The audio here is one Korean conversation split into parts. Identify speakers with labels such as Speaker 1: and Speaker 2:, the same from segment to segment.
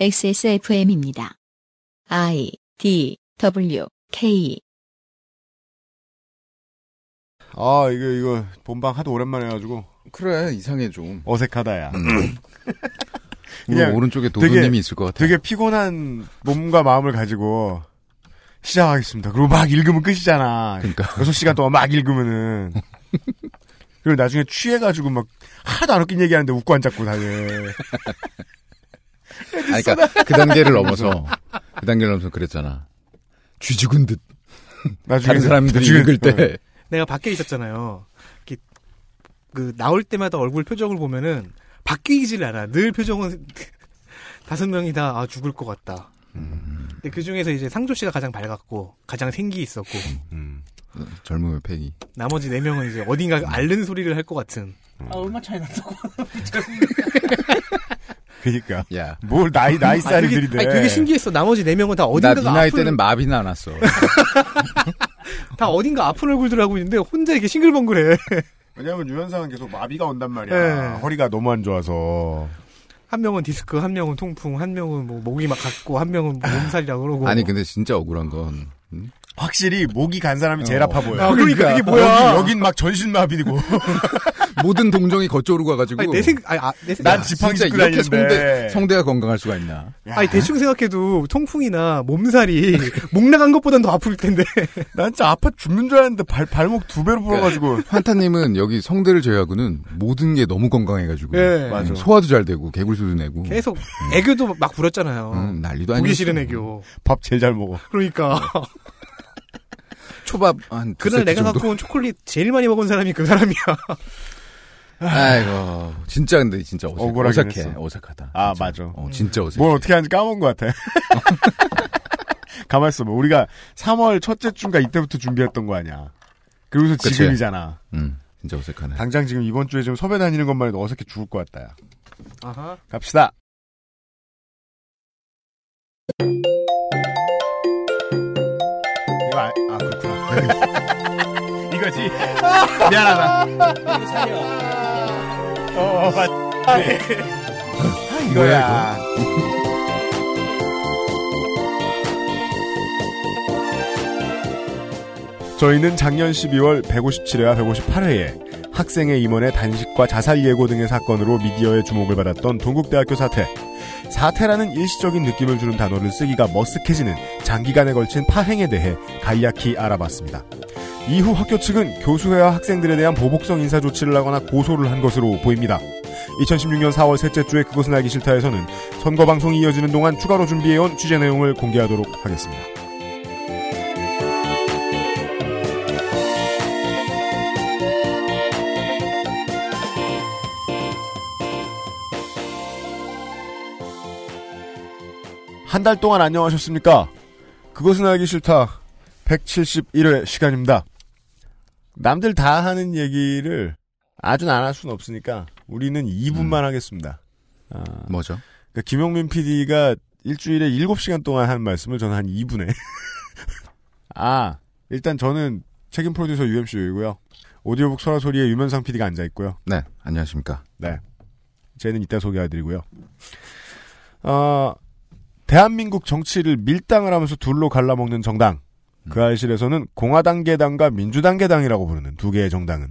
Speaker 1: XSFM입니다. I D W K
Speaker 2: 아 이거 이거 본방 하도 오랜만에 해가지고
Speaker 3: 그래 이상해 좀.
Speaker 2: 어색하다야.
Speaker 3: 우리
Speaker 2: 그냥
Speaker 3: 오른쪽에
Speaker 2: 되게-
Speaker 3: 도도님이 있을 것 같아.
Speaker 2: 되게 피곤한 몸과 마음을 가지고 시작하겠습니다. 그리고 막 읽으면 끝이잖아.
Speaker 3: 그러니까
Speaker 2: 6시간 동안 막 읽으면은. 그리고 나중에 취해가지고 막 하나도 안 웃긴 얘기하는데 웃고 앉았고 다들.
Speaker 3: 아니, 그러니까 그 단계를 넘어서 그 단계를 넘어서 그랬잖아. 쥐죽은 듯
Speaker 2: 나중에
Speaker 3: 다른 사람들이
Speaker 2: 나중에-
Speaker 3: 읽을 때
Speaker 4: 내가 밖에 있었잖아요. 그 나올 때마다 얼굴 표정을 보면은 바뀌지를 않아. 늘 표정은 다섯 명이 다 아, 죽을 것 같다. 근데 그 중에서 이제 상조 씨가 가장 밝았고 가장 생기 있었고
Speaker 2: 음.
Speaker 3: 젊음의 패기.
Speaker 4: 나머지 네 명은 이제 어딘가 앓는 소리를 할 것 같은.
Speaker 5: 아, 얼마 차이 난다고.
Speaker 2: 그니까.
Speaker 3: 야.
Speaker 2: 뭘 나이, 나이
Speaker 4: 되게,
Speaker 2: 들이대.
Speaker 4: 아니, 되게 신기했어. 나머지 네 명은
Speaker 3: 다나
Speaker 4: 어딘가가
Speaker 3: 네 나이
Speaker 4: 아픈
Speaker 3: 때는 마비는 안 왔어.
Speaker 4: 다 어딘가 아픈 얼굴들 하고 있는데 혼자 이렇게 싱글벙글해.
Speaker 2: 왜냐면 유현상은 계속 마비가 온단 말이야.
Speaker 4: 네.
Speaker 2: 허리가 너무 안 좋아서.
Speaker 4: 한 명은 디스크, 한 명은 통풍, 한 명은 뭐 목이 막 갔고, 한 명은 뭐 몸살이라 그러고.
Speaker 3: 아니 근데 진짜 억울한 건 음?
Speaker 2: 확실히 목이 간 사람이 제일
Speaker 3: 어.
Speaker 2: 아파 보여.
Speaker 4: 아, 그러니까 이게 뭐야?
Speaker 2: 여기, 여긴 막 전신마비고.
Speaker 3: 모든 동정이 거쪽으로 가가지고
Speaker 4: 아니, 내 생, 아니, 아, 내 생각.
Speaker 2: 난 지팡이
Speaker 3: 진짜 이렇게. 성대 성대가 건강할 수가 있나?
Speaker 2: 야,
Speaker 4: 아니, 대충 생각해도 통풍이나 몸살이 목 나간 것보단 더 아플 텐데.
Speaker 2: 난 진짜 아파 죽는 줄 알았는데 발, 발목 두 배로 부러가지고.
Speaker 3: 환타님은 여기 성대를 제외하고는 모든 게 너무 건강해가지고
Speaker 4: 예.
Speaker 2: 맞아.
Speaker 3: 음, 소화도 잘 되고 개굴수도 내고
Speaker 4: 계속 애교도 막 부렸잖아요.
Speaker 3: 음, 난리도 아니고
Speaker 4: 보기 싫은 애교.
Speaker 2: 밥 제일 잘 먹어.
Speaker 4: 그러니까.
Speaker 3: 초밥 한두
Speaker 4: 그날 내가
Speaker 3: 정도?
Speaker 4: 갖고 온 초콜릿 제일 많이 먹은 사람이 그 사람이야.
Speaker 3: 아이고 진짜 근데 진짜 어색,
Speaker 2: 억울하긴
Speaker 3: 어색해
Speaker 2: 했어.
Speaker 3: 어색하다.
Speaker 2: 아,
Speaker 3: 진짜.
Speaker 2: 맞아.
Speaker 3: 어, 진짜 어색해.
Speaker 2: 뭘 어떻게 하는지 까먹은 것 같아. 가만 있어 봐. 우리가 3월 첫째 주인가 이때부터 준비했던 거 아니야. 그리고서
Speaker 3: 그치.
Speaker 2: 지금이잖아.
Speaker 3: 음 진짜 어색하네.
Speaker 2: 당장 지금 이번 주에 지금 섭외 다니는 것만 해도 어색해 죽을 것 같다, 야.
Speaker 4: 아하.
Speaker 2: 갑시다. 이거 아, 아 그렇구나. 이거지. 미안하다. 어, 어 맞. 아, 이거야. 저희는 작년 12월 157회와 158회에 학생의 임원의 단식과 자살 예고 등의 사건으로 미디어의 주목을 받았던 동국대학교 사태. 사태라는 일시적인 느낌을 주는 단어를 쓰기가 머쓱해지는 장기간에 걸친 파행에 대해 간략히 알아봤습니다. 이후 학교 측은 교수회와 학생들에 대한 보복성 인사 조치를 하거나 고소를 한 것으로 보입니다. 2016년 4월 셋째 주에 그것은 알기 싫다에서는 선거 방송이 이어지는 동안 추가로 준비해온 취재 내용을 공개하도록 하겠습니다. 한 달 동안 안녕하셨습니까? 그것은 알기 싫다. 171회 시간입니다. 남들 다 하는 얘기를 아주는 안할 수는 없으니까 우리는 2분만 하겠습니다. 아,
Speaker 3: 뭐죠?
Speaker 2: 그러니까 김용민 PD가 일주일에 7시간 동안 한 말씀을 저는 한 2분에. 아, 일단 저는 책임 프로듀서 UMC이고요. 오디오북 소라소리에 유면상 PD가 앉아있고요.
Speaker 3: 네 안녕하십니까.
Speaker 2: 네. 쟤는 이따 소개해드리고요. 어, 대한민국 정치를 밀당을 하면서 둘로 갈라먹는 정당. 그 알실에서는 공화당 개당과 민주당 개당이라고 부르는 두 개의 정당은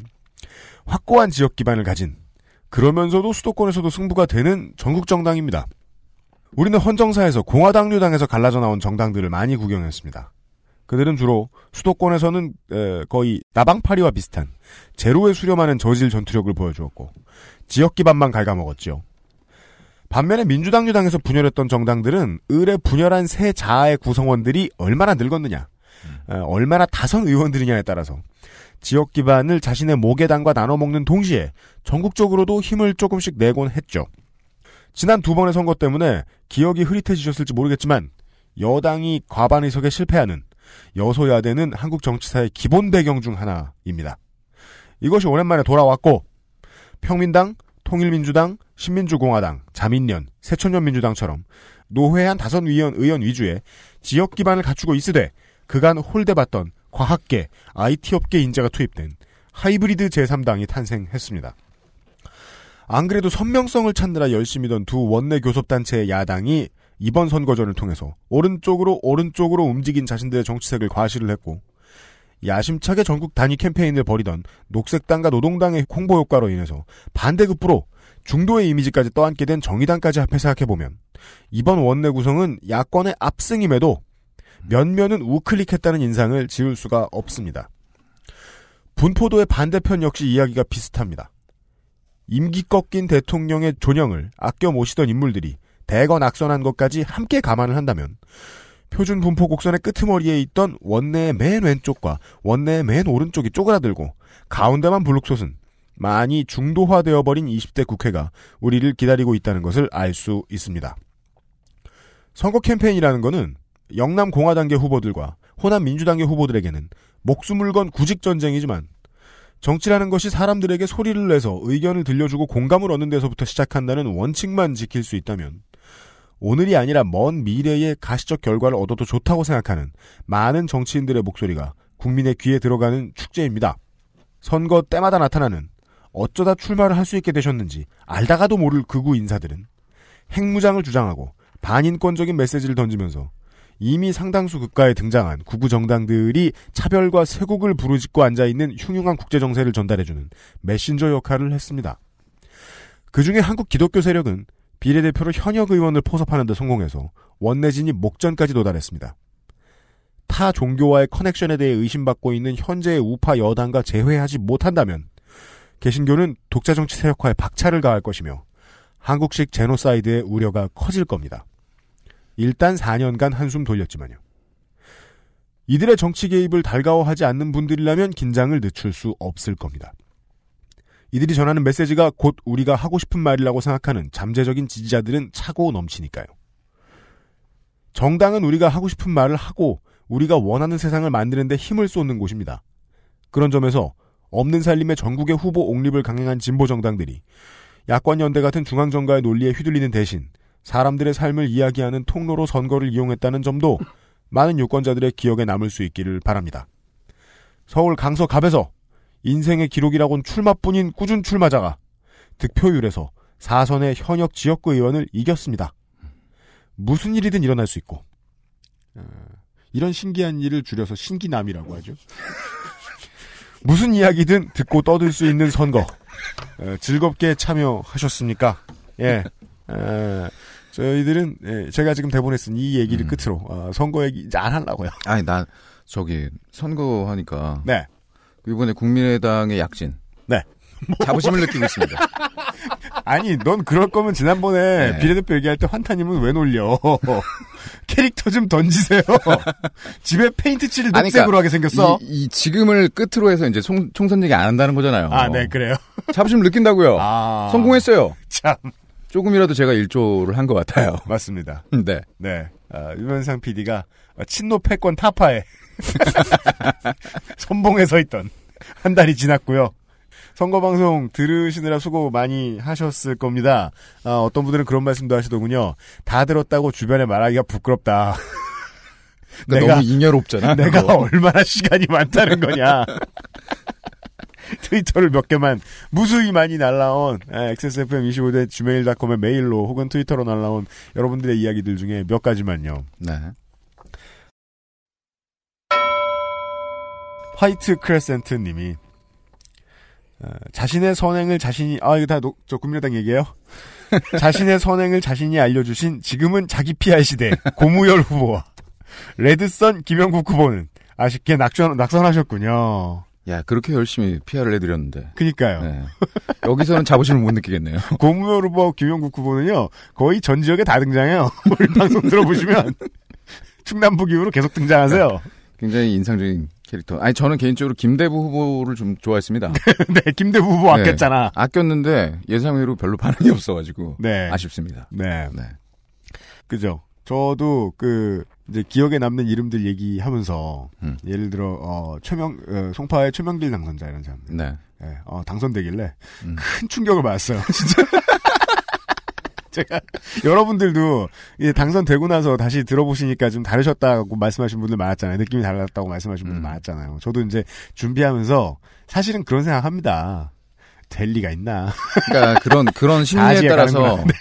Speaker 2: 확고한 지역 기반을 가진 그러면서도 수도권에서도 승부가 되는 전국 정당입니다. 우리는 헌정사에서 공화당 류당에서 갈라져 나온 정당들을 많이 구경했습니다. 그들은 주로 수도권에서는 에, 거의 나방파리와 비슷한 제로에 수렴하는 저질 전투력을 보여주었고 지역 기반만 갉아먹었지요. 반면에 민주당 유당에서 분열했던 정당들은 을의 분열한 새 자아의 구성원들이 얼마나 늙었느냐, 에, 얼마나 다선 의원들이냐에 따라서 지역 기반을 자신의 모계당과 나눠 먹는 동시에 전국적으로도 힘을 조금씩 내곤 했죠. 지난 두 번의 선거 때문에 기억이 흐릿해지셨을지 모르겠지만 여당이 과반 의석에 실패하는 여소야대는 한국 정치사의 기본 배경 중 하나입니다. 이것이 오랜만에 돌아왔고 평민당, 통일민주당, 신민주공화당, 자민련, 새천년민주당처럼 노회한 다선 위원 의원 위주의 지역 기반을 갖추고 있으되 그간 홀대받던 과학계, IT업계 인재가 투입된 하이브리드 제3당이 탄생했습니다. 안 그래도 선명성을 찾느라 열심히던 두 원내 교섭단체의 야당이 이번 선거전을 통해서 오른쪽으로 오른쪽으로 움직인 자신들의 정치색을 과시를 했고 야심차게 전국 단위 캠페인을 벌이던 녹색당과 노동당의 홍보 효과로 인해서 반대급부로 중도의 이미지까지 떠안게 된 정의당까지 합해 생각해보면 이번 원내 구성은 야권의 압승임에도 면면은 우클릭했다는 인상을 지울 수가 없습니다. 분포도의 반대편 역시 이야기가 비슷합니다. 임기 꺾인 대통령의 존영을 아껴 모시던 인물들이 대거 낙선한 것까지 함께 감안을 한다면 표준 분포 곡선의 끄트머리에 있던 원내의 맨 왼쪽과 원내의 맨 오른쪽이 쪼그라들고 가운데만 블록솟은 많이 중도화되어 버린 20대 국회가 우리를 기다리고 있다는 것을 알 수 있습니다. 선거 캠페인이라는 것은 영남 공화당계 후보들과 호남 민주당계 후보들에게는 목숨을 건 구직 전쟁이지만 정치라는 것이 사람들에게 소리를 내서 의견을 들려주고 공감을 얻는 데서부터 시작한다는 원칙만 지킬 수 있다면 오늘이 아니라 먼 미래의 가시적 결과를 얻어도 좋다고 생각하는 많은 정치인들의 목소리가 국민의 귀에 들어가는 축제입니다. 선거 때마다 나타나는 어쩌다 출마를 할 수 있게 되셨는지 알다가도 모를 극우 인사들은 핵무장을 주장하고 반인권적인 메시지를 던지면서 이미 상당수 국가에 등장한 구구 정당들이 차별과 쇄국을 부르짖고 앉아 있는 흉흉한 국제 정세를 전달해주는 메신저 역할을 했습니다. 그 중에 한국 기독교 세력은 비례대표로 현역 의원을 포섭하는 데 성공해서 원내 진입 목전까지 도달했습니다. 타 종교와의 커넥션에 대해 의심받고 있는 현재의 우파 여당과 재회하지 못한다면 개신교는 독자 정치 세력화에 박차를 가할 것이며 한국식 제노사이드의 우려가 커질 겁니다. 일단 4년간 한숨 돌렸지만요. 이들의 정치 개입을 달가워하지 않는 분들이라면 긴장을 늦출 수 없을 겁니다. 이들이 전하는 메시지가 곧 우리가 하고 싶은 말이라고 생각하는 잠재적인 지지자들은 차고 넘치니까요. 정당은 우리가 하고 싶은 말을 하고 우리가 원하는 세상을 만드는데 힘을 쏟는 곳입니다. 그런 점에서 없는 살림의 전국의 후보 옹립을 강행한 진보 정당들이 야권 연대 같은 중앙 정가의 논리에 휘둘리는 대신 사람들의 삶을 이야기하는 통로로 선거를 이용했다는 점도 많은 유권자들의 기억에 남을 수 있기를 바랍니다. 서울 강서갑에서 인생의 기록이라곤 출마뿐인 꾸준 출마자가 득표율에서 사선의 현역 지역구 의원을 이겼습니다. 무슨 일이든 일어날 수 있고 어, 이런 신기한 일을 줄여서 신기남이라고 하죠. 무슨 이야기든 듣고 떠들 수 있는 선거 어, 즐겁게 참여하셨습니까? 예. 에, 저희들은 예, 제가 지금 대본에 쓴 이 얘기를
Speaker 3: 음.
Speaker 2: 끝으로 어, 선거 얘기 이제 안 하려고요.
Speaker 3: 아니 나 저기 선거 하니까
Speaker 2: 네.
Speaker 3: 이번에 국민의당의 약진.
Speaker 2: 네.
Speaker 3: 자부심을 느끼고 있습니다.
Speaker 2: 아니, 넌 그럴 거면 지난번에
Speaker 3: 네.
Speaker 2: 비례대표 얘기할 때 환타님은 왜 놀려? 캐릭터 좀 던지세요. 집에 페인트 칠을
Speaker 3: 아니,
Speaker 2: 녹색으로
Speaker 3: 그러니까
Speaker 2: 하게 생겼어.
Speaker 3: 이, 이 지금을 끝으로 해서 이제 총, 총선 얘기 안 한다는 거잖아요.
Speaker 2: 아, 네, 그래요.
Speaker 3: 자부심을 느낀다고요.
Speaker 2: 아.
Speaker 3: 성공했어요.
Speaker 2: 참.
Speaker 3: 조금이라도 제가 일조를 한 것 같아요.
Speaker 2: 맞습니다.
Speaker 3: 네.
Speaker 2: 네. 아, 유면상 PD가 친노 패권 타파에 선봉에 서 있던 한 달이 지났고요. 선거 방송 들으시느라 수고 많이 하셨을 겁니다. 아, 어떤 분들은 그런 말씀도 하시더군요. 다 들었다고 주변에 말하기가 부끄럽다.
Speaker 3: 그러니까
Speaker 2: 내가-
Speaker 3: 너무 잉여롭잖아.
Speaker 2: 내가
Speaker 3: 그거.
Speaker 2: 얼마나 시간이 많다는 거냐. 트위터를 몇 개만 무수히 많이 날라온 XSFM25 at gmail.com의 메일로 혹은 트위터로 날라온 여러분들의 이야기들 중에 몇 가지만요.
Speaker 3: 네.
Speaker 2: White Crescent 님이 어, 자신의 선행을 자신이 아 이거 다저 국민의당 얘기예요. 자신의 선행을 자신이 알려주신 지금은 자기 PR 시대 고무열 후보와 레드선 김영국 후보는 아쉽게 낙선 낙선하셨군요.
Speaker 3: 야, 그렇게 열심히 PR을 해드렸는데.
Speaker 2: 그니까요.
Speaker 3: 네. 여기서는 자부심을 못 느끼겠네요.
Speaker 2: 고무열 후보 김영국 후보는요 거의 전 지역에 다 등장해요. 우리 방송 들어보시면 충남북 이후로 계속 등장하세요.
Speaker 3: 굉장히 인상적인 캐릭터. 아니, 저는 개인적으로 김대부 후보를 좀 좋아했습니다.
Speaker 2: 네 김대부 후보 아꼈잖아.
Speaker 3: 아꼈는데 예상외로 별로 반응이 없어가지고.
Speaker 2: 네.
Speaker 3: 아쉽습니다.
Speaker 2: 네.
Speaker 3: 네.
Speaker 2: 그죠. 저도 그 이제 기억에 남는 이름들 얘기하면서
Speaker 3: 음.
Speaker 2: 예를 들어 어 최명 어, 송파의 최명길 당선자 이런 사람
Speaker 3: 네.
Speaker 2: 예, 어, 당선되길래
Speaker 3: 음.
Speaker 2: 큰 충격을 받았어요. 진짜. 제가 여러분들도 이제 당선되고 나서 다시 들어보시니까 좀 다르셨다고 말씀하신 분들 많았잖아요. 느낌이 달랐다고 말씀하신 분들
Speaker 3: 음.
Speaker 2: 많았잖아요. 저도 이제 준비하면서 사실은 그런 생각합니다. 될 리가 있나.
Speaker 3: 그러니까 그런 그런 심리에 따라서
Speaker 2: 가는구나.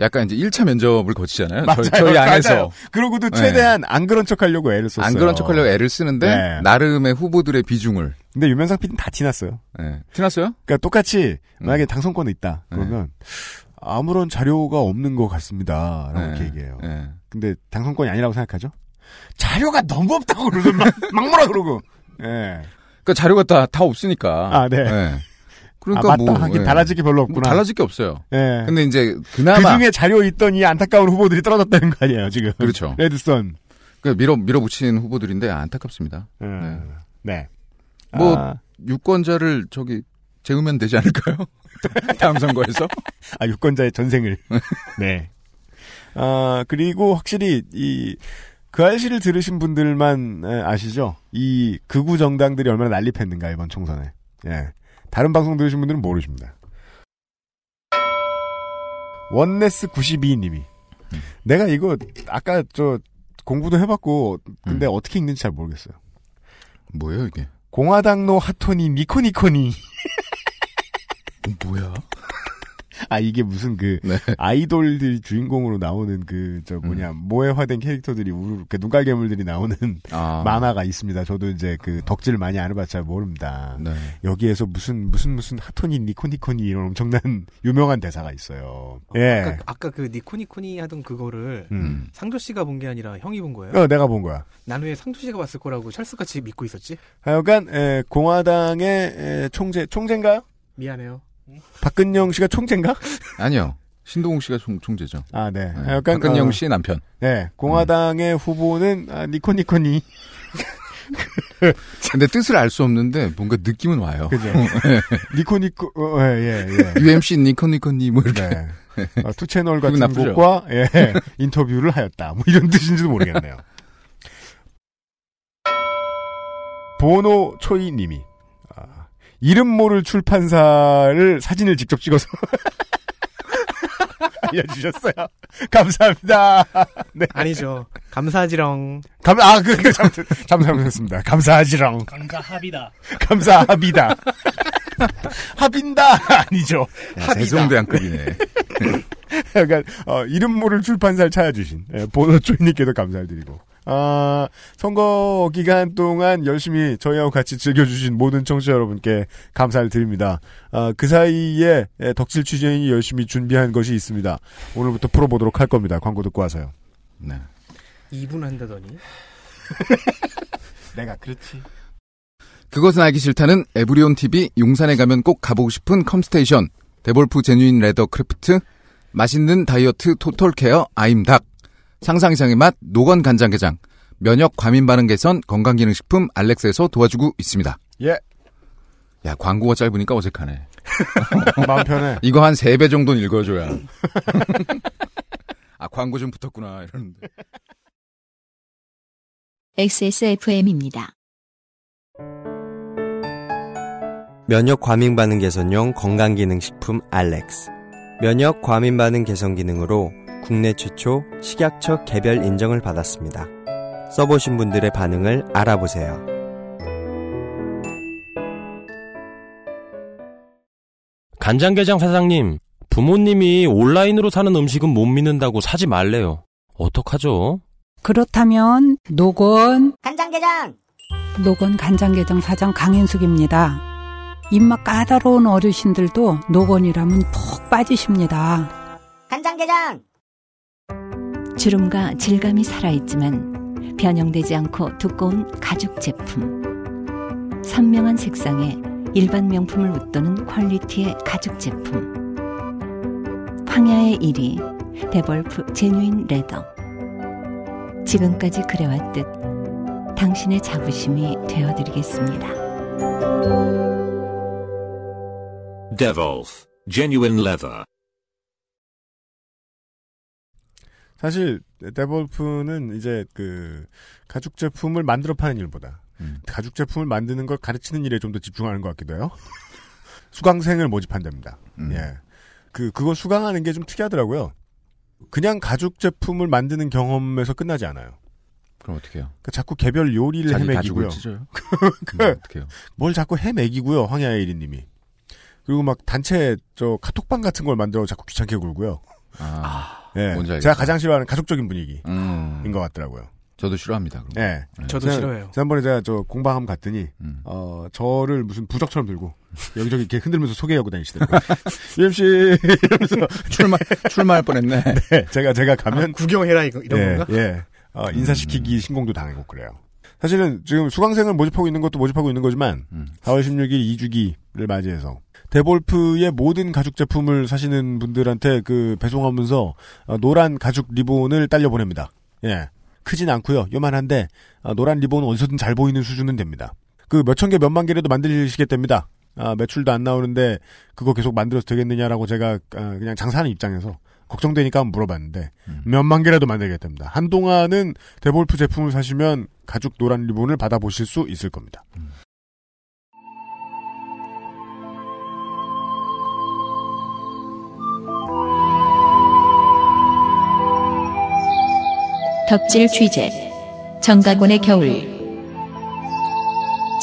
Speaker 3: 약간 이제 1차 면접을 거치잖아요.
Speaker 2: 맞아요.
Speaker 3: 저희, 저희 안에서
Speaker 2: 맞아요. 그러고도
Speaker 3: 네.
Speaker 2: 최대한 안 그런 척 하려고 애를 썼어요.
Speaker 3: 안 그런 척하려고 애를 쓰는데
Speaker 2: 네.
Speaker 3: 나름의 후보들의 비중을
Speaker 2: 근데 유명상 PD는 다 티났어요.
Speaker 3: 예. 티났어요?
Speaker 2: 그러니까 똑같이
Speaker 3: 음.
Speaker 2: 만약에 당선권에 있다.
Speaker 3: 네.
Speaker 2: 그러면 아무런 자료가 없는 것 같습니다. 라고
Speaker 3: 네.
Speaker 2: 이렇게 얘기해요.
Speaker 3: 예.
Speaker 2: 근데 당선권이 아니라고 생각하죠? 자료가 너무 없다고 그러고 막, 막 뭐라 그러고. 예.
Speaker 3: 그러니까 자료가 다, 다 없으니까.
Speaker 2: 아, 네.
Speaker 3: 예. 그러니까
Speaker 2: 아, 맞다.
Speaker 3: 뭐
Speaker 2: 하긴
Speaker 3: 예.
Speaker 2: 달라질 게 별로
Speaker 3: 뭐
Speaker 2: 없구나.
Speaker 3: 달라질 게 없어요.
Speaker 2: 예.
Speaker 3: 근데 이제
Speaker 2: 그
Speaker 3: 그나마
Speaker 2: 중에 자료 있던 이 안타까운 후보들이 떨어졌다는 거 아니에요, 지금.
Speaker 3: 그렇죠.
Speaker 2: 레드선.
Speaker 3: 그 밀어 밀어붙인 후보들인데 안타깝습니다.
Speaker 2: 예.
Speaker 3: 네.
Speaker 2: 네.
Speaker 3: 뭐
Speaker 2: 아,
Speaker 3: 유권자를 저기 재우면 되지 않을까요? 다음 선거에서?
Speaker 2: 아, 유권자의 전생을. 네. 아, 그리고 확실히 이, 그 알씨를 들으신 분들만 에, 아시죠? 이 극우 정당들이 얼마나 난립했는가, 이번 총선에. 예. 다른 방송 들으신 분들은 모르십니다. 원네스 92님이. 내가 이거, 아까 저, 공부도 해봤고, 근데 어떻게 읽는지 잘 모르겠어요.
Speaker 3: 뭐예요 이게?
Speaker 2: 공화당노 하토니 니코니코니.
Speaker 3: 뭐야?
Speaker 2: 아, 이게 무슨 그,
Speaker 3: 네.
Speaker 2: 아이돌들이 주인공으로 나오는 그, 저 뭐냐, 모해화된 캐릭터들이 우르르, 그 눈깔괴물들이 나오는
Speaker 3: 아.
Speaker 2: 만화가 있습니다. 저도 이제 그 덕질 많이 안 해봤자 모릅니다.
Speaker 3: 네.
Speaker 2: 여기에서 무슨, 무슨, 무슨 하토니, 니코니코니 이런 엄청난 유명한 대사가 있어요. 예.
Speaker 4: 아까, 아까 그 니코니코니 하던 그거를
Speaker 2: 음.
Speaker 4: 상조 씨가 본 게 아니라 형이 본 거예요?
Speaker 2: 어, 내가 본 거야.
Speaker 4: 나는 왜 상조 씨가 봤을 거라고 철수같이 믿고 있었지?
Speaker 2: 하여간, 에, 공화당의 에, 총재, 총재인가요?
Speaker 4: 미안해요.
Speaker 2: 박근영 씨가 총재인가?
Speaker 3: 아니요. 신동욱 씨가 총, 총재죠.
Speaker 2: 아, 네.
Speaker 3: 네.
Speaker 2: 하여간,
Speaker 3: 박근영
Speaker 2: 어,
Speaker 3: 씨 남편.
Speaker 2: 네. 공화당의 후보는, 아, にっこにっこにー.
Speaker 3: 근데 뜻을 알 수 없는데 뭔가 느낌은 와요.
Speaker 2: 그죠. にこにこ, 어, 예, 예, 예.
Speaker 3: UMC にっこにっこにー 뭐 이렇게.
Speaker 2: 네. 어, 투 채널 같은
Speaker 3: 나쁘죠?
Speaker 2: 곳과 예, 인터뷰를 하였다. 뭐 이런 뜻인지도 모르겠네요. 보노 초이님이 아, 이름 모를 출판사를 사진을 직접 찍어서 알려주셨어요. 감사합니다. 네.
Speaker 4: 아니죠. 감사지렁.
Speaker 2: 감, 아, 그, 그, 잘못, 잘못했습니다. 감사하지랑.
Speaker 5: 감사합니다.
Speaker 2: 감사합니다. 합인다! 아니죠.
Speaker 3: 세종대왕급이네.
Speaker 2: 약간 어, 이름 모를 출판사를 찾아주신 예, 보노초이님께도 감사를 드리고 아 선거 기간 동안 열심히 저희하고 같이 즐겨주신 모든 청취자 여러분께 감사를 드립니다. 아, 그 사이에 예, 덕질 취재인이 열심히 준비한 것이 있습니다. 오늘부터 풀어보도록 할 겁니다. 광고 듣고 와서요.
Speaker 3: 네.
Speaker 4: 2분 한다더니.
Speaker 2: 내가 그렇지.
Speaker 3: 그것은 알기 싫다는 에브리온 TV 용산에 가면 꼭 가보고 싶은 컴스테이션 데볼프 genuine leather craft 맛있는 다이어트 total care 아임닭 상상 이상의 맛 노건 간장게장 면역 과민 반응 개선 건강기능식품 알렉스에서 도와주고 있습니다.
Speaker 2: 예.
Speaker 3: 야 광고가 짧으니까 어색하네.
Speaker 2: 마음 편해.
Speaker 3: 이거 한 세 배 정도는 읽어줘야. 아 광고 좀 붙었구나 이러는데.
Speaker 1: XSFM입니다.
Speaker 6: 면역 과민 반응 개선용 건강기능식품 알렉스. 면역 과민 반응 개선 기능으로 국내 최초 식약처 개별 인정을 받았습니다. 써보신 분들의 반응을 알아보세요.
Speaker 5: 간장게장 사장님, 부모님이 온라인으로 사는 음식은 못 믿는다고 사지 말래요. 어떡하죠?
Speaker 7: 그렇다면 노건
Speaker 8: 간장게장
Speaker 7: 노건 간장게장 사장 강인숙입니다. 입맛 까다로운 어르신들도 노건이라면 푹 빠지십니다.
Speaker 8: 간장게장
Speaker 1: 주름과 질감이 살아있지만 변형되지 않고 두꺼운 가죽 제품. 선명한 색상에 일반 명품을 웃도는 quality의 가죽 제품. 황야의 이리 데볼프 genuine leather. 지금까지 그래왔듯 당신의 자부심이 되어드리겠습니다.
Speaker 9: Devolf Genuine Leather.
Speaker 2: 사실 데볼프는 이제 그 가죽 제품을 만들어 파는 일보다
Speaker 3: 음.
Speaker 2: 가죽 제품을 만드는 걸 가르치는 일에 좀 더 집중하는 것 같기도 해요. 수강생을 모집한답니다.
Speaker 3: 음.
Speaker 2: 예. 그, 그거 수강하는 게 좀 특이하더라고요. 그냥 가죽 제품을 만드는 경험에서 끝나지 않아요.
Speaker 3: 그럼 어떻게 해요?
Speaker 2: 그러니까 자꾸 개별 요리를 헤매기고요.
Speaker 3: 가죽을 찢어요?
Speaker 2: 그,
Speaker 3: 어떻게 해요?
Speaker 2: 뭘 자꾸 헤매기고요, 황야의 1인님이. 그리고 막 단체 저 카톡방 같은 걸 만들어 자꾸 귀찮게 굴고요.
Speaker 3: 아,
Speaker 2: 예.
Speaker 3: 뭔지 알겠다.
Speaker 2: 제가 가장 싫어하는 가족적인 분위기인
Speaker 3: 음,
Speaker 2: 것 같더라고요.
Speaker 3: 저도 싫어합니다. 그럼.
Speaker 2: 예.
Speaker 4: 저도
Speaker 2: 지난-
Speaker 4: 싫어해요.
Speaker 2: 지난번에 제가 저 공방함 갔더니
Speaker 3: 음.
Speaker 2: 어 저를 무슨 부적처럼 들고 여기저기 이렇게 흔들면서 소개하고 다니시더라고요. UMC 이러면서
Speaker 3: 출마 출마할 뻔했네.
Speaker 2: 네, 제가 제가 가면
Speaker 4: 아, 구경해라 이거 이런
Speaker 2: 예,
Speaker 4: 건가?
Speaker 2: 예. 어, 인사시키기 신공도 당하고 그래요. 사실은 지금 수강생을 모집하고 있는 것도 모집하고 있는 거지만
Speaker 3: 음.
Speaker 2: 4월 16일 2주기를 맞이해서 데볼프의 모든 가죽 제품을 사시는 분들한테 그 배송하면서 어, 노란 가죽 리본을 딸려 보냅니다. 예. 크진 않고요. 요만한데 어, 노란 리본은 어디서든 잘 보이는 수준은 됩니다. 그 몇천 개 몇만 개라도 만들시겠답니다. 아, 매출도 안 나오는데 그거 계속 만들어서 되겠느냐라고 제가 아, 그냥 장사하는 입장에서 걱정되니까 한번 물어봤는데
Speaker 3: 음.
Speaker 2: 몇만 개라도 만들겠답니다. 한동안은 데볼프 제품을 사시면 가죽 노란 리본을 받아보실 수 있을 겁니다.
Speaker 8: 덕질 취재 정가곤의 겨울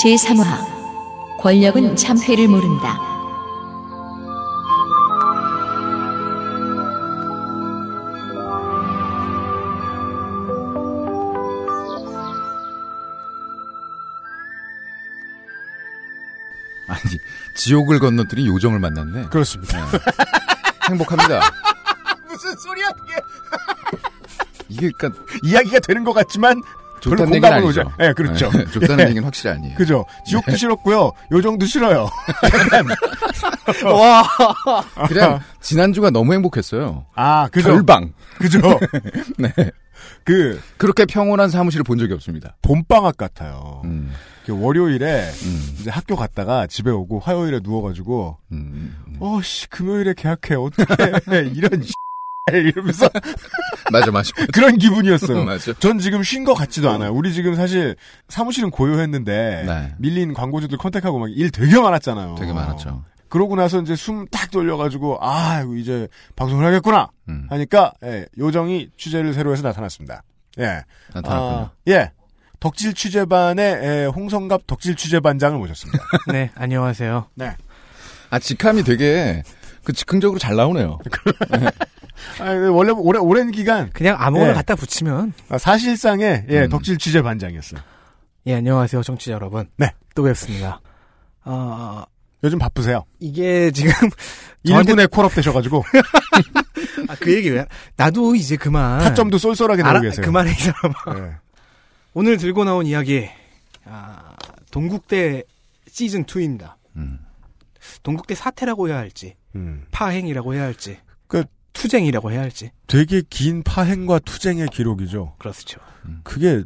Speaker 8: 제3화 권력은 참회를 모른다.
Speaker 3: 아니 지옥을 건너들이 요정을 만났네.
Speaker 2: 그렇습니다.
Speaker 3: 네. 행복합니다.
Speaker 2: 무슨 소리야 그게?
Speaker 3: 이게 그러니까
Speaker 2: 이야기가 되는 것 같지만 별로
Speaker 3: 좋다는 얘기는
Speaker 2: 공감은
Speaker 3: 아니죠.
Speaker 2: 오죠. 예, 그렇죠.
Speaker 3: 네, 좋다는
Speaker 2: 예.
Speaker 3: 얘기는 확실히 아니에요.
Speaker 2: 그죠. 지옥도 싫었고요. 요정도 싫어요.
Speaker 4: 와
Speaker 3: 그냥 지난주가 너무 행복했어요.
Speaker 2: 아, 그죠.
Speaker 3: 별방.
Speaker 2: 그죠.
Speaker 3: 네.
Speaker 2: 그
Speaker 3: 그렇게 평온한 사무실을 본 적이 없습니다.
Speaker 2: 봄방학 같아요.
Speaker 3: 음,
Speaker 2: 그 월요일에
Speaker 3: 음,
Speaker 2: 이제 학교 갔다가 집에 오고 화요일에 누워가지고
Speaker 3: 음, 음.
Speaker 2: 어씨 금요일에 계약해 어떡해 이런 씨 이러면서
Speaker 3: 맞아, 맞아.
Speaker 2: 그런 기분이었어요.
Speaker 3: 맞아.
Speaker 2: 전 지금 쉰 것 같지도 않아요. 우리 지금 사실 사무실은 고요했는데
Speaker 3: 네.
Speaker 2: 밀린 광고주들 컨택하고 막 일 되게 많았잖아요.
Speaker 3: 되게 많았죠.
Speaker 2: 그러고 나서 이제 숨 딱 돌려가지고 아 이거 이제 방송을 하겠구나
Speaker 3: 음,
Speaker 2: 하니까 예, 요정이 취재를 새로 해서 나타났습니다. 예,
Speaker 3: 나타났군요.
Speaker 2: 아, 예. 덕질 취재반의 에, 홍성갑 덕질 취재반장을 모셨습니다.
Speaker 4: 네 안녕하세요.
Speaker 3: 아, 직함이 되게 그 즉흥적으로 잘 나오네요.
Speaker 2: 아, 원래 오래 오랜 기간
Speaker 4: 그냥 아무거나
Speaker 2: 예.
Speaker 4: 갖다 붙이면
Speaker 2: 아, 사실상의 예,
Speaker 3: 음.
Speaker 2: 덕질 취재 반장이었어요.
Speaker 4: 예 안녕하세요 청취자 여러분.
Speaker 2: 네.
Speaker 4: 또 뵙습니다. 아
Speaker 2: 요즘 바쁘세요.
Speaker 4: 이게 지금
Speaker 2: 1군에 콜업 되셔가지고
Speaker 4: 아, 그 얘기 왜 나도 이제 그만
Speaker 2: 타점도 쏠쏠하게
Speaker 4: 알아,
Speaker 2: 내고 계세요.
Speaker 4: 그만해 이 사람아.
Speaker 2: 예.
Speaker 4: 오늘 들고 나온 이야기 아, 동국대 시즌 2입니다.
Speaker 3: 음.
Speaker 4: 동국대 사태라고 해야 할지
Speaker 2: 음.
Speaker 4: 파행이라고 해야 할지
Speaker 2: 그-
Speaker 4: 투쟁이라고 해야 할지
Speaker 2: 되게 긴 파행과 투쟁의 기록이죠.
Speaker 4: 그렇죠.
Speaker 2: 그게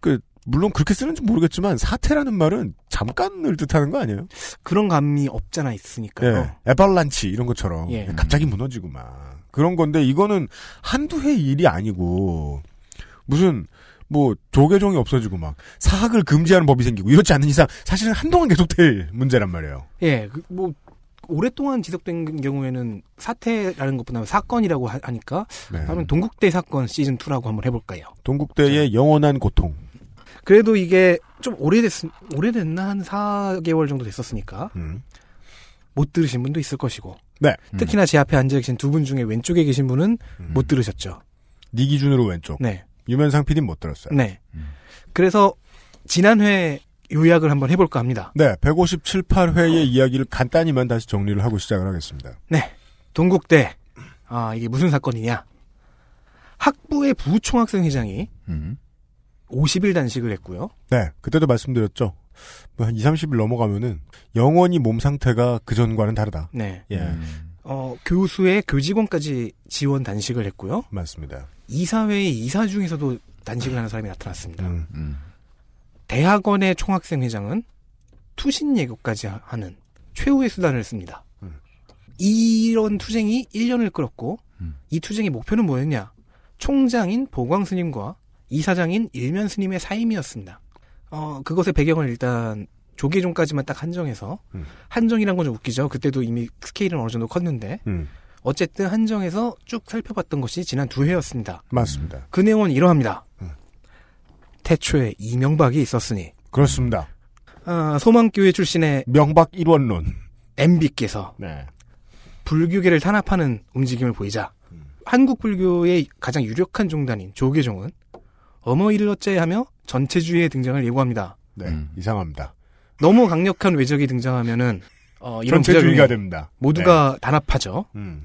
Speaker 2: 그 물론 그렇게 쓰는지 모르겠지만 사태라는 말은 잠깐을 뜻하는 거 아니에요?
Speaker 4: 그런 감이 없잖아 있으니까요.
Speaker 2: 예. 에발란치 이런 것처럼
Speaker 4: 예.
Speaker 2: 갑자기 무너지고 막 그런 건데 이거는 한두 해 일이 아니고 무슨 뭐 조계종이 없어지고 막 사학을 금지하는 법이 생기고 이렇지 않는 이상 사실은 한동안 계속될 문제란 말이에요.
Speaker 4: 예, 그, 뭐 오랫동안 지속된 경우에는 사태라는 것보다는 사건이라고 하, 니까
Speaker 2: 네.
Speaker 4: 그러면 동국대 사건 시즌 2라고 한번 해볼까요?
Speaker 2: 동국대의 영원한 고통.
Speaker 4: 그래도 이게 좀 오래됐 오래됐나 한 4개월 정도 됐었으니까
Speaker 2: 음.
Speaker 4: 못 들으신 분도 있을 것이고
Speaker 2: 네.
Speaker 4: 특히나 제 앞에 앉아 계신 두 분 중에 왼쪽에 계신 분은
Speaker 2: 음.
Speaker 4: 못 들으셨죠.
Speaker 2: 네 기준으로 왼쪽.
Speaker 4: 네,
Speaker 2: 유면상 PD는 못 들었어요.
Speaker 4: 네.
Speaker 3: 음.
Speaker 4: 그래서 지난 회 요약을 한번 해볼까 합니다.
Speaker 2: 네, 157, 8회의 이야기를 간단히만 다시 정리를 하고 시작을 하겠습니다.
Speaker 4: 네, 동국대 아 이게 무슨 사건이냐? 학부의 부총학생 회장이
Speaker 3: 음.
Speaker 4: 50일 단식을 했고요.
Speaker 2: 네, 그때도 말씀드렸죠. 뭐 한 2, 30일 넘어가면은 영원히 몸 상태가 그 전과는 다르다.
Speaker 4: 네,
Speaker 2: 예,
Speaker 3: 음.
Speaker 4: 어 교수의 교직원까지 지원 단식을 했고요.
Speaker 2: 맞습니다.
Speaker 4: 이사회의 이사 중에서도 단식을 하는 사람이 나타났습니다.
Speaker 2: 음,
Speaker 3: 음.
Speaker 4: 대학원의 총학생 회장은 투신 예고까지 하- 하는 최후의 수단을 씁니다.
Speaker 2: 음.
Speaker 4: 이런 투쟁이 1년을 끌었고
Speaker 3: 음.
Speaker 4: 이 투쟁의 목표는 뭐였냐? 총장인 보광 스님과 이사장인 일면 스님의 사임이었습니다. 어, 그것의 배경을 일단 조계종까지만 딱 한정해서
Speaker 2: 음.
Speaker 4: 한정이란 건 좀 웃기죠. 그때도 이미 스케일은 어느 정도 컸는데
Speaker 2: 음,
Speaker 4: 어쨌든 한정해서 쭉 살펴봤던 것이 지난 두 해였습니다.
Speaker 2: 맞습니다.
Speaker 4: 그 내용은 이러합니다.
Speaker 2: 음.
Speaker 4: 태초에 이명박이 있었으니
Speaker 2: 그렇습니다.
Speaker 4: 아, 소망교회 출신의
Speaker 2: 명박 일원론.
Speaker 4: MB께서
Speaker 2: 네.
Speaker 4: 불교계를 탄압하는 움직임을 보이자 한국 불교의 가장 유력한 종단인 조계종은 어머 이를 어째야 하며 전체주의의 등장을 예고합니다.
Speaker 2: 네.
Speaker 3: 음.
Speaker 2: 이상합니다.
Speaker 4: 너무 강력한 외적이 등장하면은 어, 이런
Speaker 2: 전체주의가 됩니다.
Speaker 4: 모두가 단합하죠.
Speaker 2: 네. 음.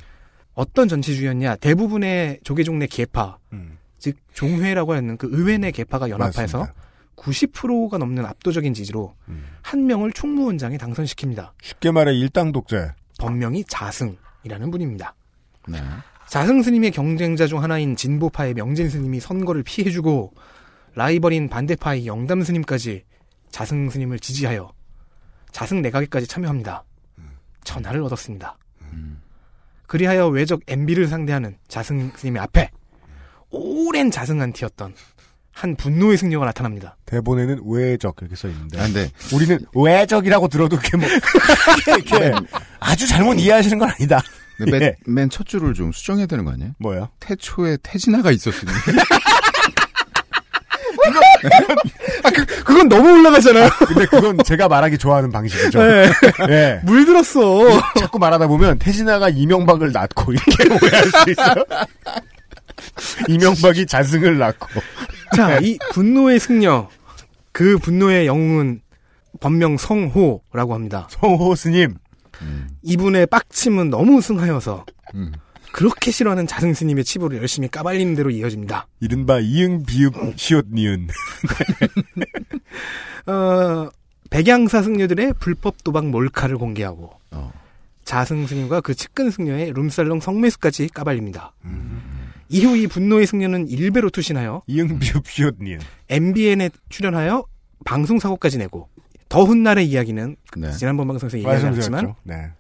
Speaker 4: 어떤 전체주의였냐? 대부분의 조계종 내 계파,
Speaker 2: 음.
Speaker 4: 즉 종회라고 하는 그 의회 내 계파가 연합해서
Speaker 2: 맞습니다.
Speaker 4: 90%가 넘는 압도적인 지지로
Speaker 2: 음.
Speaker 4: 한 명을 총무원장에 당선시킵니다.
Speaker 2: 쉽게 말해 일당 독재.
Speaker 4: 법명이 자승이라는 분입니다.
Speaker 3: 네.
Speaker 4: 자승 스님의 경쟁자 중 하나인 진보파의 명진 스님이 선거를 피해주고 라이벌인 반대파의 영담 스님까지 자승 스님을 지지하여 자승 내각에까지 참여합니다. 천하를 얻었습니다. 그리하여 외적 MB를 상대하는 자승 스님의 앞에 오랜 자승 안티였던 한 분노의 승려가 나타납니다.
Speaker 2: 대본에는 외적 이렇게 써 있는데
Speaker 3: 아, 근데
Speaker 2: 우리는 외적이라고 들어도 그게 뭐 이렇게 아주 잘못 이해하시는 건 아니다. 예.
Speaker 3: 맨첫 줄을 좀 수정해야 되는 거 아니에요?
Speaker 2: 뭐야?
Speaker 3: 태초에 태진아가 있었으니.
Speaker 4: 그건 너무 올라가잖아요.
Speaker 2: 근데 그건 제가 말하기 좋아하는 방식이죠.
Speaker 4: 네.
Speaker 2: 예.
Speaker 4: 물들었어.
Speaker 2: 자꾸 말하다 보면 태진아가 이명박을 낳고 이렇게 오해할 수 있어요. 이명박이 자승을 낳고
Speaker 4: 자, 이 분노의 승려. 그 분노의 영웅은 법명 성호라고 합니다.
Speaker 2: 성호 스님
Speaker 4: 이분의 빡침은 너무 승하여서
Speaker 3: 음.
Speaker 4: 그렇게 싫어하는 자승 스님의 치부를 열심히 까발리는 대로 이어집니다.
Speaker 2: 이른바 이응 비읍 시옷 니은
Speaker 4: 어, 백양사 승려들의 불법 도박 몰카를 공개하고
Speaker 3: 어.
Speaker 4: 자승 스님과 그 측근 승려의 룸살롱 성매수까지 까발립니다. 이후 이 분노의 승려는 일배로 투신하여
Speaker 2: 이응 비읍 시옷 니은
Speaker 4: MBN에 출연하여 방송 사고까지 내고 더 훗날의 이야기는
Speaker 3: 네.
Speaker 4: 지난번 방송에서
Speaker 2: 말씀드렸죠. 네.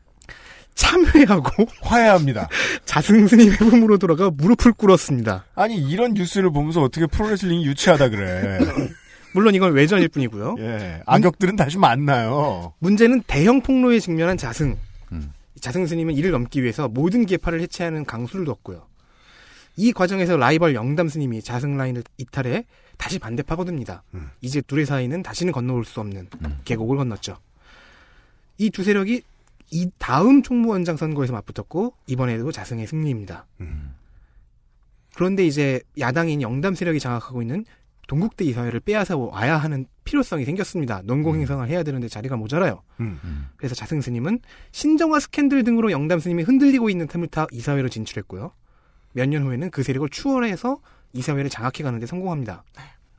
Speaker 4: 참회하고
Speaker 2: 화해합니다.
Speaker 4: 자승 스님의 품으로 돌아가 무릎을 꿇었습니다.
Speaker 2: 아니 이런 뉴스를 보면서 어떻게 프로레슬링이 유치하다 그래.
Speaker 4: 물론 이건 외전일 뿐이고요.
Speaker 2: 예. 악역들은 다시 만나요.
Speaker 4: 문제는 대형 폭로에 직면한 자승.
Speaker 3: 음.
Speaker 4: 자승 스님은 이를 넘기 위해서 모든 계파를 해체하는 강수를 뒀고요. 이 과정에서 라이벌 영담 스님이 자승 라인을 이탈해 다시 반대파 거듭니다.
Speaker 2: 음.
Speaker 4: 이제 둘의 사이는 다시는 건너올 수 없는 계곡을 건넜죠. 이 두 세력이 이 다음 총무원장 선거에서 맞붙었고 이번에도 자승의 승리입니다.
Speaker 2: 음.
Speaker 4: 그런데 이제 야당인 영담 세력이 장악하고 있는 동국대 이사회를 빼앗아 와야 하는 필요성이 생겼습니다. 논공 행성을 해야 되는데 자리가 모자라요.
Speaker 2: 음.
Speaker 4: 그래서 자승 스님은 신정화 스캔들 등으로 영담 스님이 흔들리고 있는 틈을 타 이사회로 진출했고요. 몇 년 후에는 그 세력을 추월해서 이사회를 장악해 가는 데 성공합니다.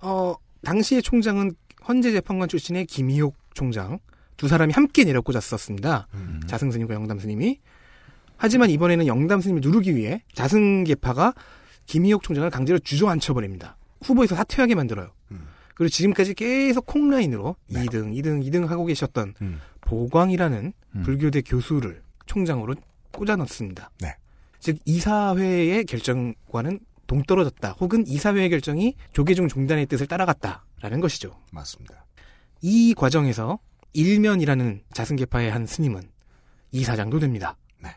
Speaker 4: 어, 당시의 총장은 헌재 재판관 출신의 김희옥 총장 두 사람이 함께 내려꽂았었습니다.
Speaker 2: 음.
Speaker 4: 자승 스님과 영담 스님이 하지만 이번에는 영담 스님을 누르기 위해 자승 계파가 김희옥 총장을 강제로 주저앉혀 버립니다. 후보에서 사퇴하게 만들어요.
Speaker 2: 음.
Speaker 4: 그리고 지금까지 계속 콩라인으로 2등, 2등, 2등 하고 계셨던
Speaker 2: 음.
Speaker 4: 보광이라는
Speaker 3: 음.
Speaker 4: 불교대 교수를 총장으로 꽂아 넣습니다.
Speaker 2: 네.
Speaker 4: 즉 이사회의 결정과는 동떨어졌다. 혹은 이사회의 결정이 조계종 종단의 뜻을 따라갔다라는 것이죠.
Speaker 2: 맞습니다.
Speaker 4: 이 과정에서 일면이라는 자승계파의 한 스님은 이사장도 됩니다.
Speaker 2: 네.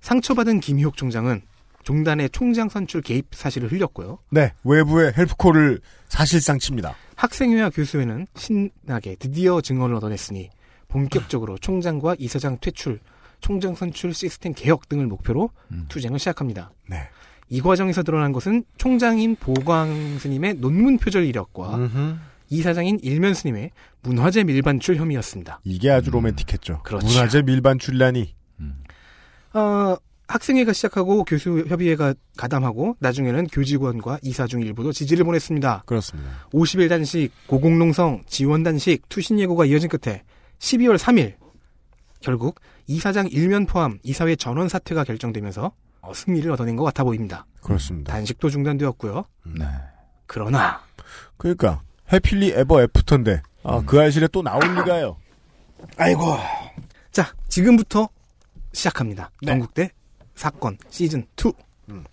Speaker 4: 상처받은 김희옥 총장은 종단의 총장 선출 개입 사실을 흘렸고요.
Speaker 2: 네. 외부의 헬프콜을 사실상 칩니다.
Speaker 4: 학생회와 교수회는 신나게 드디어 증언을 얻어냈으니 본격적으로 총장과 이사장 퇴출, 총장 선출 시스템 개혁 등을 목표로
Speaker 3: 음.
Speaker 4: 투쟁을 시작합니다.
Speaker 2: 네.
Speaker 4: 이 과정에서 드러난 것은 총장인 보광 스님의 논문 표절 이력과
Speaker 2: 음흠.
Speaker 4: 이사장인 일면 스님의 문화재 밀반출 혐의였습니다.
Speaker 2: 이게 아주 로맨틱했죠.
Speaker 4: 음. 그렇죠.
Speaker 2: 문화재 밀반 출란이
Speaker 4: 어, 학생회가 시작하고 교수협의회가 가담하고 나중에는 교직원과 이사 중 일부도 지지를 보냈습니다.
Speaker 2: 그렇습니다.
Speaker 4: 50일 단식, 고공농성, 지원 단식, 투신 예고가 이어진 끝에 12월 3일 결국 이사장 일면 포함 이사회 전원 사퇴가 결정되면서 어, 승리를 얻어낸 것 같아 보입니다.
Speaker 2: 그렇습니다.
Speaker 4: 단식도 중단되었고요.
Speaker 3: 네.
Speaker 4: 그러나
Speaker 2: 그러니까 해필리 에버 애프터인데 아, 그 알실에 또 나올 리가요. 아이고.
Speaker 4: 자 지금부터 시작합니다.
Speaker 2: 네.
Speaker 4: 전국대 사건 시즌 2.
Speaker 2: 음.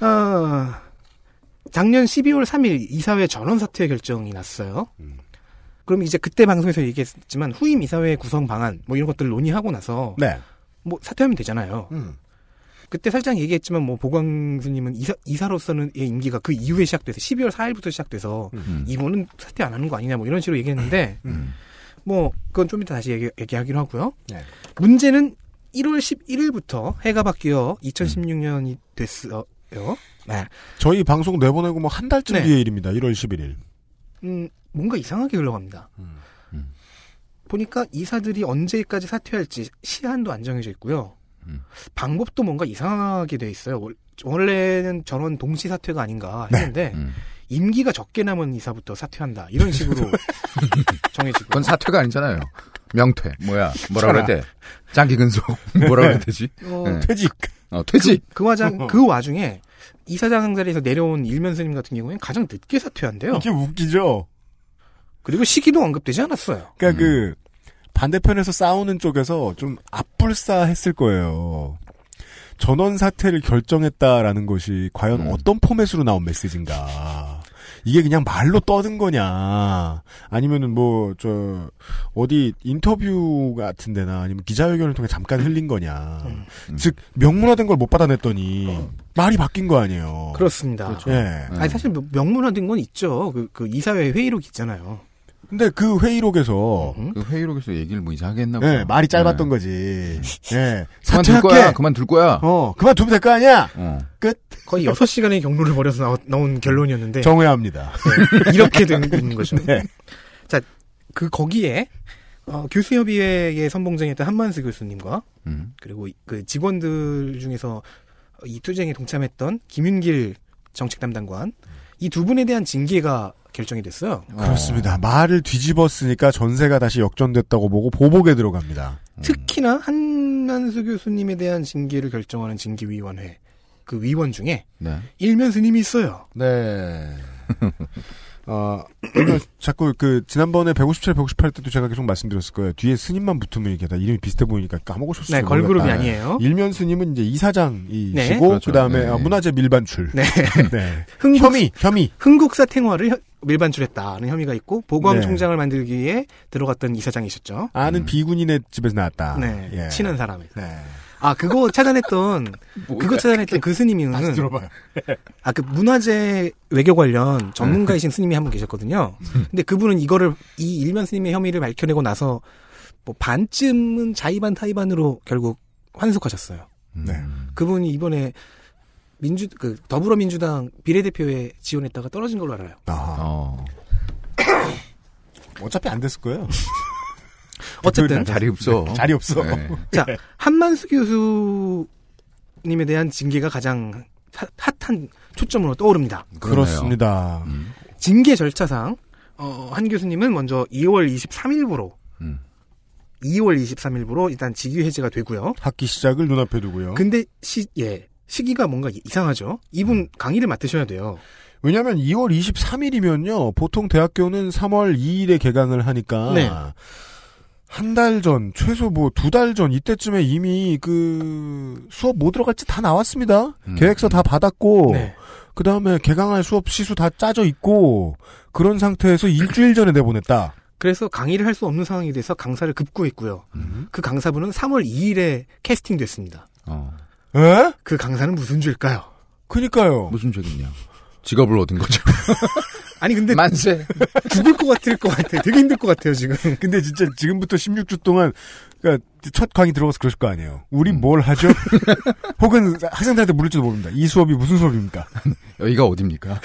Speaker 4: 아, 작년 12월 3일 이사회 전원 사퇴 결정이 났어요.
Speaker 2: 음.
Speaker 4: 그럼 이제 그때 방송에서 얘기했지만 후임 이사회 구성 방안 뭐 이런 것들을 논의하고 나서
Speaker 2: 네.
Speaker 4: 뭐 사퇴하면 되잖아요.
Speaker 2: 음.
Speaker 4: 그때 살짝 얘기했지만 뭐 보광스님은 이사 이사로서는 의 임기가 그 이후에 시작돼서 12월 4일부터 시작돼서
Speaker 3: 음.
Speaker 4: 이분은 사퇴 안 하는 거 아니냐 뭐 이런 식으로 얘기했는데
Speaker 3: 음.
Speaker 4: 뭐 그건 좀 이따 다시 얘기, 얘기하기로 하고요.
Speaker 2: 네.
Speaker 4: 문제는 1월 11일부터 해가 바뀌어 2016년이 됐어요. 네.
Speaker 2: 저희 방송 내보내고 뭐 한 달쯤
Speaker 4: 네.
Speaker 2: 뒤의 일입니다. 1월 11일.
Speaker 4: 음, 뭔가 이상하게 흘러갑니다.
Speaker 2: 음.
Speaker 3: 음.
Speaker 4: 보니까 이사들이 언제까지 사퇴할지 시한도 안 정해져 있고요.
Speaker 3: 음.
Speaker 4: 방법도 뭔가 이상하게 돼 있어요. 월- 원래는 전원 동시 사퇴가 아닌가 했는데
Speaker 3: 음.
Speaker 4: 임기가 적게 남은 이사부터 사퇴한다 이런 식으로 정해지고
Speaker 3: 그건 사퇴가 아니잖아요. 명퇴. 뭐야. 뭐라 그래야 돼? 장기 근속. 뭐라 그래야 되지?
Speaker 4: 어,
Speaker 3: 네.
Speaker 2: 퇴직.
Speaker 3: 어, 퇴직.
Speaker 4: 그 와장 그 와중에 이사장 자리에서 내려온 일면 스님 같은 경우에는 가장 늦게 사퇴한대요.
Speaker 2: 이게 웃기죠?
Speaker 4: 그리고 시기도 언급되지 않았어요.
Speaker 2: 그러니까
Speaker 3: 음.
Speaker 2: 그 반대편에서 싸우는 쪽에서 좀 앞불싸했을 거예요. 전원 사퇴를 결정했다라는 것이 과연
Speaker 3: 음.
Speaker 2: 어떤 포맷으로 나온 메시지인가. 이게 그냥 말로 떠든 거냐. 아니면은 뭐, 저, 어디 인터뷰 같은 데나 아니면 기자회견을 통해 잠깐 흘린 거냐.
Speaker 4: 음.
Speaker 2: 즉, 명문화된 걸 못 받아냈더니 말이 바뀐 거 아니에요.
Speaker 4: 그렇습니다.
Speaker 2: 예.
Speaker 3: 네.
Speaker 4: 아니 사실 명- 명문화된 건 있죠. 그, 그 이사회 회의록 있잖아요.
Speaker 2: 근데 그 회의록에서,
Speaker 4: 음?
Speaker 3: 그 회의록에서 얘기를 뭐 이상하게 했나 보다.
Speaker 2: 예, 말이 짧았던
Speaker 3: 네.
Speaker 2: 거지. 예.
Speaker 3: 그만둘
Speaker 2: 사퇴할게!
Speaker 3: 거야. 그만 둘 거야.
Speaker 2: 어, 그만 두면 될 거 아니야?
Speaker 3: 어.
Speaker 4: 거의 6시간의 경로를 벌여서 나오, 나온 결론이었는데
Speaker 2: 정회합니다.
Speaker 4: 네, 이렇게 된 거죠.
Speaker 2: 네.
Speaker 4: 자, 그 거기에 어, 교수협의회의 선봉장이었던 한만수 교수님과
Speaker 3: 음.
Speaker 4: 그리고 이- 그 직원들 중에서 이 투쟁에 동참했던 김윤길 정책 담당관 이 두 분에 대한 징계가 결정이 됐어요.
Speaker 2: 그렇습니다. 말을 뒤집었으니까 전세가 다시 역전됐다고 보고 보복에 들어갑니다.
Speaker 4: 특히나 한만수 교수님에 대한 징계를 결정하는 징계위원회 그 위원 중에
Speaker 3: 네.
Speaker 4: 일면 스님이 있어요.
Speaker 2: 네. 어, 이거 자꾸 그, 지난번에 157, 158 때도 제가 계속 말씀드렸을 거예요. 뒤에 스님만 붙으면 이게 다 이름이 비슷해 보이니까 까먹으셨을
Speaker 4: 네,
Speaker 2: 수도
Speaker 4: 걸그룹이
Speaker 2: 모르겠다.
Speaker 4: 아니에요.
Speaker 2: 일면 스님은 이제 이사장이시고,
Speaker 4: 네.
Speaker 3: 그렇죠.
Speaker 2: 그 다음에
Speaker 3: 네.
Speaker 2: 문화재 밀반출.
Speaker 4: 네.
Speaker 2: 네.
Speaker 4: 흥국,
Speaker 2: 혐의, 혐의.
Speaker 4: 흥국사 탱화를 혀- 밀반출했다는 혐의가 있고 보검
Speaker 2: 네.
Speaker 4: 총장을 만들기 위해 들어갔던 이사장이셨죠.
Speaker 2: 아는
Speaker 3: 음.
Speaker 2: 비군인의 집에서 나왔다.
Speaker 4: 네,
Speaker 2: 예.
Speaker 4: 친한 사람에서.
Speaker 2: 네.
Speaker 4: 아 그거 찾아냈던 그거 찾아냈던 그 스님은
Speaker 2: 다시 들어봐요.
Speaker 4: 아 그 문화재 외교 관련 전문가이신 스님이 한 분 계셨거든요. 근데 그분은 이거를 이 일면 스님의 혐의를 밝혀내고 나서 뭐 반쯤은 자의반 타의반으로 결국 환속하셨어요.
Speaker 2: 네.
Speaker 4: 그분이 이번에 민주 그 더불어민주당 비례대표에 지원했다가 떨어진 걸로 알아요.
Speaker 2: 아,
Speaker 3: 어.
Speaker 2: 어차피 안 됐을 거예요.
Speaker 4: 어쨌든
Speaker 3: 자리 없어.
Speaker 2: 자리 없어.
Speaker 3: 네.
Speaker 4: 자, 한만수 교수님에 대한 징계가 가장 핫- 핫한 초점으로 떠오릅니다.
Speaker 2: 그렇습니다.
Speaker 3: 음.
Speaker 4: 징계 절차상 어, 한 교수님은 먼저 2월 23일부로
Speaker 3: 음.
Speaker 4: 2월 23일부로 일단 직위 해제가 되고요.
Speaker 2: 학기 시작을 눈앞에 두고요.
Speaker 4: 근데 시, 예, 시기가 뭔가 이상하죠. 이분 강의를 맡으셔야 돼요.
Speaker 2: 왜냐하면 2월 23일이면요. 보통 대학교는 3월 2일에 개강을 하니까
Speaker 4: 네.
Speaker 2: 한 달 전, 최소 뭐 두 달 전 이때쯤에 이미 그 수업 뭐 들어갈지 다 나왔습니다.
Speaker 3: 음.
Speaker 2: 계획서 다 받았고
Speaker 4: 네.
Speaker 2: 그 다음에 개강할 수업 시수 다 짜져 있고 그런 상태에서 일주일 전에 내보냈다.
Speaker 4: 그래서 강의를 할 수 없는 상황이 돼서 강사를 급구했고요.
Speaker 3: 음.
Speaker 4: 그 강사분은 3월 2일에 캐스팅됐습니다.
Speaker 3: 어.
Speaker 2: 에?
Speaker 4: 그 강사는 무슨 죄일까요?
Speaker 2: 그니까요.
Speaker 3: 무슨 죄겠냐. 직업을 얻은 거죠.
Speaker 4: 아니 근데
Speaker 3: 만세.
Speaker 4: 죽을 것 같을 것 같아. 되게 힘들 것 같아요 지금.
Speaker 2: 근데 진짜 지금부터 16주 동안 그러니까 첫 강의 들어가서 그러실 거 아니에요. 우리
Speaker 3: 음.
Speaker 2: 뭘 하죠? 혹은 학생들한테 물을지도 모릅니다. 이 수업이 무슨 수업입니까?
Speaker 3: 여기가 어딥니까?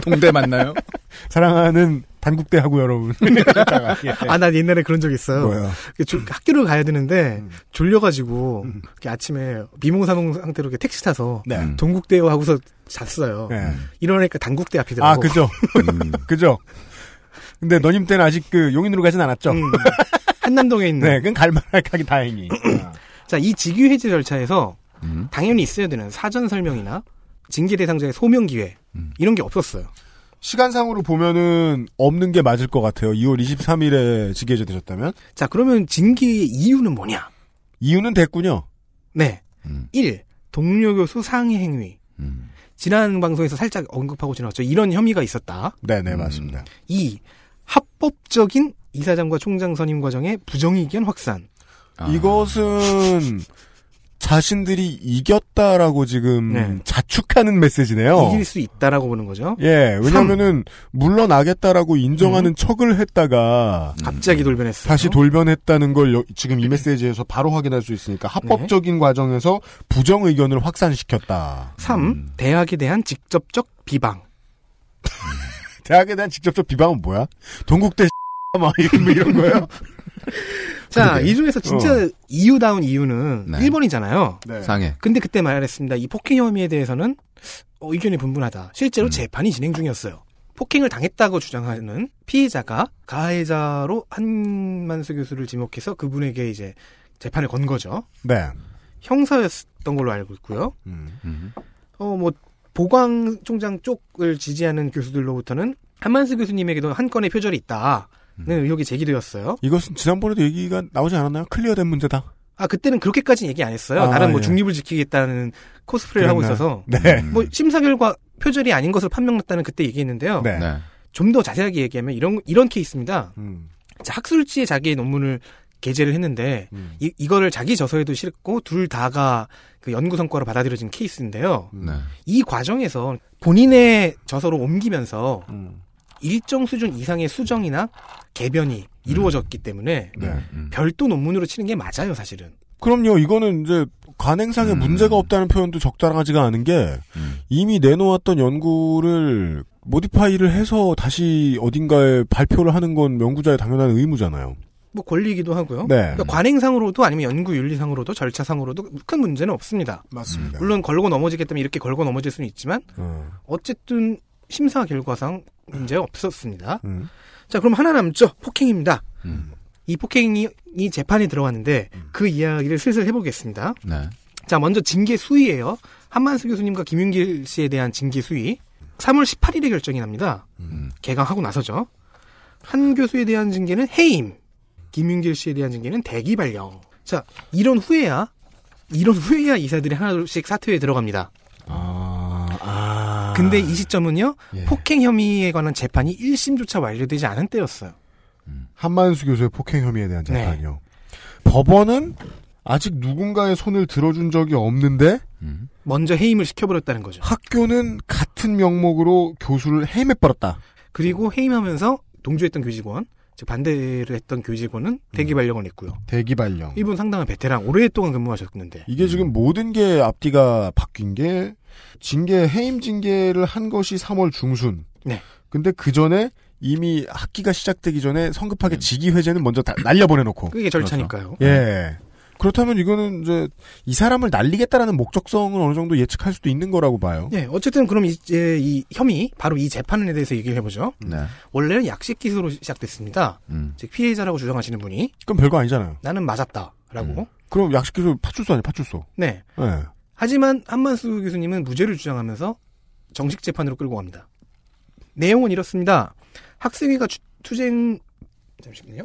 Speaker 3: 동대 맞나요?
Speaker 2: 사랑하는 단국대하고 여러분. 예.
Speaker 4: 아나 옛날에 그런 적 있어요.
Speaker 2: 뭐요?
Speaker 4: 그 조- 학교를 가야 되는데
Speaker 2: 음.
Speaker 4: 졸려가지고
Speaker 2: 음.
Speaker 4: 이렇게 아침에 비몽사몽 상태로 이렇게 택시 타서
Speaker 2: 네.
Speaker 3: 음.
Speaker 4: 동국대요 하고서 잤어요.
Speaker 2: 네.
Speaker 4: 이러니까 단국대 앞이더라고.
Speaker 2: 아, 그죠.
Speaker 3: 음.
Speaker 2: 그죠. 근데 너님 때는 아직 그 용인으로 가진 않았죠?
Speaker 4: 음, 한남동에 있는.
Speaker 2: 네, 그건 갈만하기 다행히.
Speaker 4: 자, 이 직위 해제 절차에서
Speaker 3: 음.
Speaker 4: 당연히 있어야 되는 사전 설명이나 징계 대상자의 소명 기회
Speaker 3: 음.
Speaker 4: 이런 게 없었어요.
Speaker 2: 시간상으로 보면은 없는 게 맞을 것 같아요. 2월 23일에 지게제 되셨다면.
Speaker 4: 자, 그러면 징계의 이유는 뭐냐?
Speaker 2: 이유는 됐군요.
Speaker 4: 네.
Speaker 3: 음.
Speaker 4: 1. 동료 교수 상해 행위.
Speaker 3: 음.
Speaker 4: 지난 방송에서 살짝 언급하고 지나갔죠. 이런 혐의가 있었다.
Speaker 2: 네네,
Speaker 3: 음.
Speaker 2: 맞습니다.
Speaker 4: 2. 합법적인 이사장과 총장 선임 과정의 부정의견 확산.
Speaker 3: 아.
Speaker 2: 이것은 자신들이 이겼다라고 지금
Speaker 4: 네.
Speaker 2: 자축하는 메시지네요.
Speaker 4: 이길 수 있다라고 보는 거죠.
Speaker 2: 예, 왜냐면은 물러나겠다라고 인정하는
Speaker 4: 음.
Speaker 2: 척을 했다가
Speaker 4: 갑자기 돌변했어요.
Speaker 2: 다시 돌변했다는 걸 여- 지금 이 메시지에서 바로 확인할 수 있으니까 합법적인 과정에서 부정 의견을 확산시켰다.
Speaker 4: 3. 대학에 대한 직접적 비방.
Speaker 2: 대학에 대한 직접적 비방은 뭐야? 동국대 막 이런, 이런 거예요?
Speaker 4: 자,
Speaker 3: 그러게요.
Speaker 4: 이 중에서 진짜 이유다운 이유는
Speaker 3: 네.
Speaker 4: 1번이잖아요.
Speaker 2: 네.
Speaker 3: 상해.
Speaker 4: 근데 그때 말했습니다. 이 폭행 혐의에 대해서는 어, 의견이 분분하다. 실제로
Speaker 3: 음.
Speaker 4: 재판이 진행 중이었어요. 폭행을 당했다고 주장하는 피해자가 가해자로 한만수 교수를 지목해서 그분에게 이제 재판을 건 거죠.
Speaker 2: 네.
Speaker 4: 형사였던 걸로 알고 있고요.
Speaker 2: 음.
Speaker 3: 음.
Speaker 4: 어, 뭐, 보광 총장 쪽을 지지하는 교수들로부터는 한만수 교수님에게도 한 건의 표절이 있다 는 의혹이 제기되었어요.
Speaker 2: 이것은 지난번에도 얘기가 나오지 않았나요? 클리어된 문제다.
Speaker 4: 아, 그때는 그렇게까지는 얘기 안 했어요.
Speaker 2: 아,
Speaker 4: 나는 뭐
Speaker 2: 예.
Speaker 4: 중립을 지키겠다는 코스프레를 하고
Speaker 2: 그랬나요?
Speaker 4: 있어서.
Speaker 2: 네.
Speaker 3: 음.
Speaker 4: 뭐, 심사 결과 표절이 아닌 것을 판명났다는 그때 얘기했는데요.
Speaker 2: 네.
Speaker 3: 네.
Speaker 4: 좀더 자세하게 얘기하면 이런, 이런 케이스입니다.
Speaker 2: 음.
Speaker 4: 자, 학술지에 자기의 논문을 게재를 했는데,
Speaker 2: 음.
Speaker 4: 이, 이거를 자기 저서에도 실었고, 둘 다가 그 연구 성과로 받아들여진 케이스인데요.
Speaker 3: 네.
Speaker 4: 이 과정에서 본인의 저서로 옮기면서
Speaker 2: 음.
Speaker 4: 일정 수준 이상의 수정이나 개변이 이루어졌기 때문에
Speaker 2: 네.
Speaker 3: 음.
Speaker 4: 별도 논문으로 치는 게 맞아요, 사실은.
Speaker 2: 그럼요. 이거는 이제 관행상에
Speaker 3: 음.
Speaker 2: 문제가 없다는 표현도 적절하지가 않은 게
Speaker 3: 음.
Speaker 2: 이미 내놓았던 연구를 모디파이를 해서 다시 어딘가에 발표를 하는 건 연구자의 당연한 의무잖아요.
Speaker 4: 뭐 권리이기도 하고요.
Speaker 2: 네.
Speaker 4: 그러니까 관행상으로도 아니면 연구 윤리상으로도 절차상으로도 큰 문제는 없습니다.
Speaker 2: 맞습니다.
Speaker 4: 물론 걸고 넘어지겠다면 이렇게 걸고 넘어질 수는 있지만
Speaker 2: 어.
Speaker 4: 어쨌든 심사 결과상 문제 없었습니다.
Speaker 2: 음.
Speaker 4: 자, 그럼 하나 남죠. 폭행입니다.
Speaker 3: 음.
Speaker 4: 이 폭행이 이 재판에 들어갔는데 그 이야기를 슬슬 해보겠습니다.
Speaker 3: 네.
Speaker 4: 자, 먼저 징계 수위예요. 한만수 교수님과 김윤길 씨에 대한 징계 수위. 3월 18일에 결정이 납니다.
Speaker 3: 음.
Speaker 4: 개강하고 나서죠. 한 교수에 대한 징계는 해임. 김윤길 씨에 대한 징계는 대기 발령. 자, 이런 후에야 이런 후에야 이사들이 하나둘씩 사퇴에 들어갑니다.
Speaker 2: 아, 아.
Speaker 4: 근데 이 시점은요.
Speaker 2: 예.
Speaker 4: 폭행 혐의에 관한 재판이 1심조차 완료되지 않은 때였어요.
Speaker 2: 한만수 교수의 폭행 혐의에 대한
Speaker 4: 네.
Speaker 2: 재판이요. 법원은 아직 누군가의 손을 들어준 적이 없는데
Speaker 3: 음.
Speaker 4: 먼저 해임을 시켜버렸다는 거죠.
Speaker 2: 학교는 같은 명목으로 교수를 해임해버렸다.
Speaker 4: 그리고 해임하면서 동조했던 교직원, 즉 반대를 했던 교직원은 대기 발령을 냈고요.
Speaker 2: 대기 발령.
Speaker 4: 이분 상당한 베테랑 오랫동안 근무하셨는데
Speaker 2: 이게 지금 모든 게 앞뒤가 바뀐 게 징계 해임 징계를 한 것이 3월 중순.
Speaker 4: 네.
Speaker 2: 근데 그 전에 이미 학기가 시작되기 전에 성급하게 직위 회제는 먼저 다 날려보내놓고.
Speaker 4: 그게 절차니까요.
Speaker 2: 예. 그렇다면 이거는 이제 이 사람을 날리겠다라는 목적성을 어느 정도 예측할 수도 있는 거라고 봐요.
Speaker 4: 예, 어쨌든 그럼 이제 이 혐의 바로 이 재판에 대해서 얘기를 해보죠.
Speaker 3: 네.
Speaker 4: 원래는 약식 기소로 시작됐습니다.
Speaker 3: 음.
Speaker 4: 즉 피해자라고 주장하시는 분이
Speaker 2: 그럼 별거 아니잖아요.
Speaker 4: 나는 맞았다라고.
Speaker 2: 그럼 약식 기소 파출소 아니에요, 파출소.
Speaker 4: 네.
Speaker 2: 예.
Speaker 4: 하지만 한만수 교수님은 무죄를 주장하면서 정식 재판으로 끌고 갑니다. 내용은 이렇습니다. 학생회가 추- 투쟁 잠시만요.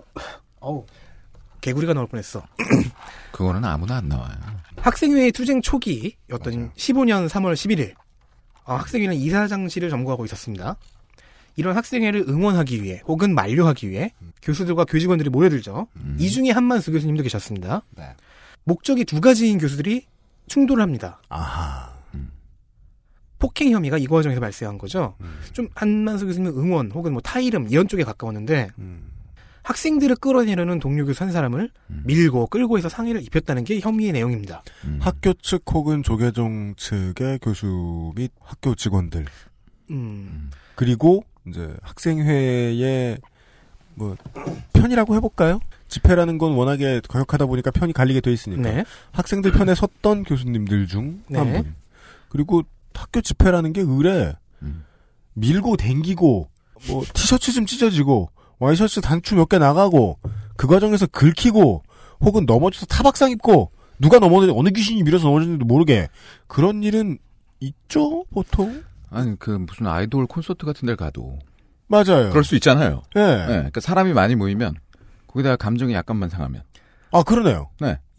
Speaker 4: 어우 개구리가 나올 뻔했어.
Speaker 3: 그거는 아무나 안 나와요.
Speaker 4: 학생회의 투쟁 초기였던 15년 3월 11일 어, 학생회는 이사장실을 점거하고 있었습니다. 이런 학생회를 응원하기 위해 혹은 만료하기 위해 교수들과 교직원들이 모여들죠.
Speaker 3: 음.
Speaker 4: 이 중에 한만수 교수님도 계셨습니다.
Speaker 2: 네.
Speaker 4: 목적이 두 가지인 교수들이 충돌을 합니다.
Speaker 2: 아하.
Speaker 4: 폭행 혐의가 이 과정에서 발생한 거죠.
Speaker 2: 음.
Speaker 4: 좀 한만수 교수님 응원 혹은 뭐 타이름 이런 쪽에 가까웠는데
Speaker 2: 음.
Speaker 4: 학생들을 끌어내려는 동료 교수 한 사람을
Speaker 3: 음.
Speaker 4: 밀고 끌고 해서 상해를 입혔다는 게 혐의의 내용입니다.
Speaker 3: 음.
Speaker 2: 학교 측 혹은 조계종 측의 교수 및 학교 직원들
Speaker 4: 음,
Speaker 2: 그리고 이제 학생회의 뭐 편이라고 해볼까요? 집회라는 건 워낙에 거역하다 보니까 편이 갈리게 돼 있으니까
Speaker 4: 네.
Speaker 2: 학생들 편에 섰던 교수님들 중한
Speaker 4: 네.
Speaker 2: 분. 그리고 학교 집회라는 게 의뢰
Speaker 3: 음.
Speaker 2: 밀고 댕기고 뭐 티셔츠 좀 찢어지고 와이셔츠 단추 몇 개 나가고 그 과정에서 긁히고 혹은 넘어져서 타박상 입고 누가 넘어졌는지 어느 귀신이 밀어서 넘어졌는지도 모르게 그런 일은 있죠 보통
Speaker 3: 아니 그 무슨 아이돌 콘서트 같은 데 가도
Speaker 2: 맞아요.
Speaker 3: 그럴 수 있잖아요.
Speaker 2: 예.
Speaker 3: 네. 그러니까 사람이 많이 모이면 거기다가 감정이 약간만 상하면
Speaker 2: 아 그러네요.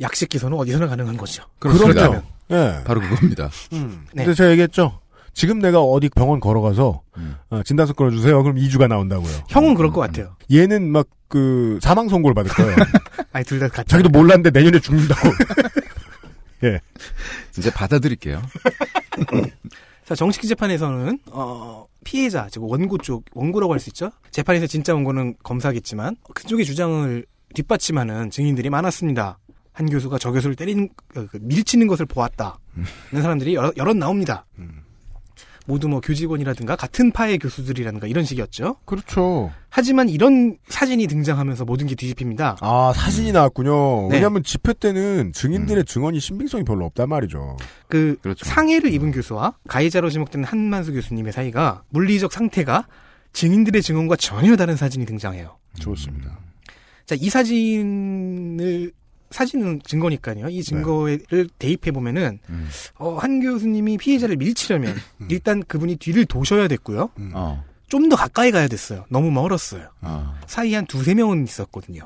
Speaker 4: 약식 기소는 어디서나 가능한 거죠.
Speaker 3: 그렇습니다.
Speaker 2: 예.
Speaker 3: 바로 그겁니다.
Speaker 2: 음.
Speaker 4: 네.
Speaker 2: 근데 제가 얘기했죠. 지금 내가 어디 병원 걸어가서
Speaker 3: 음.
Speaker 2: 어, 진단서 끊어주세요. 그럼 2주가 나온다고요.
Speaker 4: 형은 그럴 것 같아요.
Speaker 2: 얘는 막 그 사망 선고를 받을 거예요.
Speaker 4: 아니 둘 다 같이.
Speaker 2: 자기도 몰랐는데 내년에 죽는다고. 예.
Speaker 3: 이제 받아들일게요.
Speaker 4: 자, 정식 재판에서는 어, 피해자, 즉 원고 쪽 원고라고 할 수 있죠. 재판에서 진짜 원고는 검사겠지만 그쪽의 주장을 뒷받침하는 증인들이 많았습니다. 한 교수가 저 교수를 때리는 어, 그 밀치는 것을 보았다. 는 사람들이 여러, 여럿 나옵니다. 모두 뭐 교직원이라든가 같은 파의 교수들이라든가 이런 식이었죠.
Speaker 2: 그렇죠.
Speaker 4: 하지만 이런 사진이 등장하면서 모든 게 뒤집힙니다.
Speaker 2: 아, 사진이 나왔군요.
Speaker 4: 네.
Speaker 2: 왜냐면 집회 때는 증인들의 증언이 신빙성이 별로 없단 말이죠.
Speaker 4: 그
Speaker 3: 그렇죠.
Speaker 4: 상해를 입은 교수와 가해자로 지목된 한만수 교수님의 사이가 물리적 상태가 증인들의 증언과 전혀 다른 사진이 등장해요.
Speaker 2: 좋습니다.
Speaker 4: 자, 이 사진을 사진은 증거니까요. 이 증거를 대입해 보면은
Speaker 3: 음.
Speaker 4: 어, 한 교수님이 피해자를 밀치려면 일단 그분이 뒤를 도셔야 됐고요.
Speaker 3: 어.
Speaker 4: 좀더 가까이 가야 됐어요. 너무 멀었어요.
Speaker 3: 어.
Speaker 4: 사이에 한 두세 명은 있었거든요.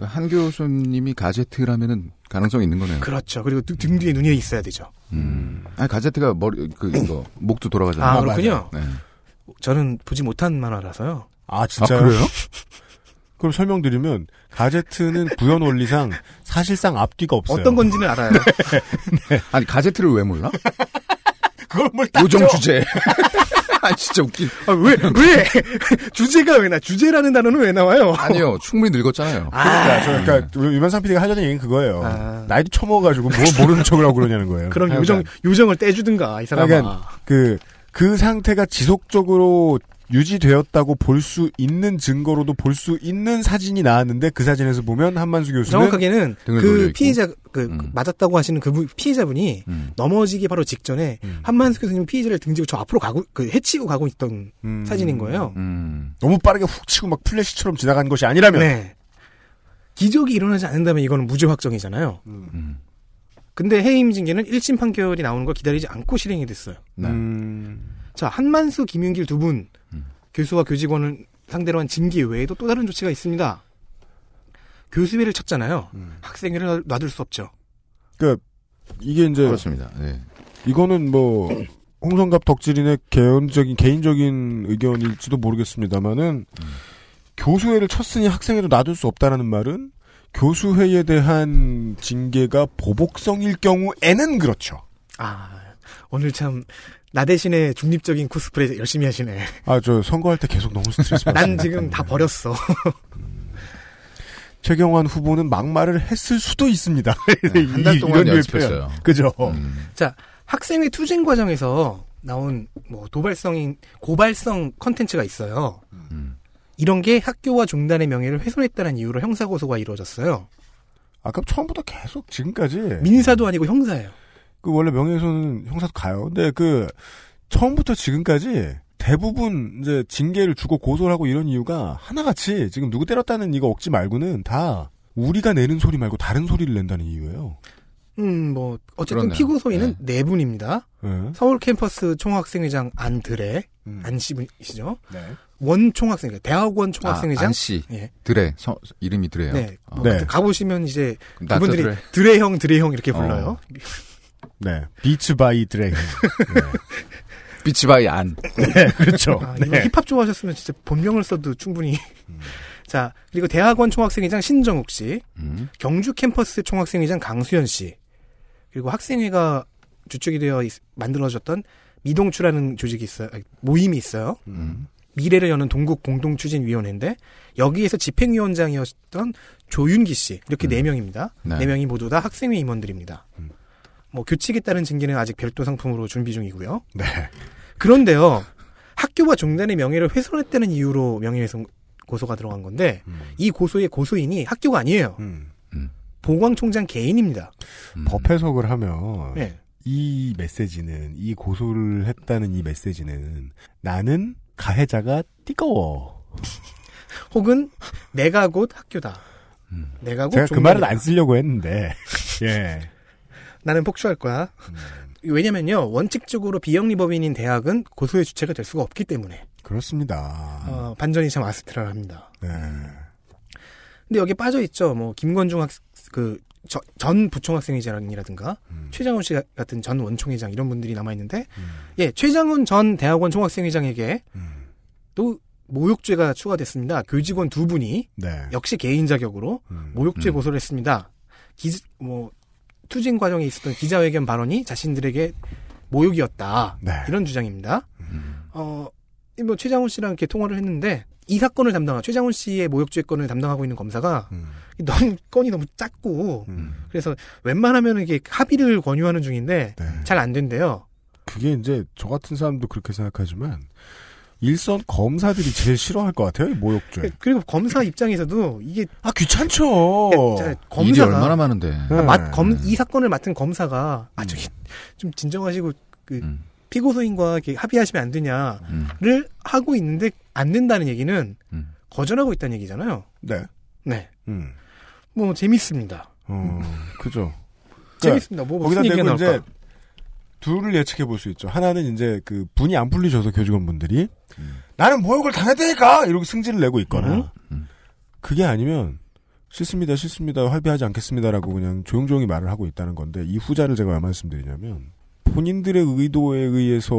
Speaker 3: 한 교수님이 가제트라면은 가능성이 있는 거네요.
Speaker 4: 그렇죠. 그리고 등- 등 뒤에 눈이 있어야 되죠.
Speaker 3: 음. 아니 가제트가 머리 그 이거 목도 돌아가잖아요.
Speaker 4: 아, 그렇군요.
Speaker 3: 네.
Speaker 4: 저는 보지 못한 만화라서요.
Speaker 2: 아, 진짜요?
Speaker 3: 아, 그래요?
Speaker 2: 그럼 설명드리면 가제트는 구현 원리상 사실상 앞뒤가 없어요.
Speaker 4: 어떤 건지는 알아요.
Speaker 3: 아니 가제트를 왜 몰라?
Speaker 2: 그걸 뭘
Speaker 3: 요정 주제. 아 진짜 웃긴.
Speaker 4: 아, 왜, 왜? 주제가 왜 나, 주제라는 단어는 왜 나와요?
Speaker 3: 아니요 충분히 늙었잖아요.
Speaker 2: 그러니까, 저, 그러니까, 유면상 PD가 하려는 얘기는 그거예요.
Speaker 4: 아.
Speaker 2: 나이도 처먹어가지고 뭐 모르는 척을 하고 그러냐는 거예요.
Speaker 4: 그럼. 요정, 요정을 떼주든가, 이 사람아.
Speaker 2: 그러니까 그, 그 상태가 지속적으로 유지되었다고 볼 수 있는 증거로도 볼 수 있는 사진이 나왔는데 그 사진에서 보면 한만수 교수는
Speaker 4: 정확하게는 그. 피해자, 그,
Speaker 3: 음.
Speaker 4: 맞았다고 하시는 그 분- 피해자분이
Speaker 3: 음.
Speaker 4: 넘어지기 바로 직전에
Speaker 2: 음.
Speaker 4: 한만수 교수님 피해자를 등지고 저 앞으로 가고, 그, 해치고 가고 있던
Speaker 2: 음,
Speaker 4: 사진인 거예요.
Speaker 3: 음.
Speaker 2: 너무 빠르게 훅 치고 막 플래시처럼 지나간 것이 아니라면
Speaker 4: 네. 기적이 일어나지 않는다면 이거는 무죄 확정이잖아요.
Speaker 3: 음.
Speaker 4: 근데 해임 징계는 1심 판결이 나오는 걸 기다리지 않고 실행이 됐어요.
Speaker 3: 네.
Speaker 2: 음,
Speaker 4: 자, 한만수, 김윤길 두 분,
Speaker 3: 음.
Speaker 4: 교수와 교직원을 상대로 한 징계 외에도 또 다른 조치가 있습니다. 교수회를 쳤잖아요.
Speaker 2: 음.
Speaker 4: 학생회를 놔둘 수 없죠.
Speaker 2: 그러니까 이게 이제
Speaker 3: 그렇습니다. 네.
Speaker 2: 이거는 뭐 홍성갑 덕질인의 개인적인 개인적인 의견일지도 모르겠습니다만은 교수회를 쳤으니 학생회도 놔둘 수 없다라는 말은 교수회에 대한 징계가 보복성일 경우에는 그렇죠.
Speaker 4: 아, 오늘 참, 나 대신에 중립적인 코스프레 열심히 하시네.
Speaker 2: 아 저 선거할 때 계속 너무 스트레스 받았어요.
Speaker 4: 난 지금 다 버렸어.
Speaker 2: 최경환 후보는 막말을 했을 수도 있습니다.
Speaker 3: 네, 한달
Speaker 2: 이-
Speaker 3: 동안 연습했어요.
Speaker 2: 그죠?
Speaker 3: 음.
Speaker 4: 자, 학생회 투쟁 과정에서 나온 뭐 도발성인, 고발성 컨텐츠가 있어요.
Speaker 3: 음.
Speaker 4: 이런 게 학교와 종단의 명예를 훼손했다는 이유로 형사고소가 이루어졌어요.
Speaker 2: 아까 처음부터 계속 지금까지
Speaker 4: 민사도 아니고 형사예요.
Speaker 2: 그 원래 명예훼손은 형사도 가요. 근데 그 처음부터 지금까지 대부분 이제 징계를 주고 고소를 하고 이런 이유가 하나같이 지금 누구 때렸다는 이거 억지 말고는 다 우리가 내는 소리 말고 다른 소리를 낸다는 이유예요.
Speaker 4: 음, 뭐, 어쨌든. 피고 소인은 네 분입니다.
Speaker 2: 네.
Speaker 4: 서울 캠퍼스 총학생회장 안드레,
Speaker 2: 음.
Speaker 4: 안 씨분이시죠.
Speaker 2: 네.
Speaker 4: 원 총학생회, 대학원 총학생회장.
Speaker 3: 아, 안 씨
Speaker 4: 예.
Speaker 3: 드레 서, 이름이 드레요.
Speaker 4: 네.
Speaker 3: 어.
Speaker 4: 뭐
Speaker 2: 네.
Speaker 4: 가보시면 이제 그분들이
Speaker 3: 드레.
Speaker 4: 드레형, 드레형 이렇게 불러요.
Speaker 3: 어.
Speaker 2: 네. Beats by 드래곤.
Speaker 3: Beats by 안.
Speaker 2: 네. 그렇죠.
Speaker 4: 아, 이거 힙합 좋아하셨으면 진짜 본명을 써도 충분히. 자, 그리고 대학원 총학생회장 신정욱 씨,
Speaker 3: 음.
Speaker 4: 경주 캠퍼스 총학생회장 강수현 씨, 그리고 학생회가 주축이 되어 있- 만들어졌던 미동추라는 조직이 있어요. 아니, 모임이 있어요.
Speaker 3: 음.
Speaker 4: 미래를 여는 동국 공동추진위원회인데 여기에서 집행위원장이었던 조윤기 씨 이렇게 네 명입니다.
Speaker 3: 네.
Speaker 4: 네 명이 모두 다 학생회 임원들입니다. 뭐 교칙에 따른 징계는 아직 별도 상품으로 준비 중이고요.
Speaker 2: 네.
Speaker 4: 그런데요, 학교와 종단의 명예를 훼손했다는 이유로 명예훼손 고소가 들어간 건데 이 고소의 고소인이 학교가 아니에요.
Speaker 2: 음.
Speaker 4: 보광총장 개인입니다.
Speaker 3: 음.
Speaker 2: 법 해석을 하면
Speaker 4: 네.
Speaker 2: 이 메시지는 이 고소를 했다는 이 메시지는 나는 가해자가 띠꺼워.
Speaker 4: 혹은 내가 곧 학교다.
Speaker 3: 음.
Speaker 4: 내가 곧
Speaker 2: 제가 그
Speaker 4: 종단이다.
Speaker 2: 말은 안 쓰려고 했는데 예.
Speaker 4: 나는 폭주할 거야.
Speaker 2: 음.
Speaker 4: 왜냐면요, 원칙적으로 비영리법인인 대학은 고소의 주체가 될 수가 없기 때문에,
Speaker 2: 그렇습니다.
Speaker 4: 어, 반전이 참 아스트랄합니다.
Speaker 2: 네.
Speaker 4: 근데 여기에 빠져 있죠, 뭐, 김건중 학, 그, 저- 전 부총학생회장이라든가,
Speaker 2: 음.
Speaker 4: 최장훈 씨 같은 전 원총회장 이런 분들이 남아 있는데,
Speaker 2: 음.
Speaker 4: 예, 최장훈 전 대학원 총학생회장에게
Speaker 2: 음.
Speaker 4: 또 모욕죄가 추가됐습니다. 교직원 두 분이
Speaker 2: 네.
Speaker 4: 역시 개인 자격으로
Speaker 2: 음.
Speaker 4: 모욕죄
Speaker 3: 음.
Speaker 4: 고소를 했습니다. 기, 뭐, 투쟁 과정에 있었던 기자회견 발언이 자신들에게 모욕이었다.
Speaker 2: 네.
Speaker 4: 이런 주장입니다. 어, 뭐 최장훈 씨랑 이렇게 통화를 했는데 이 사건을 담당한 최장훈 씨의 모욕죄 건을 담당하고 있는 검사가
Speaker 2: 음.
Speaker 4: 너무 건이 너무 작고
Speaker 2: 음.
Speaker 4: 그래서 웬만하면 이게 합의를 권유하는 중인데
Speaker 2: 네.
Speaker 4: 잘안 된대요.
Speaker 2: 그게 이제 저 같은 사람도 그렇게 생각하지만 일선 검사들이 제일 싫어할 것 같아요. 이 모욕죄.
Speaker 4: 그리고 검사 입장에서도 이게
Speaker 2: 아 귀찮죠.
Speaker 4: 자,
Speaker 3: 일이
Speaker 4: 검사가
Speaker 3: 얼마나 많은데.
Speaker 2: 네.
Speaker 4: 맛- 검, 이 사건을 맡은 검사가 아 저기 좀 진정하시고 그
Speaker 3: 음.
Speaker 4: 피고소인과 이렇게 합의하시면 안 되냐를
Speaker 3: 음.
Speaker 4: 하고 있는데 안 된다는 얘기는
Speaker 3: 음.
Speaker 4: 거절하고 있다는 얘기잖아요.
Speaker 2: 네.
Speaker 4: 네,
Speaker 2: 음.
Speaker 4: 뭐 재밌습니다.
Speaker 2: 어, 그죠.
Speaker 4: 재밌습니다. 뭐
Speaker 2: 거기다
Speaker 4: 무슨 얘기가
Speaker 2: 대고 이제
Speaker 4: 나올까?
Speaker 2: 둘을 예측해 볼 수 있죠. 하나는 이제 그 분이 안 풀리셔서 교직원분들이 나는 모욕을 당했다니까 이러고 승질을 내고 있거나
Speaker 3: 음. 음.
Speaker 2: 그게 아니면 싫습니다, 싫습니다, 활비하지 않겠습니다라고 그냥 조용조용히 말을 하고 있다는 건데 이 후자를 제가 왜 말씀드리냐면 본인들의 의도에 의해서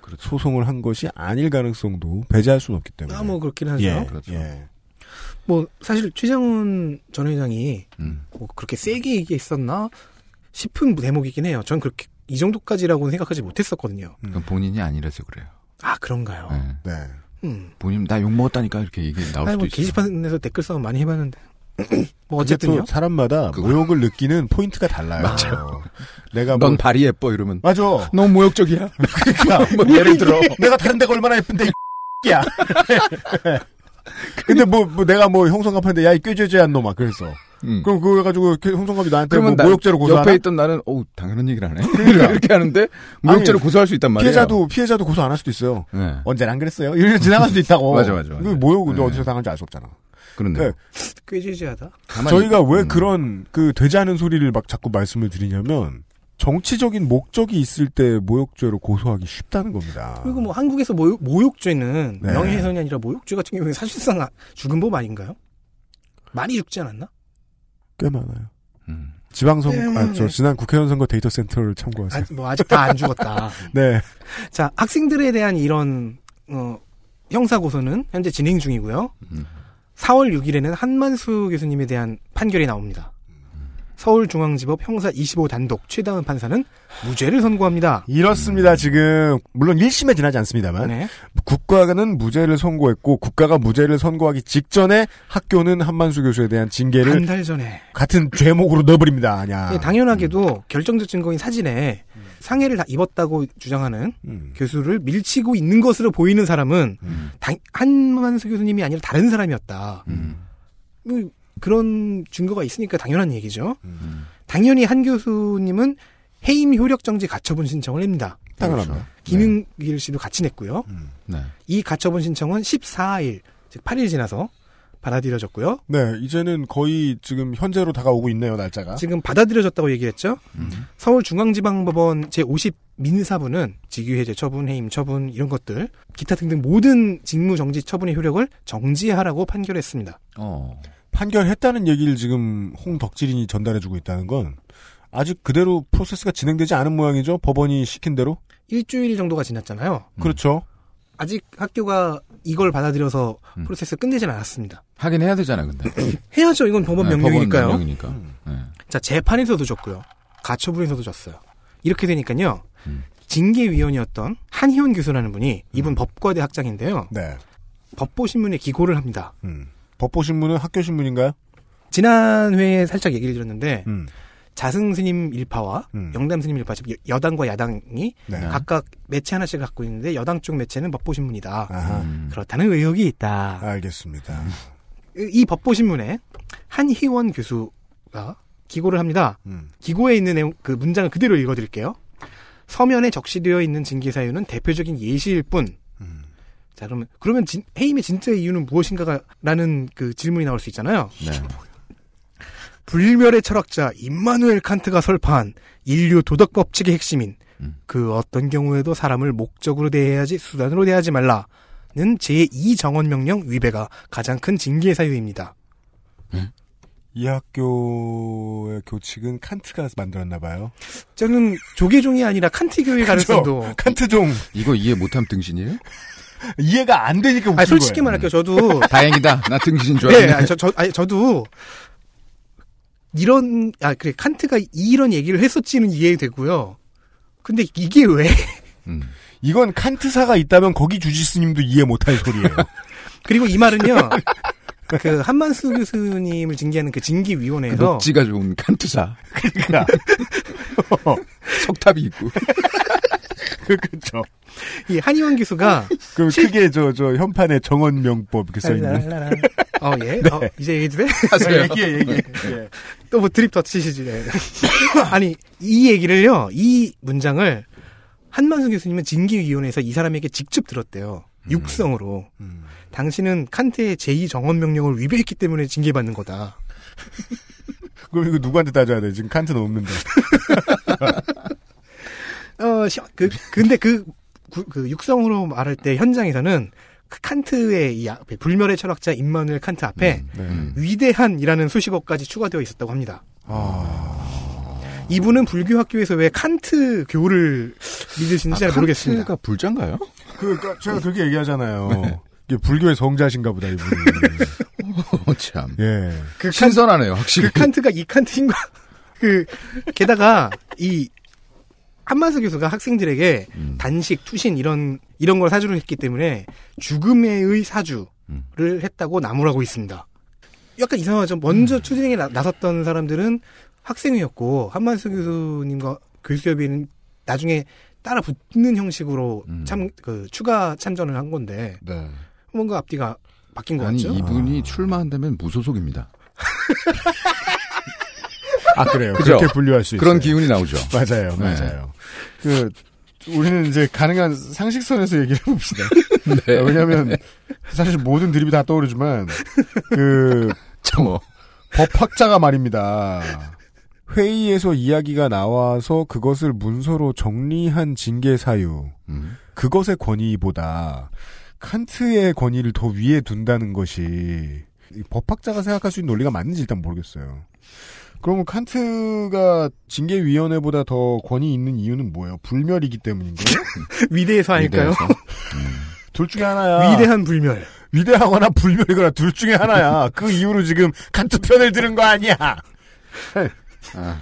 Speaker 3: 그렇죠.
Speaker 2: 소송을 한 것이 아닐 가능성도 배제할 수는 없기 때문에.
Speaker 4: 아, 뭐 그렇긴 하죠.
Speaker 2: 예,
Speaker 3: 그렇죠.
Speaker 2: 예.
Speaker 4: 뭐 사실 최장훈 전 회장이
Speaker 3: 음.
Speaker 4: 뭐 그렇게 세게 얘기했었나 싶은 대목이긴 해요. 전 그렇게 이 정도까지라고는 생각하지 못했었거든요.
Speaker 3: 그건 본인이 아니라서 그래요.
Speaker 4: 아 그런가요?
Speaker 3: 네.
Speaker 2: 네.
Speaker 4: 음.
Speaker 3: 본인 나 욕 먹었다니까 이렇게 얘기 나올
Speaker 4: 아니
Speaker 3: 수도
Speaker 4: 뭐
Speaker 3: 있어요.
Speaker 4: 게시판에서 댓글 싸움 많이 해봤는데 뭐.
Speaker 2: 또 사람마다
Speaker 3: 그거.
Speaker 2: 모욕을 느끼는 포인트가 달라요.
Speaker 3: 맞아요.
Speaker 2: 내가
Speaker 3: 뭐넌 발이 예뻐 이러면
Speaker 2: 맞아.
Speaker 3: 너무 모욕적이야.
Speaker 2: 그러니까
Speaker 3: 뭐 예를 들어
Speaker 2: 내가 다른 데가 얼마나 예쁜데 이 야. 근데 뭐, 뭐 내가 뭐 형성 갑하는데 야이 꾀죄죄한 놈아 그랬어.
Speaker 3: 음.
Speaker 2: 그럼 그거 해가지고 이렇게 형성갑이 나한테 뭐
Speaker 3: 그러면 나-
Speaker 2: 모욕죄로 고소하나?
Speaker 3: 옆에 있던 나는 어우 당연한 얘기를 하네.
Speaker 2: 그러니까.
Speaker 3: 이렇게 하는데 모욕죄로 고소할 수 있단 말이에요.
Speaker 2: 피해자도 피해자도 고소 안 할 수도 있어요.
Speaker 3: 네.
Speaker 2: 언제나 안 그랬어요. 이렇게 지나갈 수도 있다고.
Speaker 3: 맞아, 맞아, 맞아.
Speaker 2: 그 모욕은
Speaker 3: 네.
Speaker 2: 어디서 당한지 알 수 없잖아.
Speaker 3: 그런데
Speaker 2: 네.
Speaker 4: 꽤 지지하다.
Speaker 3: 가만히
Speaker 2: 저희가 왜
Speaker 3: 음.
Speaker 2: 그런 그 되지 않은 소리를 막 자꾸 말씀을 드리냐면 정치적인 목적이 있을 때 모욕죄로 고소하기 쉽다는 겁니다.
Speaker 4: 그리고 뭐 한국에서 모욕, 모욕죄는
Speaker 2: 네.
Speaker 4: 명예훼손이 아니라 모욕죄 같은 경우에 사실상 아- 죽은 법 아닌가요? 많이 죽지 않았나?
Speaker 2: 꽤 많아요.
Speaker 3: 음.
Speaker 2: 지방선
Speaker 4: 네,
Speaker 2: 아, 저
Speaker 4: 네.
Speaker 2: 지난 국회의원 선거 데이터 센터를 참고하세요.
Speaker 4: 아, 뭐 아직 다 안 죽었다.
Speaker 2: 네.
Speaker 4: 자 학생들에 대한 이런 어, 형사 고소는 현재 진행 중이고요.
Speaker 3: 음.
Speaker 4: 4월 6일에는 한만수 교수님에 대한 판결이 나옵니다. 서울중앙지법 형사 25 단독 최다은 판사는 무죄를 선고합니다.
Speaker 2: 이렇습니다. 지금 물론 1심에 지나지 않습니다만
Speaker 4: 네.
Speaker 2: 국가는 무죄를 선고했고 국가가 무죄를 선고하기 직전에 학교는 한만수 교수에 대한 징계를
Speaker 4: 한 달 전에
Speaker 2: 같은 죄목으로 넣어버립니다. 아냐.
Speaker 4: 예, 당연하게도 결정적 증거인 사진에 상해를 다 입었다고 주장하는
Speaker 2: 음.
Speaker 4: 교수를 밀치고 있는 것으로 보이는 사람은
Speaker 2: 음.
Speaker 4: 당- 한만수 교수님이 아니라 다른 사람이었다. 그런 증거가 있으니까 당연한 얘기죠.
Speaker 2: 음.
Speaker 4: 당연히 한 교수님은 해임 효력 정지 가처분 신청을 냅니다.
Speaker 2: 당연합니다.
Speaker 4: 김윤길 씨도 같이 냈고요.
Speaker 2: 음.
Speaker 3: 네.
Speaker 4: 이 가처분 신청은 14일, 즉 8일 지나서 받아들여졌고요.
Speaker 2: 네, 이제는 거의 지금 현재로 다가오고 있네요, 날짜가.
Speaker 4: 지금 받아들여졌다고 얘기했죠.
Speaker 3: 음.
Speaker 4: 서울중앙지방법원 제50 민사부는 직위해제 처분, 해임 처분 이런 것들 기타 등등 모든 직무 정지 처분의 효력을 정지하라고 판결했습니다.
Speaker 3: 어.
Speaker 2: 판결했다는 얘기를 지금 홍덕질인이 전달해주고 있다는 건 아직 그대로 프로세스가 진행되지 않은 모양이죠. 법원이 시킨 대로.
Speaker 4: 일주일 정도가 지났잖아요.
Speaker 3: 음.
Speaker 2: 그렇죠.
Speaker 4: 아직 학교가 이걸 받아들여서
Speaker 3: 음.
Speaker 4: 프로세스 끝내진 않았습니다.
Speaker 3: 하긴 해야 되잖아 근데.
Speaker 4: 해야죠. 이건 법원
Speaker 3: 네,
Speaker 4: 명령이니까요.
Speaker 3: 법원 명령이니까.
Speaker 2: 음.
Speaker 3: 네.
Speaker 4: 자, 재판에서도 졌고요. 가처분에서도 졌어요. 이렇게 되니까요.
Speaker 3: 음.
Speaker 4: 징계위원이었던 한희원 교수라는 분이 이분 법과대 학장인데요.
Speaker 2: 네.
Speaker 4: 법보신문에 기고를 합니다.
Speaker 2: 음. 법보 신문은 학교 신문인가요?
Speaker 4: 지난 회에 살짝 얘기를 드렸는데
Speaker 2: 음.
Speaker 4: 자승 스님 일파와
Speaker 2: 음.
Speaker 4: 영담 스님 일파, 즉 여당과 야당이
Speaker 2: 네.
Speaker 3: 네.
Speaker 4: 각각 매체 하나씩 갖고 있는데 여당 쪽 매체는 법보신문이다.
Speaker 3: 음.
Speaker 4: 그렇다는 의혹이 있다.
Speaker 2: 알겠습니다.
Speaker 4: 이 법보신문에 한희원 교수가 기고를 합니다.
Speaker 2: 음.
Speaker 4: 기고에 있는 내용, 그 문장을 그대로 읽어드릴게요. 서면에 적시되어 있는 징계 사유는 대표적인 예시일 뿐.
Speaker 2: 음.
Speaker 4: 자, 그러면, 그러면 진- 해임의 진짜 이유는 무엇인가라는 그 질문이 나올 수 있잖아요.
Speaker 3: 네.
Speaker 4: 불멸의 철학자 임마누엘 칸트가 설파한 인류 도덕 법칙의 핵심인
Speaker 3: 음.
Speaker 4: 그 어떤 경우에도 사람을 목적으로 대해야지 수단으로 대하지 말라는 제2 정원 명령 위배가 가장 큰 징계 사유입니다.
Speaker 2: 이 학교의 교칙은 칸트가 만들었나 봐요.
Speaker 4: 저는 조계종이 아니라 칸트교의 가능성도
Speaker 2: 칸트종
Speaker 3: 이거 이해 못하면 등신이에요?
Speaker 2: 이해가 안 되니까 웃긴
Speaker 4: 아 솔직히
Speaker 2: 거예요.
Speaker 4: 말할게요. 저도
Speaker 3: 다행이다. 나 등신인 줄
Speaker 4: 예,
Speaker 3: 알았네.
Speaker 4: 아니, 저, 저, 아니, 저도 이런 아 그래 칸트가 이런 얘기를 했었지는 이해되고요. 근데 이게 왜?
Speaker 3: 음.
Speaker 2: 이건 칸트사가 있다면 거기 주지스님도 이해 못할 소리예요.
Speaker 4: 그리고 이 말은요. 그 한만수 교수님을 징계하는
Speaker 3: 그그
Speaker 4: 징계위원회에서
Speaker 3: 녹지가 좋은 칸트사.
Speaker 2: 그러니까
Speaker 3: 석탑이 있고.
Speaker 2: 그 그쵸.
Speaker 4: 이 한의원 교수가
Speaker 2: 그 크게 저 저 현판에 정언명법 이렇게 써 있는.
Speaker 4: 어 예. 어, 이제 얘기해도 돼?
Speaker 2: 하세요. 얘기해 얘기해. 예.
Speaker 4: 또뭐 드립 더 치시지. 네. 아니 이 얘기를요. 이 문장을 한만수 교수님은 징계위원회에서 이 사람에게 직접 들었대요. 육성으로.
Speaker 2: 음.
Speaker 4: 당신은 칸트의 제2 정원 명령을 위배했기 때문에 징계받는 거다.
Speaker 2: 그럼 이거 누구한테 따져야 돼? 지금 칸트는 없는데.
Speaker 4: 어, 시- 그, 근데 그, 구- 그 육성으로 말할 때 현장에서는 그 칸트의 이 앞에 불멸의 철학자 임마누엘 칸트 앞에
Speaker 2: 네.
Speaker 3: 음.
Speaker 4: 위대한이라는 수식어까지 추가되어 있었다고 합니다.
Speaker 2: 아.
Speaker 4: 이분은 불교 학교에서 왜 칸트 교를 믿으시는지 잘 모르겠습니다.
Speaker 3: 칸트가 불자인가요?
Speaker 2: 그, 그 제가 그렇게 얘기하잖아요. 이게 불교의 성자신가 보다, 이분이.
Speaker 3: 어, 참.
Speaker 2: 예.
Speaker 4: 그, 칸,
Speaker 3: 신선하네요, 확실히.
Speaker 4: 그 칸트가 이 칸트인가? 그, 게다가 이 한만수 교수가 학생들에게
Speaker 3: 음.
Speaker 4: 단식, 투신 이런 이런 걸 사주를 했기 때문에 죽음의 사주를
Speaker 3: 음.
Speaker 4: 했다고 나무라고 있습니다. 약간 이상하죠. 먼저 투쟁에 나, 나섰던 사람들은 학생이었고 한만수 교수님과 교수협의는 나중에 따라 붙는 형식으로
Speaker 3: 음.
Speaker 4: 참그 추가 참전을 한 건데
Speaker 3: 네.
Speaker 4: 뭔가 앞뒤가 바뀐 것
Speaker 3: 아니,
Speaker 4: 같죠.
Speaker 3: 이분이 출마한다면 무소속입니다.
Speaker 2: 아, 그래요.
Speaker 3: 그죠?
Speaker 2: 그렇게 분류할 수 있어요.
Speaker 3: 그런 기운이 나오죠.
Speaker 2: 맞아요,
Speaker 3: 네.
Speaker 2: 맞아요. 그, 우리는 이제 가능한 상식선에서 얘기를 해봅시다.
Speaker 3: 네.
Speaker 2: 왜냐면, 사실 모든 드립이 다 떠오르지만, 그,
Speaker 3: 저 뭐.
Speaker 2: 법학자가 말입니다. 회의에서 이야기가 나와서 그것을 문서로 정리한 징계 사유,
Speaker 3: 음.
Speaker 2: 그것의 권위보다 칸트의 권위를 더 위에 둔다는 것이 이 법학자가 생각할 수 있는 논리가 맞는지 일단 모르겠어요. 그러면 칸트가 징계위원회보다 더 권위 있는 이유는 뭐예요? 불멸이기 때문인가요?
Speaker 4: 위대해서 아닐까요?
Speaker 3: 위대해서.
Speaker 2: 둘 중에 하나야.
Speaker 4: 위대한 불멸.
Speaker 2: 위대하거나 불멸이거나 둘 중에 하나야. 그 이유로 지금 칸트 편을 들은 거 아니야.
Speaker 3: 아,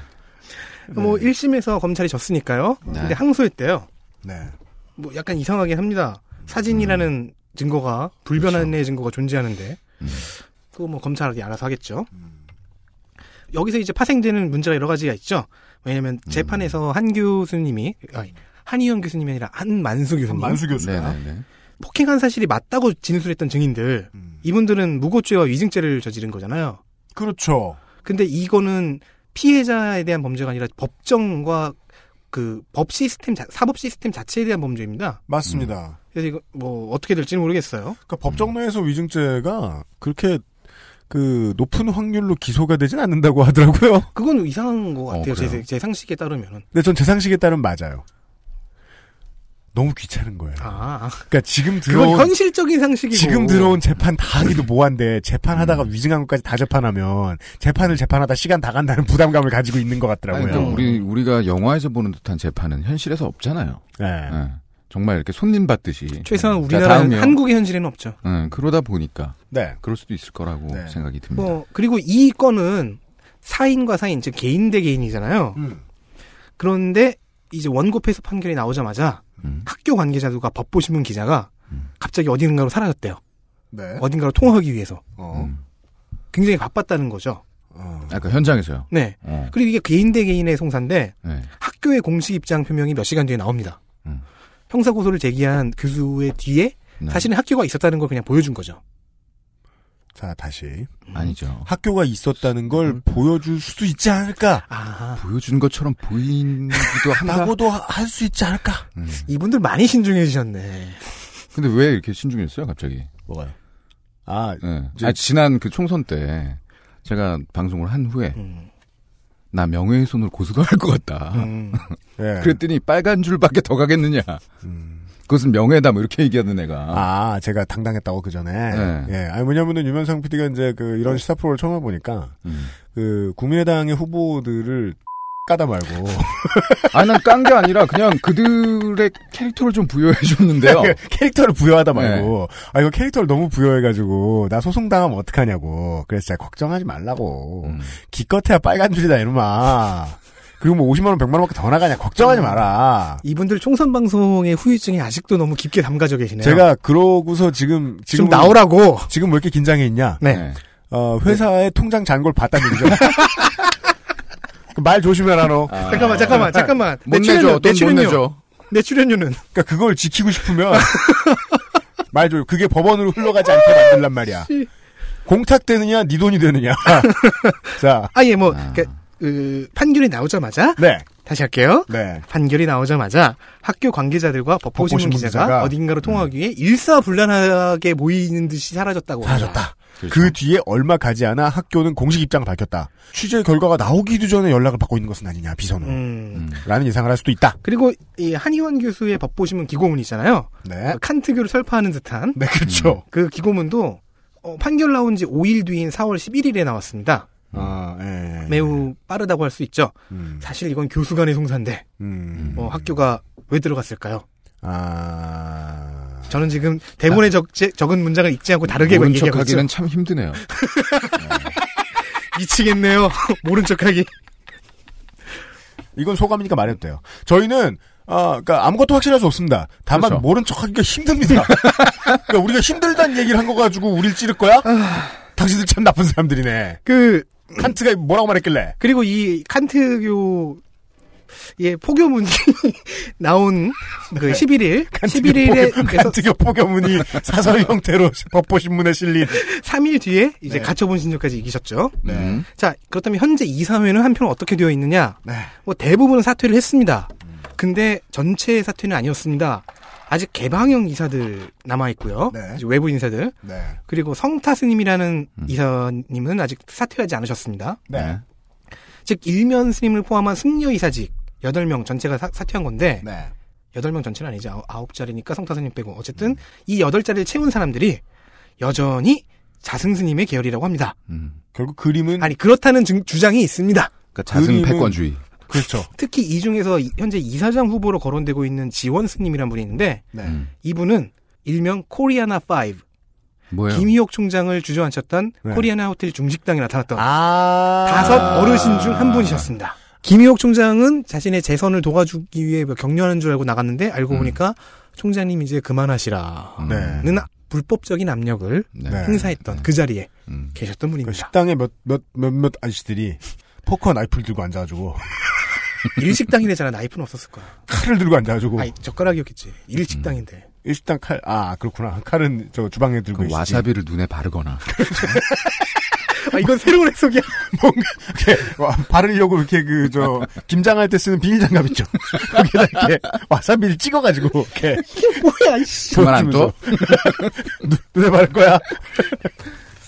Speaker 4: 뭐 1심에서 검찰이 졌으니까요.
Speaker 3: 네.
Speaker 4: 근데 항소했대요.
Speaker 2: 네.
Speaker 4: 뭐 약간 이상하긴 합니다. 사진이라는 증거가 불변한의 증거가 존재하는데
Speaker 3: 음.
Speaker 4: 그거 뭐 검찰이 알아서 하겠죠. 여기서 이제 파생되는 문제가 여러 가지가 있죠. 왜냐하면
Speaker 3: 음.
Speaker 4: 재판에서 한 교수님이 아니, 한의원 교수님이 아니라 한만수 교수님
Speaker 2: 만수 교수가.
Speaker 3: 네네네.
Speaker 4: 폭행한 사실이 맞다고 진술했던 증인들
Speaker 2: 음.
Speaker 4: 이분들은 무고죄와 위증죄를 저지른 거잖아요.
Speaker 2: 그렇죠.
Speaker 4: 근데 이거는 피해자에 대한 범죄가 아니라 법정과 그 법 시스템 자- 사법 시스템 자체에 대한 범죄입니다.
Speaker 2: 맞습니다.
Speaker 4: 그래서 이거 뭐 어떻게 될지는 모르겠어요.
Speaker 2: 그러니까 법정 내에서 위증죄가 그렇게 그 높은 확률로 기소가 되진 않는다고 하더라고요.
Speaker 4: 그건 이상한 것 같아요.
Speaker 3: 어?
Speaker 4: 제, 제 상식에 따르면은.
Speaker 2: 근데 전 제 상식에 따르면 맞아요. 너무 귀찮은 거예요.
Speaker 4: 아,
Speaker 2: 그러니까 지금 들어온
Speaker 4: 현실적인 상식이고.
Speaker 2: 지금 들어온 재판 다 하기도 뭐한데 재판하다가 위증한 것까지 다 재판하면 재판을 재판하다 시간 다 간다는 부담감을 가지고 있는 것
Speaker 3: 아니,
Speaker 2: 같더라고요.
Speaker 3: 그러니까 우리, 우리가 영화에서 보는 듯한 재판은 현실에서 없잖아요.
Speaker 2: 네.
Speaker 3: 예. 정말 이렇게 손님 받듯이.
Speaker 4: 최소한
Speaker 3: 자,
Speaker 4: 우리나라. 한국의 현실에는 없죠.
Speaker 3: 예, 그러다 보니까
Speaker 2: 네.
Speaker 3: 그럴 수도 있을 거라고
Speaker 2: 네.
Speaker 3: 생각이 듭니다.
Speaker 4: 뭐 그리고 이 건은 사인과 사인, 즉 개인 대 개인이잖아요.
Speaker 2: 음.
Speaker 4: 그런데 이제 원고 패소 판결이 나오자마자
Speaker 3: 음.
Speaker 4: 학교 관계자들과 법보신문 기자가
Speaker 3: 음.
Speaker 4: 갑자기 어딘가로 사라졌대요.
Speaker 2: 네.
Speaker 4: 어딘가로 통화하기 위해서
Speaker 2: 어.
Speaker 3: 음.
Speaker 4: 굉장히 바빴다는 거죠.
Speaker 2: 어.
Speaker 3: 아까 현장에서요.
Speaker 4: 네.
Speaker 3: 어.
Speaker 4: 그리고 이게 개인 대 개인의 송사인데
Speaker 3: 네.
Speaker 4: 학교의 공식 입장 표명이 몇 시간 뒤에 나옵니다.
Speaker 3: 음.
Speaker 4: 형사 고소를 제기한 교수의 뒤에
Speaker 3: 네.
Speaker 4: 사실은 학교가 있었다는 걸 그냥 보여준 거죠.
Speaker 2: 자 다시
Speaker 3: 아니죠.
Speaker 2: 학교가 있었다는 걸 보여줄 수도 있지 않을까?
Speaker 4: 아,
Speaker 3: 보여준 것처럼 보이기도 한다.
Speaker 2: 라고도 할 수 있지 않을까?
Speaker 3: 음.
Speaker 4: 이분들 많이 신중해지셨네.
Speaker 3: 근데 왜 이렇게 신중했어요, 갑자기?
Speaker 2: 뭐가요? 아,
Speaker 3: 예.
Speaker 2: 이제-
Speaker 3: 아, 지난 그 총선 때 제가 방송을 한 후에
Speaker 4: 음,
Speaker 3: 나 명예훼손을 고소도 할 것 같다.
Speaker 4: 음.
Speaker 2: 예.
Speaker 3: 그랬더니 빨간 줄밖에 더 가겠느냐.
Speaker 2: 음.
Speaker 3: 그것은 명예다 뭐 이렇게 얘기하는 애가.
Speaker 2: 아, 제가 당당했다고 그 전에.
Speaker 3: 네.
Speaker 2: 예. 아니, 뭐냐면은 유면상 PD가 이제 그 이런 시사 프로를 처음 해보니까
Speaker 3: 음.
Speaker 2: 그 국민의당의 후보들을 까다 말고
Speaker 3: 아니 난 깐 게 아니라 그냥 그들의 캐릭터를 좀 부여해 줬는데요.
Speaker 2: 캐릭터를 부여하다 말고 아 이거 캐릭터를 너무 부여해가지고 나 소송 당하면 어떡하냐고 그래서 진짜 걱정하지 말라고
Speaker 3: 음.
Speaker 2: 기껏해야 빨간 줄이다 이놈아 그리고 뭐 50만 원 100만 원 밖에 더 나가냐 걱정하지 마라
Speaker 4: 이분들 총선 방송의 후유증이 아직도 너무 깊게 담가져 계시네요.
Speaker 2: 제가 그러고서 지금 지금
Speaker 4: 좀 나오라고.
Speaker 2: 지금 왜 이렇게 긴장해 있냐
Speaker 4: 네.
Speaker 3: 네.
Speaker 2: 어 회사의 통장 잔고를 봤다는 얘기죠 그 말 조심해라 너
Speaker 3: 아.
Speaker 4: 잠깐만, 잠깐만, 잠깐만. 못내
Speaker 3: 내줘,
Speaker 4: 출연료, 내 출연료,
Speaker 3: 내줘.
Speaker 4: 내 출연료는
Speaker 2: 그러니까 그걸 지키고 싶으면 말좀 그게 법원으로 흘러가지 않게 만들란 말이야. 공탁되느냐, 네 돈이 되느냐. 자,
Speaker 4: 아예 뭐
Speaker 3: 아.
Speaker 4: 그, 그, 판결이 나오자마자
Speaker 2: 네,
Speaker 4: 다시 할게요.
Speaker 2: 네,
Speaker 4: 판결이 나오자마자 학교 관계자들과 법보신문 기자가,
Speaker 2: 기자가
Speaker 4: 어딘가로 통하기 위해 일사불란하게 모이는 듯이 사라졌다고.
Speaker 2: 사라졌다. 그 뒤에 얼마 가지 않아 학교는 공식 입장을 밝혔다. 취재 결과가 나오기도 전에 연락을 받고 있는 것은 아니냐, 비선으로.
Speaker 4: 음.
Speaker 2: 라는 예상을 할 수도 있다.
Speaker 4: 그리고 이 한의원 교수의 법보신문 기고문 있잖아요.
Speaker 2: 네.
Speaker 4: 그 칸트교를 설파하는 듯한
Speaker 2: 네, 그렇죠.
Speaker 4: 그 기고문도 어, 판결 나온 지 5일 뒤인 4월 11일에 나왔습니다.
Speaker 2: 아, 예.
Speaker 4: 매우 빠르다고 할 수 있죠.
Speaker 2: 음,
Speaker 4: 사실 이건 교수 간의 송사인데
Speaker 2: 음,
Speaker 4: 어, 학교가 왜 들어갔을까요?
Speaker 2: 아.
Speaker 4: 저는 지금 대본에 적, 적은 문장을 읽지 않고 다르게
Speaker 3: 모른
Speaker 4: 얘기하고 있죠.
Speaker 3: 척하기는 참 힘드네요.
Speaker 4: 미치겠네요. 모른 척하기.
Speaker 2: 이건 소감이니까 말해도 돼요. 저희는 아, 그러니까 아무것도 확실할 수 없습니다. 다만
Speaker 3: 그렇죠.
Speaker 2: 모른 척하기가 힘듭니다. 그러니까 우리가 힘들다는 얘기를 한 거 가지고 우리를 찌를 거야? 당신들 참 나쁜 사람들이네.
Speaker 4: 그
Speaker 2: 칸트가 뭐라고 말했길래?
Speaker 4: 그리고 이 칸트교 예 포교문이 나온 그 11일 11일에서
Speaker 2: 칸트교 포교문이 사설 형태로 법보신문에 실린.
Speaker 4: 3일 뒤에 이제
Speaker 2: 네.
Speaker 4: 가처분 신청까지 이기셨죠.
Speaker 3: 음.
Speaker 4: 자 그렇다면 현재 이사회는 한편 어떻게 되어 있느냐?
Speaker 2: 네.
Speaker 4: 뭐 대부분은 사퇴를 했습니다. 근데 전체 사퇴는 아니었습니다. 아직 개방형 이사들 남아 있고요.
Speaker 2: 네.
Speaker 4: 외부 인사들
Speaker 2: 네.
Speaker 4: 그리고 성타 스님이라는
Speaker 3: 음.
Speaker 4: 이사님은 아직 사퇴하지 않으셨습니다.
Speaker 2: 네.
Speaker 4: 즉 일면 스님을 포함한 승려 이사직 8명 전체가 사, 퇴한 건데
Speaker 2: 네.
Speaker 4: 8명 전체는 아니죠. 아홉 자리니까 성타 스님 빼고 어쨌든 이 8자리를 채운 사람들이 여전히 자승 스님의 계열이라고 합니다.
Speaker 3: 음.
Speaker 2: 결국 그림은
Speaker 4: 아니 그렇다는 주, 주장이 있습니다.
Speaker 3: 그러니까 자승 패권주의.
Speaker 2: 그렇죠.
Speaker 4: 특히 이 중에서 이- 현재 이사장 후보로 거론되고 있는 지원 스님이라는 분이 있는데
Speaker 2: 네.
Speaker 3: 음.
Speaker 4: 이분은 일명 코리아나 5
Speaker 3: 뭐예요?
Speaker 4: 김희옥 총장을 주저앉혔던
Speaker 2: 네.
Speaker 4: 코리아나 호텔 중식당에 나타났던
Speaker 2: 아.
Speaker 4: 다섯 어르신 중 한 분이셨습니다. 김희옥 총장은 자신의 재선을 도와주기 위해 뭐 격려하는 줄 알고 나갔는데 알고
Speaker 3: 음.
Speaker 4: 보니까 총장님 이제 그만하시라는
Speaker 2: 네.
Speaker 4: 불법적인 압력을
Speaker 3: 네.
Speaker 2: 네.
Speaker 4: 행사했던 그 자리에
Speaker 3: 음.
Speaker 4: 계셨던
Speaker 2: 그
Speaker 4: 분입니다.
Speaker 2: 식당에 몇, 몇, 몇몇 아저씨들이 포커 나이프를 들고 앉아가지고
Speaker 4: 일식당이래잖아. 나이프는 없었을 거야.
Speaker 2: 칼을 들고 앉아가지고
Speaker 4: 아니 젓가락이었겠지. 일식당인데.
Speaker 2: 일식당 칼, 아, 그렇구나. 칼은 저 주방에 들고
Speaker 3: 그
Speaker 2: 있지.
Speaker 3: 와사비를 눈에 바르거나.
Speaker 4: 아 이건 새로운 해석이야.
Speaker 2: 이렇게 와, 바르려고 이렇게 그 저 김장할 때 쓰는 비닐 장갑 있죠. 거기다 이렇게 와사비를 찍어가지고 이렇게
Speaker 4: 뭐야 이씨.
Speaker 3: 그만 안 둬?
Speaker 2: 눈- 눈에 바를 거야.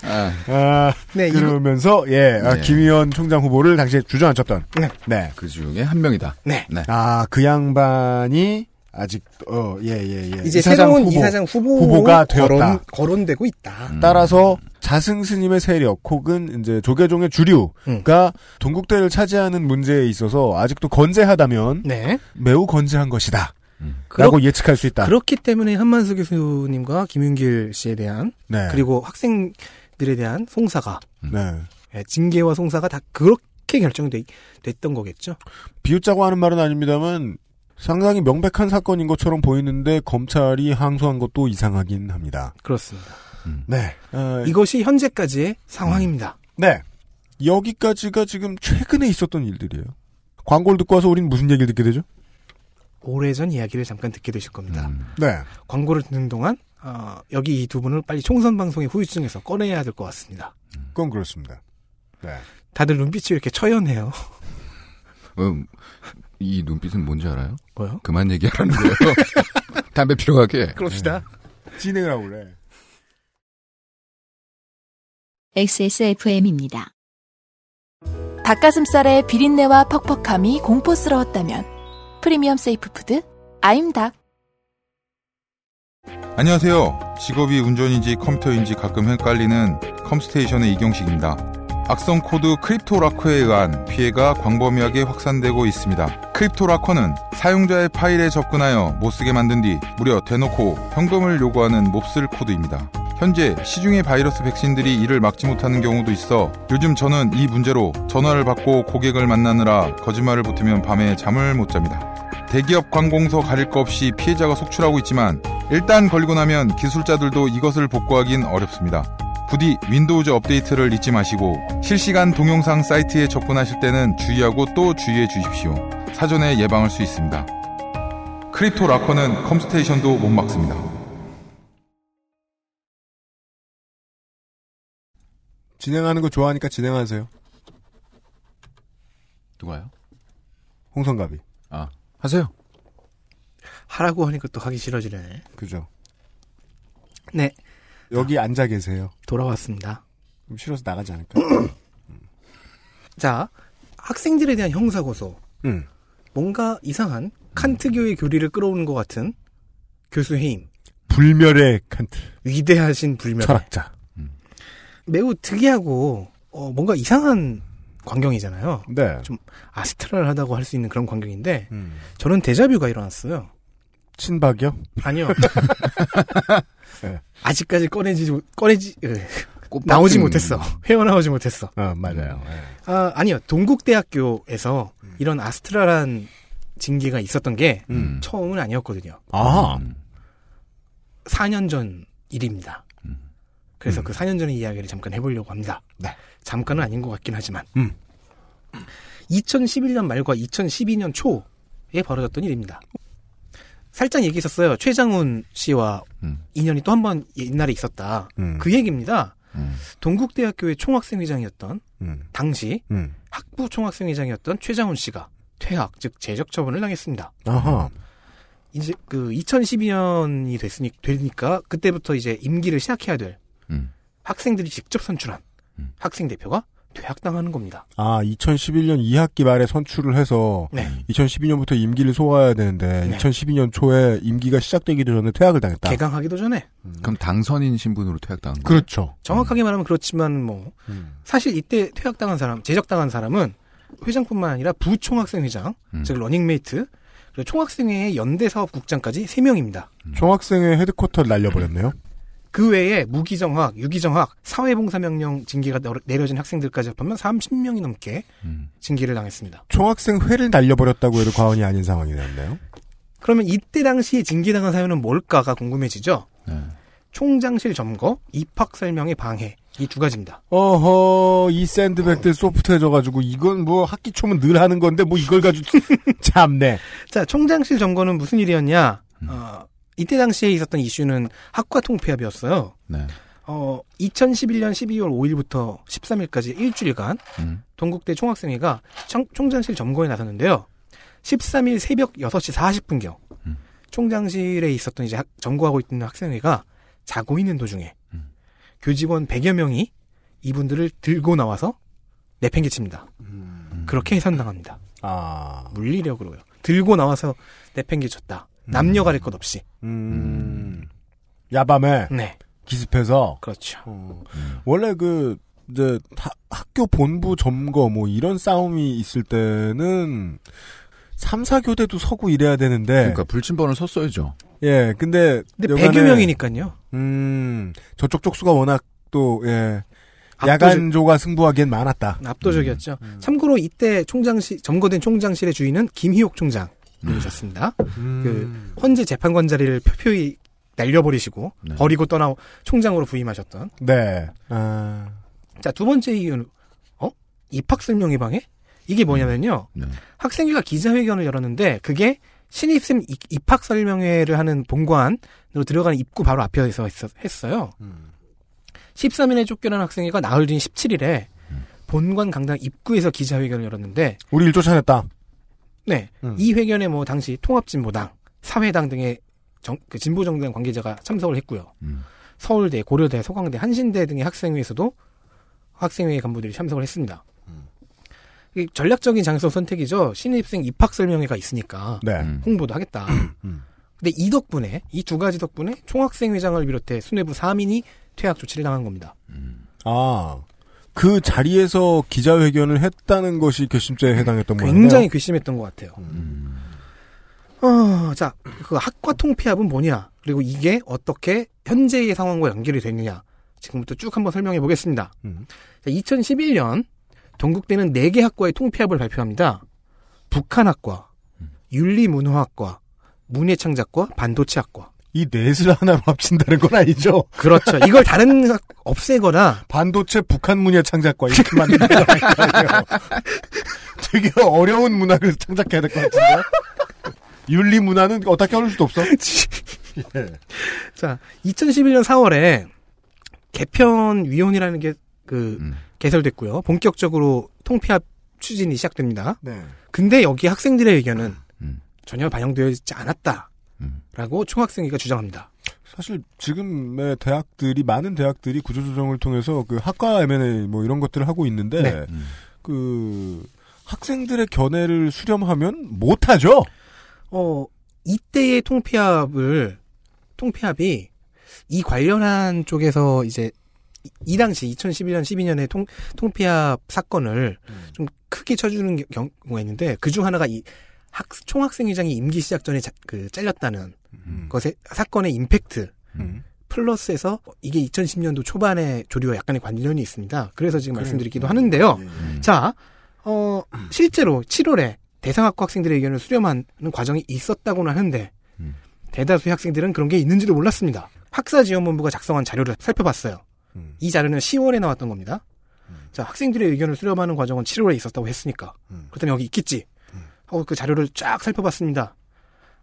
Speaker 3: 아,
Speaker 2: 아,
Speaker 4: 네,
Speaker 2: 그러면서 예, 아,
Speaker 3: 네.
Speaker 2: 김 의원 총장 후보를 당시에 주저앉혔던.
Speaker 4: 네.
Speaker 2: 네.
Speaker 3: 그 중에 한 명이다.
Speaker 4: 네.
Speaker 3: 네.
Speaker 2: 아, 그 양반이 아직 어, 예, 예, 예.
Speaker 4: 이제
Speaker 2: 이사장
Speaker 4: 새로운
Speaker 2: 후보.
Speaker 4: 이사장 후보
Speaker 2: 후보가 되었다.
Speaker 4: 거론, 거론 되고 있다.
Speaker 3: 음.
Speaker 2: 따라서 자승 스님의 세력 혹은 이제 조계종의 주류가 동국대를 차지하는 문제에 있어서 아직도 건재하다면
Speaker 4: 네.
Speaker 2: 매우 건재한 것이다.
Speaker 3: 음.
Speaker 2: 라고 예측할 수 있다.
Speaker 4: 그렇기 때문에 한만수 교수님과 김윤길 씨에 대한
Speaker 2: 네.
Speaker 4: 그리고 학생들에 대한 송사가
Speaker 2: 네.
Speaker 4: 예, 징계와 송사가 다 그렇게 결정돼 됐던 거겠죠.
Speaker 2: 비웃자고 하는 말은 아닙니다만 상당히 명백한 사건인 것처럼 보이는데 검찰이 항소한 것도 이상하긴 합니다.
Speaker 4: 그렇습니다.
Speaker 2: 네. 어,
Speaker 4: 이것이 현재까지의 상황입니다.
Speaker 2: 네. 여기까지가 지금 최근에 있었던 일들이에요. 광고를 듣고 와서 우린 무슨 얘기를 듣게 되죠?
Speaker 4: 오래전 이야기를 잠깐 듣게 되실 겁니다.
Speaker 3: 음.
Speaker 2: 네.
Speaker 4: 광고를 듣는 동안 어, 여기 이 두 분을 빨리 총선 방송의 후유증에서 꺼내야 될 것 같습니다.
Speaker 2: 그건 그렇습니다. 네.
Speaker 4: 다들 눈빛이 왜 이렇게 처연해요?
Speaker 3: 음, 이 눈빛은 뭔지 알아요?
Speaker 4: 뭐요?
Speaker 3: 그만 얘기하라는 거예요. 담배 피러 가게.
Speaker 4: 그럽시다.
Speaker 2: 진행을 하고 그래.
Speaker 8: XSFM입니다.
Speaker 9: 닭가슴살의 비린내와 퍽퍽함이 공포스러웠다면 프리미엄 safe food 아임닭
Speaker 10: 안녕하세요. 직업이 운전인지 컴퓨터인지 가끔 헷갈리는 컴스테이션의 이경식입니다. 악성 코드 크립토라커에 의한 피해가 광범위하게 확산되고 있습니다. 크립토라커는 사용자의 파일에 접근하여 못쓰게 만든 뒤 무려 대놓고 현금을 요구하는 몹쓸 코드입니다. 현재 시중의 바이러스 백신들이 이를 막지 못하는 경우도 있어 요즘 저는 이 문제로 전화를 받고 고객을 만나느라 거짓말을 보태면 밤에 잠을 못 잡니다. 대기업 관공서 가릴 거 없이 피해자가 속출하고 있지만 일단 걸리고 나면 기술자들도 이것을 복구하긴 어렵습니다. 부디 윈도우즈 업데이트를 잊지 마시고 실시간 동영상 사이트에 접근하실 때는 주의하고 또 주의해 주십시오. 사전에 예방할 수 있습니다. 크립토 라커는 컴스테이션도 못 막습니다.
Speaker 2: 진행하는 거 좋아하니까 진행하세요.
Speaker 3: 누가요?
Speaker 2: 홍성갑이.
Speaker 3: 아, 하세요.
Speaker 4: 하라고 하니까 또 하기 싫어지네.
Speaker 2: 그죠.
Speaker 4: 네.
Speaker 2: 여기 앉아 계세요.
Speaker 4: 돌아왔습니다.
Speaker 2: 좀 싫어서 나가지 않을까?
Speaker 4: 자, 학생들에 대한 형사고소.
Speaker 2: 음.
Speaker 4: 뭔가 이상한 칸트교의 교리를 끌어오는 것 같은 교수 해임.
Speaker 2: 불멸의 칸트.
Speaker 4: 위대하신 불멸.
Speaker 2: 철학자.
Speaker 4: 매우 특이하고 어, 뭔가 이상한 광경이잖아요.
Speaker 2: 네.
Speaker 4: 좀 아스트랄하다고 할 수 있는 그런 광경인데
Speaker 2: 음.
Speaker 4: 저는 데자뷰가 일어났어요.
Speaker 2: 친박이요?
Speaker 4: 아니요.
Speaker 2: 네.
Speaker 4: 아직까지 꺼내지 꺼내지 으, 나오지 못했어. 헤어나오지 못했어.
Speaker 2: 어, 맞아요. 예.
Speaker 4: 아 아니요. 동국대학교에서 이런 아스트랄한 징계가 있었던 게
Speaker 2: 음.
Speaker 4: 처음은 아니었거든요.
Speaker 2: 아.
Speaker 4: 4년 전 일입니다. 그래서
Speaker 2: 음.
Speaker 4: 그 4년 전의 이야기를 잠깐 해보려고 합니다.
Speaker 2: 네.
Speaker 4: 잠깐은 아닌 것 같긴 하지만.
Speaker 2: 음.
Speaker 4: 2011년 말과 2012년 초에 벌어졌던 일입니다. 살짝 얘기했었어요. 최장훈 씨와
Speaker 3: 음.
Speaker 4: 인연이 또 한 번 옛날에 있었다.
Speaker 2: 음.
Speaker 4: 그 얘기입니다.
Speaker 3: 음.
Speaker 4: 동국대학교의 총학생회장이었던
Speaker 2: 음.
Speaker 4: 당시
Speaker 2: 음.
Speaker 4: 학부 총학생회장이었던 최장훈 씨가 퇴학, 즉 재적 처분을 당했습니다.
Speaker 2: 아하.
Speaker 4: 이제 그 2012년이 됐으니 되니까 그때부터 이제 임기를 시작해야 될
Speaker 3: 음.
Speaker 4: 학생들이 직접 선출한
Speaker 3: 음.
Speaker 4: 학생 대표가 퇴학당하는 겁니다.
Speaker 2: 아, 2011년 2학기 말에 선출을 해서
Speaker 4: 네.
Speaker 2: 2012년부터 임기를 소화해야 되는데
Speaker 4: 네.
Speaker 2: 2012년 초에 임기가 시작되기도 전에 퇴학을 당했다.
Speaker 4: 개강하기도 전에
Speaker 3: 그럼 당선인 신분으로 퇴학당한 거예요?
Speaker 2: 그렇죠.
Speaker 4: 정확하게 말하면 그렇지만 뭐
Speaker 2: 음.
Speaker 4: 사실 이때 퇴학당한 사람, 제적당한 사람은 회장뿐만 아니라 부총학생 회장,
Speaker 3: 음.
Speaker 4: 즉 러닝메이트, 그리고 총학생회의 연대 사업국장까지 3명입니다.
Speaker 2: 총학생회 headquarter를 날려버렸네요.
Speaker 4: 그 외에 무기정학, 유기정학, 사회봉사명령 징계가 너- 내려진 학생들까지 합하면 30명이 넘게
Speaker 3: 음.
Speaker 4: 징계를 당했습니다.
Speaker 2: 총학생회를 날려버렸다고 해도 과언이 아닌 상황이 됐네요.
Speaker 4: 그러면 이때 당시에 징계당한 사유는 뭘까가 궁금해지죠?
Speaker 3: 네.
Speaker 4: 총장실 점거, 입학 설명의 방해 이 두 가지입니다.
Speaker 2: 어허, 이 샌드백들 소프트해져가지고, 이건 뭐 학기 초면 늘 하는 건데, 뭐 이걸 가지고, 참네.
Speaker 4: 자, 총장실 점거는 무슨 일이었냐?
Speaker 3: 음.
Speaker 4: 어, 이때 당시에 있었던 이슈는 학과 통폐합이었어요.
Speaker 3: 네.
Speaker 4: 어, 2011년 12월 5일부터 13일까지 일주일간
Speaker 3: 음.
Speaker 4: 동국대 총학생회가 청- 총장실 점거에 나섰는데요. 13일 새벽 6시 40분경
Speaker 3: 음.
Speaker 4: 총장실에 있었던 이제 학- 점거하고 있는 학생회가 자고 있는 도중에
Speaker 3: 음.
Speaker 4: 교직원 100여 명이 이분들을 들고 나와서 내팽개칩니다. 그렇게 해산당합니다.
Speaker 2: 아,
Speaker 4: 물리력으로요. 들고 나와서 내팽개쳤다. 남녀 가릴 것 없이.
Speaker 2: 음. 야밤에
Speaker 4: 네.
Speaker 2: 기습해서,
Speaker 4: 그렇죠.
Speaker 2: 어, 원래 그, 이제, 하- 학교 본부 점거, 뭐, 이런 싸움이 있을 때는, 3, 4교대도 서고 이래야 되는데,
Speaker 3: 그러니까 불침번을 섰어야죠.
Speaker 2: 예, 근데,
Speaker 4: 근데
Speaker 2: 여간에,
Speaker 4: 100여 명이니까요.
Speaker 2: 음, 저쪽 쪽수가 워낙 또, 예, 야간조가 승부하기엔 많았다.
Speaker 4: 압도적이었죠.
Speaker 2: 음.
Speaker 4: 참고로 이때 총장실 점거된 총장실의 주인은 김희옥 총장 님이셨습니다.
Speaker 2: 음.
Speaker 4: 그 헌재 재판관 자리를 표표히 날려버리시고
Speaker 3: 네.
Speaker 4: 버리고 떠나 총장으로 부임하셨던.
Speaker 2: 네. 아,
Speaker 4: 자두 번째 이유는 어 입학 설명회 방해? 이게 뭐냐면요.
Speaker 3: 네.
Speaker 4: 학생회가 기자회견을 열었는데 그게 신입생 이- 입학 설명회를 하는 본관으로 들어가는 입구 바로 앞에서 했- 했어요.
Speaker 2: 음.
Speaker 4: 13일에 쫓겨난 학생회가 나흘 뒤인 17일에
Speaker 3: 음.
Speaker 4: 본관 강당 입구에서 기자회견을 열었는데
Speaker 2: 우리를 쫓아냈다.
Speaker 4: 네.
Speaker 2: 음.
Speaker 4: 이 회견에 뭐 당시 통합진보당, 사회당 등의 정, 그 진보정당 관계자가 참석을 했고요.
Speaker 3: 음.
Speaker 4: 서울대, 고려대, 서강대, 한신대 등의 학생회에서도 학생회 간부들이 참석을 했습니다. 이 전략적인 장소 선택이죠. 신입생 입학 설명회가 있으니까
Speaker 2: 네.
Speaker 3: 음.
Speaker 4: 홍보도 하겠다.
Speaker 2: 음.
Speaker 4: 근데 이 덕분에 이 두 가지 덕분에 총학생회장을 비롯해 수뇌부 3인이 퇴학 조치를 당한 겁니다.
Speaker 3: 음.
Speaker 2: 아, 그 자리에서 기자회견을 했다는 것이 괘씸죄에 해당했던 거예요.
Speaker 4: 굉장히 괘씸했던 것 같아요.
Speaker 2: 음.
Speaker 4: 어, 자, 그 학과 통폐합은 뭐냐? 그리고 이게 어떻게 현재의 상황과 연결이 되느냐? 지금부터 쭉 한번 설명해 보겠습니다.
Speaker 2: 음.
Speaker 4: 자, 2011년 동국대는 4개 학과의 통폐합을 발표합니다. 북한학과, 윤리문화학과, 문예창작과, 반도체학과.
Speaker 2: 이 넷을 하나로 합친다는 건 아니죠.
Speaker 4: 그렇죠. 이걸 다른 학- 없애거나
Speaker 2: 반도체 북한 문예 창작과 이렇게 만드는 거 아니에요. 되게 어려운 문학을 창작해야 될 것 같은데. 윤리 문화는 어떻게 하는 수도 없어. 예.
Speaker 4: 자, 2011년 4월에 개편위원회라는 게그
Speaker 3: 음.
Speaker 4: 개설됐고요. 본격적으로 통폐합 추진이 시작됩니다.
Speaker 2: 네.
Speaker 4: 근데 여기 학생들의 의견은
Speaker 3: 음.
Speaker 4: 전혀 반영되어 있지 않았다 라고
Speaker 3: 음.
Speaker 4: 총학생회가 주장합니다.
Speaker 2: 사실 지금의 대학들이 많은 대학들이 구조조정을 통해서 그 학과 M&A 뭐 이런 것들을 하고 있는데
Speaker 4: 네.
Speaker 3: 음.
Speaker 2: 그 학생들의 견해를 수렴하면 못하죠.
Speaker 4: 어, 이때의 통폐합을 통폐합이 이 관련한 쪽에서 이제 이, 이 당시 2011년 12년에 통 통폐합 사건을 좀 크게 쳐주는 겨- 경우가 있는데 그 중 하나가 이 학, 총학생회장이 임기 시작 전에 자- 그 잘렸다는
Speaker 2: 음.
Speaker 4: 것의 사건의 임팩트
Speaker 2: 음.
Speaker 4: 플러스에서 이게 2010년도 초반의 조류와 약간의 관련이 있습니다. 그래서 지금
Speaker 2: 그래요.
Speaker 4: 말씀드리기도 하는데요.
Speaker 2: 예, 예.
Speaker 3: 음.
Speaker 4: 자, 어, 실제로 7월에 대상학과 학생들의 의견을 수렴하는 과정이 있었다고는 하는데,
Speaker 3: 음.
Speaker 4: 대다수의 학생들은 그런 게 있는지도 몰랐습니다. 학사지원본부가 작성한 자료를 살펴봤어요.
Speaker 2: 음.
Speaker 4: 이 자료는 10월에 나왔던 겁니다. 자, 학생들의 의견을 수렴하는 과정은 7월에 있었다고 했으니까,
Speaker 2: 음.
Speaker 4: 그렇다면 여기 있겠지.
Speaker 2: 음.
Speaker 4: 하고 그 자료를 쫙 살펴봤습니다.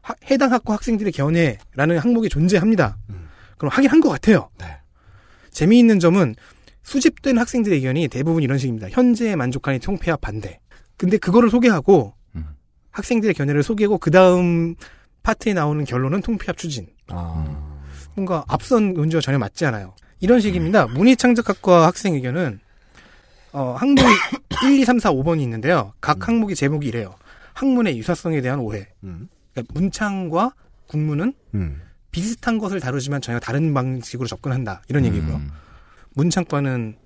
Speaker 4: 하- 해당 학과 학생들의 견해라는 항목이 존재합니다.
Speaker 2: 음.
Speaker 4: 그럼 하긴 한 것 같아요.
Speaker 2: 네.
Speaker 4: 재미있는 점은 수집된 학생들의 의견이 대부분 이런 식입니다. 현재에 만족하는 통폐합 반대. 근데 그거를 소개하고
Speaker 3: 음.
Speaker 4: 학생들의 견해를 소개하고 그 다음 파트에 나오는 결론은 통폐합 추진.
Speaker 2: 아.
Speaker 4: 뭔가 앞선 논지와 전혀 맞지 않아요. 이런 식입니다. 문희창작학과 학생 의견은 어, 항목이 1, 2, 3, 4, 5번이 있는데요. 각 항목의 제목이 이래요. 학문의 유사성에 대한 오해.
Speaker 2: 음.
Speaker 4: 그러니까 문창과 국문은
Speaker 2: 음.
Speaker 4: 비슷한 것을 다루지만 전혀 다른 방식으로 접근한다. 이런
Speaker 3: 음.
Speaker 4: 얘기고요. 문창과는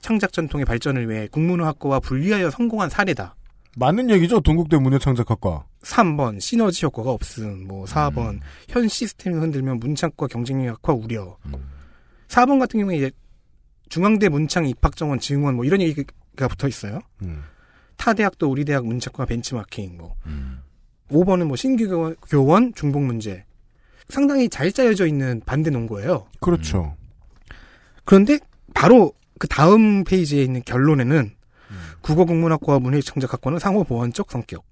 Speaker 4: 창작 전통의 발전을 위해 국문학과와 분리하여 성공한 사례다.
Speaker 2: 맞는 얘기죠. 동국대 문예창작학과.
Speaker 4: 3번 시너지 효과가 없음. 뭐 4번
Speaker 3: 음.
Speaker 4: 현 시스템이 흔들면 문창과 경쟁력 약화 우려.
Speaker 3: 음.
Speaker 4: 4번 같은 경우에 이제 중앙대 문창 입학 정원 증원 뭐 이런 얘기가 붙어 있어요.
Speaker 2: 음.
Speaker 4: 타 대학도 우리 대학 문창과 벤치마킹 뭐
Speaker 3: 음.
Speaker 4: 5번은 뭐 신규 교원, 중복 문제. 상당히 잘 짜여져 있는 반대 논거예요.
Speaker 2: 그렇죠.
Speaker 4: 그런데 바로 그 다음 페이지에 있는 결론에는 국어 국문학과와 문해창작학과는 상호 보완적 성격.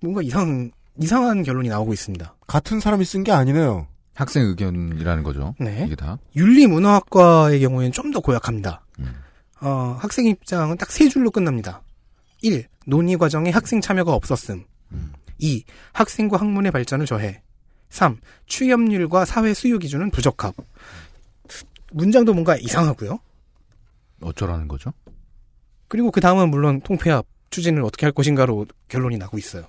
Speaker 4: 뭔가 이상 이상한 결론이 나오고 있습니다.
Speaker 2: 같은 사람이 쓴 게 아니네요.
Speaker 3: 학생 의견이라는 거죠.
Speaker 4: 네.
Speaker 3: 이게 다.
Speaker 4: 윤리 문화학과의 경우에는 좀 더 고약합니다.
Speaker 3: 음.
Speaker 4: 어, 학생 입장은 딱 세 줄로 끝납니다. 1. 논의 과정에 학생 참여가 없었음.
Speaker 3: 음.
Speaker 4: 2. 학생과 학문의 발전을 저해. 3. 취업률과 사회 수요 기준은 부적합. 문장도 뭔가 이상하고요.
Speaker 3: 어쩌라는 거죠?
Speaker 4: 그리고 그 다음은 물론 통폐합 추진을 어떻게 할 것인가로 결론이 나고 있어요.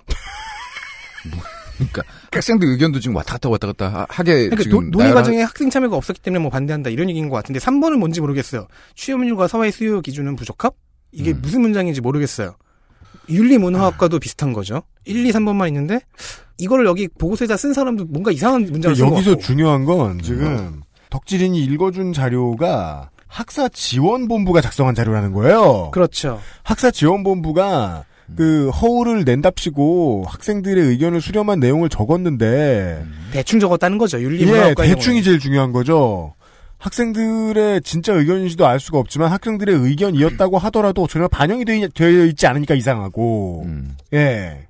Speaker 3: 그러니까 학생들 의견도 지금 왔다 갔다 왔다 갔다 하- 하게
Speaker 4: 그러니까
Speaker 3: 지금
Speaker 4: 노, 논의 과정에 학생 참여가 없었기 때문에 뭐 반대한다 이런 얘기인 것 같은데 3번은 뭔지 모르겠어요. 취업률과 사회 수요 기준은 부적합? 이게
Speaker 3: 음.
Speaker 4: 무슨 문장인지 모르겠어요. 윤리문화학과도 비슷한 거죠. 1, 2, 3번만 있는데 이거를 여기 보고서에다 쓴 사람도 뭔가 이상한 문장을 쓴것
Speaker 2: 여기서. 중요한 건 지금 덕질인이 읽어준 자료가 학사 지원본부가 작성한 자료라는 거예요.
Speaker 4: 그렇죠.
Speaker 2: 학사 지원본부가 그 허울을 낸답시고 학생들의 의견을 수렴한 내용을 적었는데
Speaker 4: 대충 적었다는 거죠.
Speaker 2: 예,
Speaker 4: 윤리문화학과
Speaker 2: 대충이 제일 중요한 거죠. 학생들의 진짜 의견인지도 알 수가 없지만 학생들의 의견이었다고 하더라도 전혀 반영이 되- 되어 있지 않으니까 이상하고
Speaker 3: 음.
Speaker 2: 예.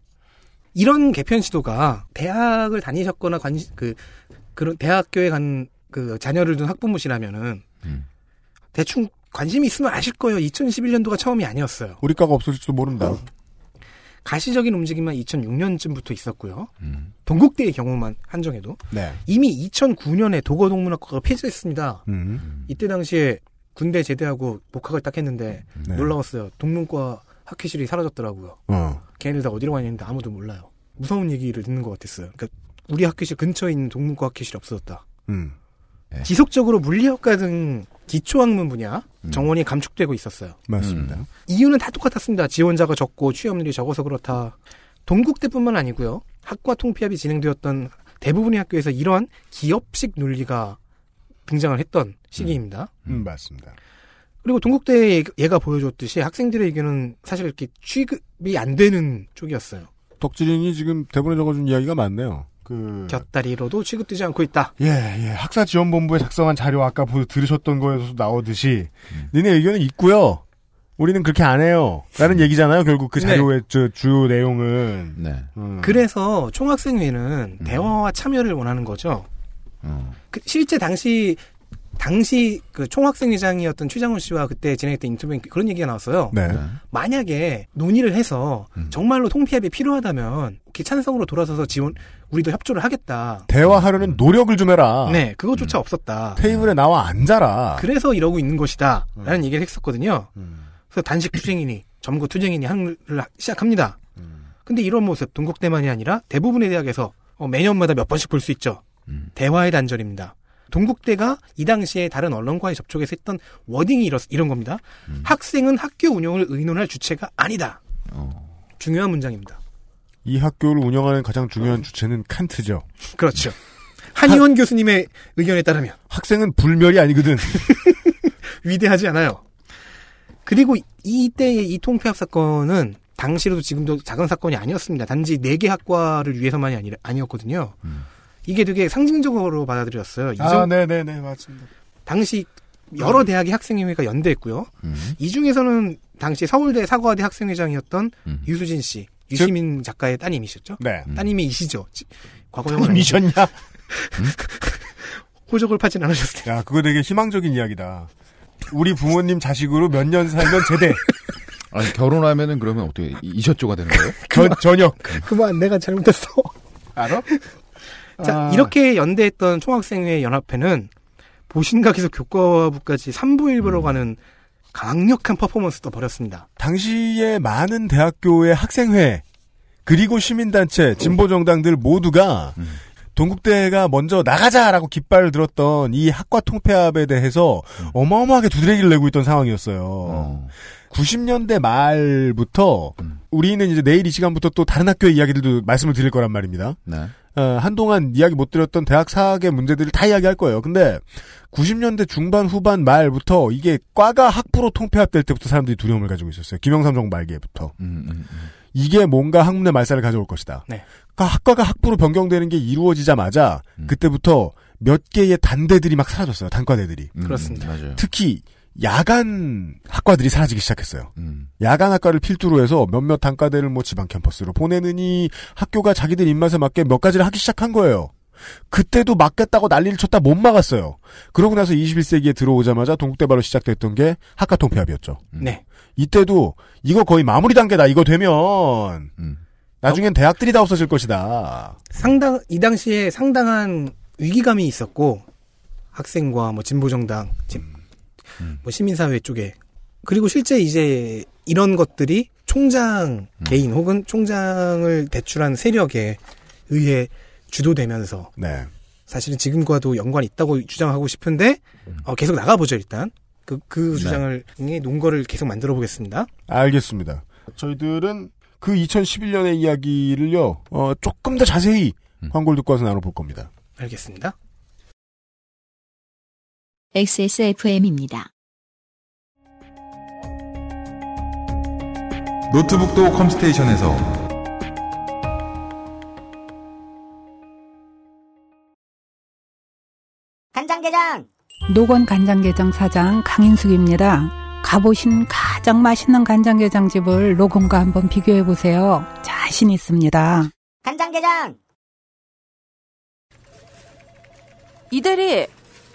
Speaker 4: 이런 개편 시도가 대학을 다니셨거나 관그 그런 대학교에 간 그 자녀를 둔 학부모시라면은
Speaker 3: 음.
Speaker 4: 대충 관심이 있으면 아실 거예요. 2011년도가 처음이 아니었어요.
Speaker 2: 우리 과가 없어질지도 모른다.
Speaker 4: 가시적인 움직임만 2006년쯤부터 있었고요.
Speaker 3: 음.
Speaker 4: 동국대의 경우만 한정해도
Speaker 2: 네.
Speaker 4: 이미 2009년에 도거 동문학과가 폐지했습니다.
Speaker 2: 음.
Speaker 4: 이때 당시에 군대 제대하고 복학을 딱 했는데
Speaker 2: 네.
Speaker 4: 놀라웠어요. 동문과 학회실이 사라졌더라고요.
Speaker 2: 어.
Speaker 4: 걔네들 다 어디로 가냐는데 아무도 몰라요. 무서운 얘기를 듣는 것 같았어요. 그러니까 우리 학교실 근처에 있는 동문과 학회실이 없어졌다.
Speaker 2: 음.
Speaker 3: 네.
Speaker 4: 지속적으로 물리학과 등 기초학문 분야 정원이 감축되고 있었어요.
Speaker 2: 맞습니다.
Speaker 3: 음.
Speaker 4: 이유는 다 똑같았습니다. 지원자가 적고 취업률이 적어서 그렇다. 동국대뿐만 아니고요. 학과 통폐합이 진행되었던 대부분의 학교에서 이러한 기업식 논리가 등장을 했던 시기입니다.
Speaker 2: 음, 맞습니다.
Speaker 4: 그리고 동국대 얘가 보여줬듯이 학생들의 의견은 사실 이렇게 취급이 안 되는 쪽이었어요.
Speaker 2: 덕질인이 지금 대본에 적어준 이야기가 많네요. 그
Speaker 4: 곁다리로도 취급되지 않고 있다.
Speaker 2: 예, 예. 학사 지원 본부에 작성한 자료 아까 보, 들으셨던 거에서 나오듯이 니네 의견은 있고요. 우리는 그렇게 안 해요. 라는 얘기잖아요. 결국 그
Speaker 4: 네.
Speaker 2: 자료의 저주 내용은.
Speaker 3: 네.
Speaker 2: 음.
Speaker 4: 그래서 총학생회는 대화와 참여를 원하는 거죠.
Speaker 3: 어.
Speaker 4: 그 실제 당시 당시 그 총학생회장이었던 최장훈 씨와 그때 진행했던 인터뷰에 그런 얘기가 나왔어요.
Speaker 2: 네.
Speaker 4: 만약에 논의를 해서 정말로 통폐합이 필요하다면 이렇게 찬성으로 돌아서서 지원 우리도 협조를 하겠다.
Speaker 2: 대화하려는 노력을 좀 해라.
Speaker 4: 네, 그것조차 없었다.
Speaker 2: 테이블에 나와 앉아라.
Speaker 4: 그래서 이러고 있는 것이다라는 얘기를 했었거든요. 그래서 단식 투쟁이니 점거 투쟁이니 하는 걸 시작합니다. 근데 이런 모습 동국대만이 아니라 대부분의 대학에서 어, 매년마다 몇 번씩 볼 수 있죠. 대화의 단절입니다. 동국대가 이 당시에 다른 언론과의 접촉에서 했던 워딩이 이렇, 이런 겁니다. 학생은 학교 운영을 의논할 주체가 아니다. 중요한 문장입니다.
Speaker 2: 이 학교를 운영하는 가장 중요한 주체는 칸트죠.
Speaker 4: 그렇죠. 한의원 교수님의 의견에 따르면
Speaker 2: 학생은 불멸이 아니거든.
Speaker 4: 위대하지 않아요. 그리고 이때의 이 통폐합 사건은 당시로도 지금도 작은 사건이 아니었습니다. 단지 네 개 학과를 위해서만이 아니, 아니었거든요. 이게 되게 상징적으로 받아들였어요. 이
Speaker 2: 아,
Speaker 4: 정-
Speaker 2: 네네네, 맞습니다.
Speaker 4: 당시 여러 대학의 학생회가 연대했고요. 이 중에서는 당시 서울대 사과대 학생회장이었던 유수진 씨, 유시민 작가의 따님이셨죠?
Speaker 2: 네.
Speaker 4: 따님이시죠. 지- 과거형은
Speaker 2: 따님이셨냐?
Speaker 4: 호적을 파진 않으셨을 때.
Speaker 2: 야, 그거 되게 희망적인 이야기다. 우리 부모님 자식으로 몇 년 살면 제대.
Speaker 3: 아니, 결혼하면은 그러면 어떻게, 이- 이셔조가 되는 거예요?
Speaker 2: 전, 전역.
Speaker 4: 그만 내가 잘못했어.
Speaker 2: 알아?
Speaker 4: 자,
Speaker 2: 아.
Speaker 4: 이렇게 연대했던 총학생회 연합회는 보신각에서 교과부까지 3부일부로 가는 강력한 퍼포먼스도 벌였습니다.
Speaker 2: 당시에 많은 대학교의 학생회, 그리고 시민단체, 진보 정당들 모두가 동국대가 먼저 나가자라고 깃발을 들었던 이 학과 통폐합에 대해서 어마어마하게 두드레기를 내고 있던 상황이었어요. 90년대 말부터 우리는 이제 내일 이 시간부터 또 다른 학교의 이야기들도 말씀을 드릴 거란 말입니다.
Speaker 3: 네.
Speaker 2: 어, 한동안 이야기 못 드렸던 대학 사학의 문제들을 다 이야기할 거예요. 근데 90년대 중반 후반 말부터 이게 과가 학부로 통폐합될 때부터 사람들이 두려움을 가지고 있었어요. 김영삼 정부 말기에부터. 이게 뭔가 학문의 말살을 가져올 것이다.
Speaker 4: 네.
Speaker 2: 그러니까 학과가 학부로 변경되는 게 이루어지자마자 그때부터 몇 개의 단대들이 막 사라졌어요. 단과대들이.
Speaker 4: 그렇습니다.
Speaker 3: 맞아요.
Speaker 2: 특히 야간 학과들이 사라지기 시작했어요.
Speaker 3: 음.
Speaker 2: 야간 학과를 필두로 해서 몇몇 단과대를 뭐 지방 캠퍼스로 보내느니 학교가 자기들 입맛에 맞게 몇 가지를 하기 시작한 거예요. 그때도 막겠다고 난리를 쳤다 못 막았어요. 그러고 나서 21세기에 들어오자마자 동국대바로 시작됐던 게 학과 통 폐합이었죠.
Speaker 4: 네.
Speaker 2: 이때도 이거 거의 마무리 단계다. 이거 되면 나중엔 대학들이 다 없어질 것이다.
Speaker 4: 상당 이 당시에 상당한 위기감이 있었고 학생과 뭐 진보정당, 진- 뭐 시민사회 쪽에 그리고 실제 이제 이런 것들이 총장 개인 혹은 총장을 대출한 세력에 의해 주도되면서
Speaker 2: 네.
Speaker 4: 사실은 지금과도 연관이 있다고 주장하고 싶은데 어, 계속 나가보죠 일단 그, 그
Speaker 2: 네.
Speaker 4: 주장을 이 논거를 계속 만들어 보겠습니다.
Speaker 2: 알겠습니다. 저희들은 그 2011년의 이야기를요, 어, 조금 더 자세히 광고를 듣고 와서 나눠볼 겁니다.
Speaker 4: 알겠습니다.
Speaker 8: XSFM입니다.
Speaker 10: 노트북도 컴스테이션에서
Speaker 11: 간장게장
Speaker 7: 노건 간장게장 사장 강인숙입니다. 가보신 가장 맛있는 간장게장 집을 노건과 한번 비교해 보세요. 자신 있습니다.
Speaker 11: 간장게장
Speaker 9: 이 대리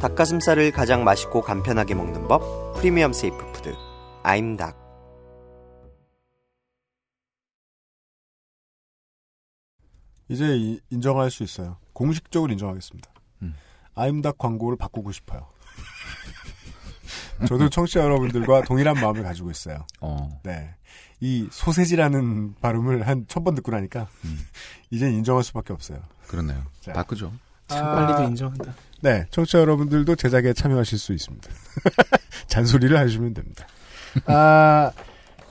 Speaker 6: 닭가슴살을 가장 맛있고 간편하게 먹는 법 프리미엄 safe food 아임닭
Speaker 2: 이제 이- 인정할 수 있어요. 공식적으로 인정하겠습니다.
Speaker 3: 음.
Speaker 2: 아임닭 광고를 바꾸고 싶어요. 저도 청취자 여러분들과 동일한 마음을 가지고 있어요.
Speaker 3: 어.
Speaker 2: 네. 이 소세지라는 발음을 한 첫 번 듣고 나니까 이젠 인정할 수밖에 없어요.
Speaker 3: 그렇네요.
Speaker 2: 자.
Speaker 3: 바꾸죠.
Speaker 4: 참
Speaker 2: 아,
Speaker 4: 빨리도 인정한다.
Speaker 2: 네, 청취자 여러분들도 제작에 참여하실 수 있습니다. 잔소리를 해주시면 됩니다. 아,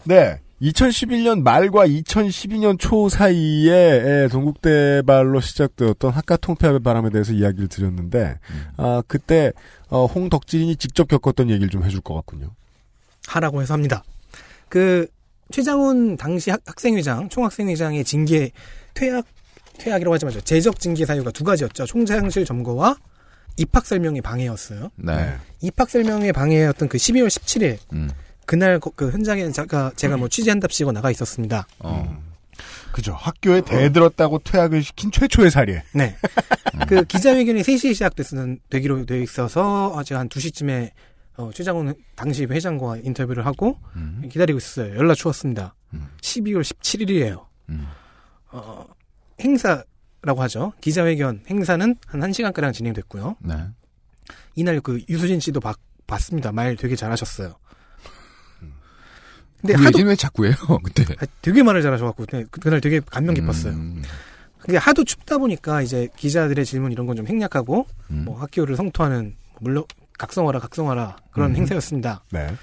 Speaker 2: 네. 2011년 말과 2012년 초 사이에 에, 동국대 발로 시작되었던 학과 통폐합의 바람에 대해서 이야기를 드렸는데, 아, 그때 어, 홍덕진이 직접 겪었던 얘기를 좀 해줄 것 같군요.
Speaker 4: 하라고 해서 합니다. 그 최장훈 당시 학, 학생회장, 총학생회장의 징계 퇴학 퇴학이라고 하지 마죠. 재적 징계 사유가 두 가지였죠. 총장실 점거와 입학 설명의 방해였어요.
Speaker 3: 네.
Speaker 4: 입학 설명의 방해였던 그 12월 17일
Speaker 3: 음.
Speaker 4: 그날 거- 그 현장에 제가 제가 뭐 취재한답시고 나가 있었습니다.
Speaker 3: 어.
Speaker 2: 그죠. 학교에 대들었다고 퇴학을 시킨 최초의 사례.
Speaker 4: 네. 그 기자회견이 3시에 시작됐는 되기로 되어 있어서 아, 제가 한 2시쯤에 어, 최장훈 당시 회장과 인터뷰를 하고
Speaker 3: 음.
Speaker 4: 기다리고 있었어요. 연락 추웠습니다.
Speaker 3: 음.
Speaker 4: 12월 17일이에요.
Speaker 3: 음.
Speaker 4: 어, 행사라고 하죠. 기자회견 행사는 한 1시간가량 진행됐고요.
Speaker 3: 네.
Speaker 4: 이날 그 유수진 씨도 봤, 봤습니다. 말 되게 잘하셨어요. 근데
Speaker 3: 그
Speaker 4: 하도
Speaker 3: 왜 자꾸 해요, 그때?
Speaker 4: 아, 되게 말을 잘하셔갖고 네, 그- 그날 되게 감명 깊었어요.
Speaker 3: 음.
Speaker 4: 근데 하도 춥다 보니까 이제 기자들의 질문 이런 건좀 행약하고
Speaker 3: 음.
Speaker 4: 뭐 학교를 성토하는 물론 각성하라 각성하라 그런
Speaker 3: 음.
Speaker 4: 행사였습니다.
Speaker 2: 네.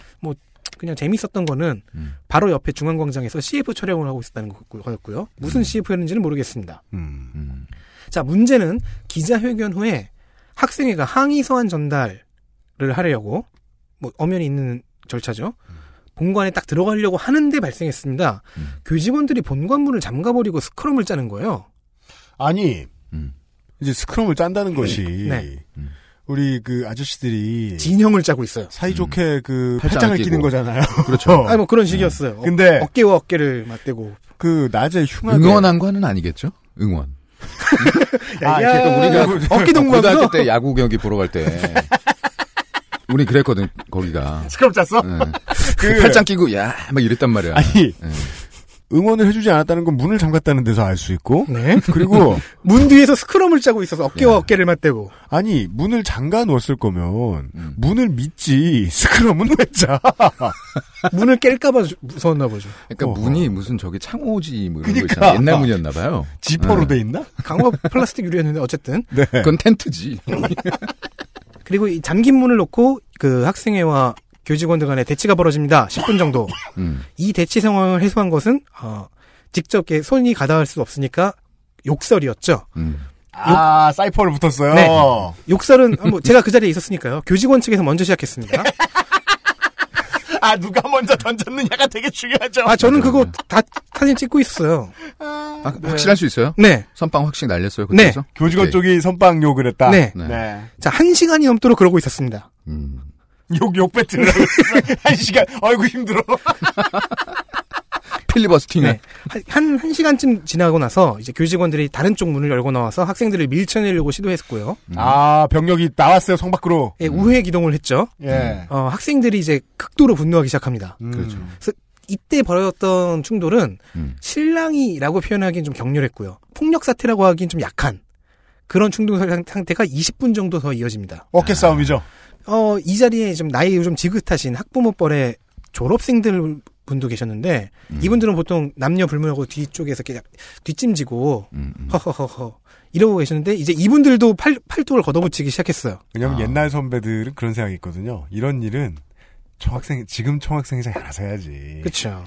Speaker 4: 뭐 그냥 재밌었던 거는
Speaker 3: 음.
Speaker 4: 바로 옆에 중앙광장에서 CF 촬영을 하고 있었다는 거- 거였고요. 무슨 CF였는지는 모르겠습니다.
Speaker 2: 음.
Speaker 3: 음.
Speaker 4: 자 문제는 기자회견 후에 학생회가 항의 서한 전달을 하려고 뭐 엄연히 있는 절차죠. 본관에 딱 들어가려고 하는데 발생했습니다.
Speaker 3: 음.
Speaker 4: 교직원들이 본관문을 잠가버리고 스크럼을 짜는 거예요.
Speaker 2: 아니,
Speaker 3: 음.
Speaker 2: 이제 스크럼을 짠다는 것이,
Speaker 4: 네.
Speaker 3: 음.
Speaker 2: 우리 그 아저씨들이
Speaker 4: 진영을 짜고 있어요.
Speaker 2: 사이좋게 그
Speaker 3: 팔짱을
Speaker 2: 팔짱을
Speaker 3: 끼고.
Speaker 2: 끼는 거잖아요.
Speaker 3: 그렇죠.
Speaker 4: 아니 뭐 그런 식이었어요. 어,
Speaker 2: 근데
Speaker 4: 어 깨와 어깨를 맞대고
Speaker 2: 그 낮에 흉하게
Speaker 3: 응원한 거는 아니겠죠? 응원.
Speaker 2: 아,
Speaker 4: 야,
Speaker 3: 우리가
Speaker 4: 어깨 동무하면서
Speaker 3: 고등학교 때 야구 경기 보러 갈 때 우리 그랬거든 거기가.
Speaker 2: 스크럼 짰어?
Speaker 3: 네.
Speaker 2: 그
Speaker 3: 팔짱 끼고 야 막 이랬단 말이야.
Speaker 2: 아니
Speaker 3: 네.
Speaker 2: 응원을 해주지 않았다는 건 문을 잠갔다는 데서 알 수 있고
Speaker 4: 네.
Speaker 2: 그리고
Speaker 4: 문 뒤에서 스크럼을 짜고 있어서 어깨와
Speaker 3: 야.
Speaker 4: 어깨를 맞대고
Speaker 2: 아니 문을 잠가 놓았을 거면
Speaker 3: 음.
Speaker 2: 문을 믿지 스크럼은 왜 짜?
Speaker 4: 문을 깰까봐 주- 무서웠나 보죠.
Speaker 3: 그러니까
Speaker 2: 어허.
Speaker 3: 문이 무슨 저기 창호지 뭐 이런
Speaker 2: 그러니까.
Speaker 3: 거 있잖아. 옛날 문이었나 봐요.
Speaker 2: 지퍼로
Speaker 3: 네.
Speaker 2: 돼 있나?
Speaker 4: 강화 플라스틱 유리였는데 어쨌든
Speaker 2: 네.
Speaker 3: 그건 텐트지.
Speaker 4: 그리고 이 잠긴 문을 놓고 그 학생회와 교직원들 간에 대치가 벌어집니다. 10분 정도.
Speaker 3: 음.
Speaker 4: 이 대치 상황을 해소한 것은 어, 직접 손이 가닿을 수 없으니까 욕설이었죠.
Speaker 3: 음.
Speaker 2: 아 사이퍼를 붙었어요.
Speaker 4: 네. 욕설은 아, 뭐 제가 그 자리에 있었으니까요. 교직원 측에서 먼저 시작했습니다.
Speaker 2: 아 누가 먼저 던졌느냐가 되게 중요하죠.
Speaker 4: 아 저는 그거 다 사진 찍고 있었어요.
Speaker 3: 아, 확실할 수 있어요?
Speaker 4: 네.
Speaker 3: 선빵 확실히 날렸어요.
Speaker 4: 네.
Speaker 3: 그때서?
Speaker 2: 교직원
Speaker 3: 오케이.
Speaker 2: 쪽이 선빵 욕을 했다.
Speaker 4: 네.
Speaker 3: 네.
Speaker 2: 네.
Speaker 4: 자, 한 시간이 넘도록 그러고 있었습니다.
Speaker 3: 음.
Speaker 2: 욕, 욕 배틀을 하고 있어. 한 시간. 어이구, 힘들어.
Speaker 3: 필리버스팅에.
Speaker 4: 네. 한, 한, 한 시간쯤 지나고 나서 이제 교직원들이 다른 쪽 문을 열고 나와서 학생들을 밀쳐내려고 시도했고요.
Speaker 2: 아, 병력이 나왔어요, 성 밖으로.
Speaker 4: 예, 우회 기동을 했죠.
Speaker 2: 예.
Speaker 4: 어, 학생들이 이제 극도로 분노하기 시작합니다.
Speaker 2: 음.
Speaker 3: 그렇죠.
Speaker 4: 이때 벌어졌던 충돌은
Speaker 3: 음.
Speaker 4: 실랑이라고 표현하기엔 좀 격렬했고요. 폭력 사태라고 하기엔 좀 약한 그런 충돌 상- 상태가 20분 정도 더 이어집니다.
Speaker 2: 어깨 싸움이죠.
Speaker 4: 어, 이 자리에 좀 나이 좀 지긋하신 학부모뻘의 졸업생들 분도 계셨는데
Speaker 3: 음.
Speaker 4: 이분들은 보통 남녀 불문하고 뒤쪽에서 이렇게 뒷짐지고
Speaker 3: 음, 음.
Speaker 4: 허허허허 이러고 계셨는데 이제 이분들도 팔, 팔뚝을 걷어붙이기 시작했어요.
Speaker 2: 왜냐면
Speaker 3: 아.
Speaker 2: 옛날 선배들은 그런 생각이 있거든요. 이런 일은 총학생, 지금 총학생회장이 알아서 해야지.
Speaker 4: 그렇죠.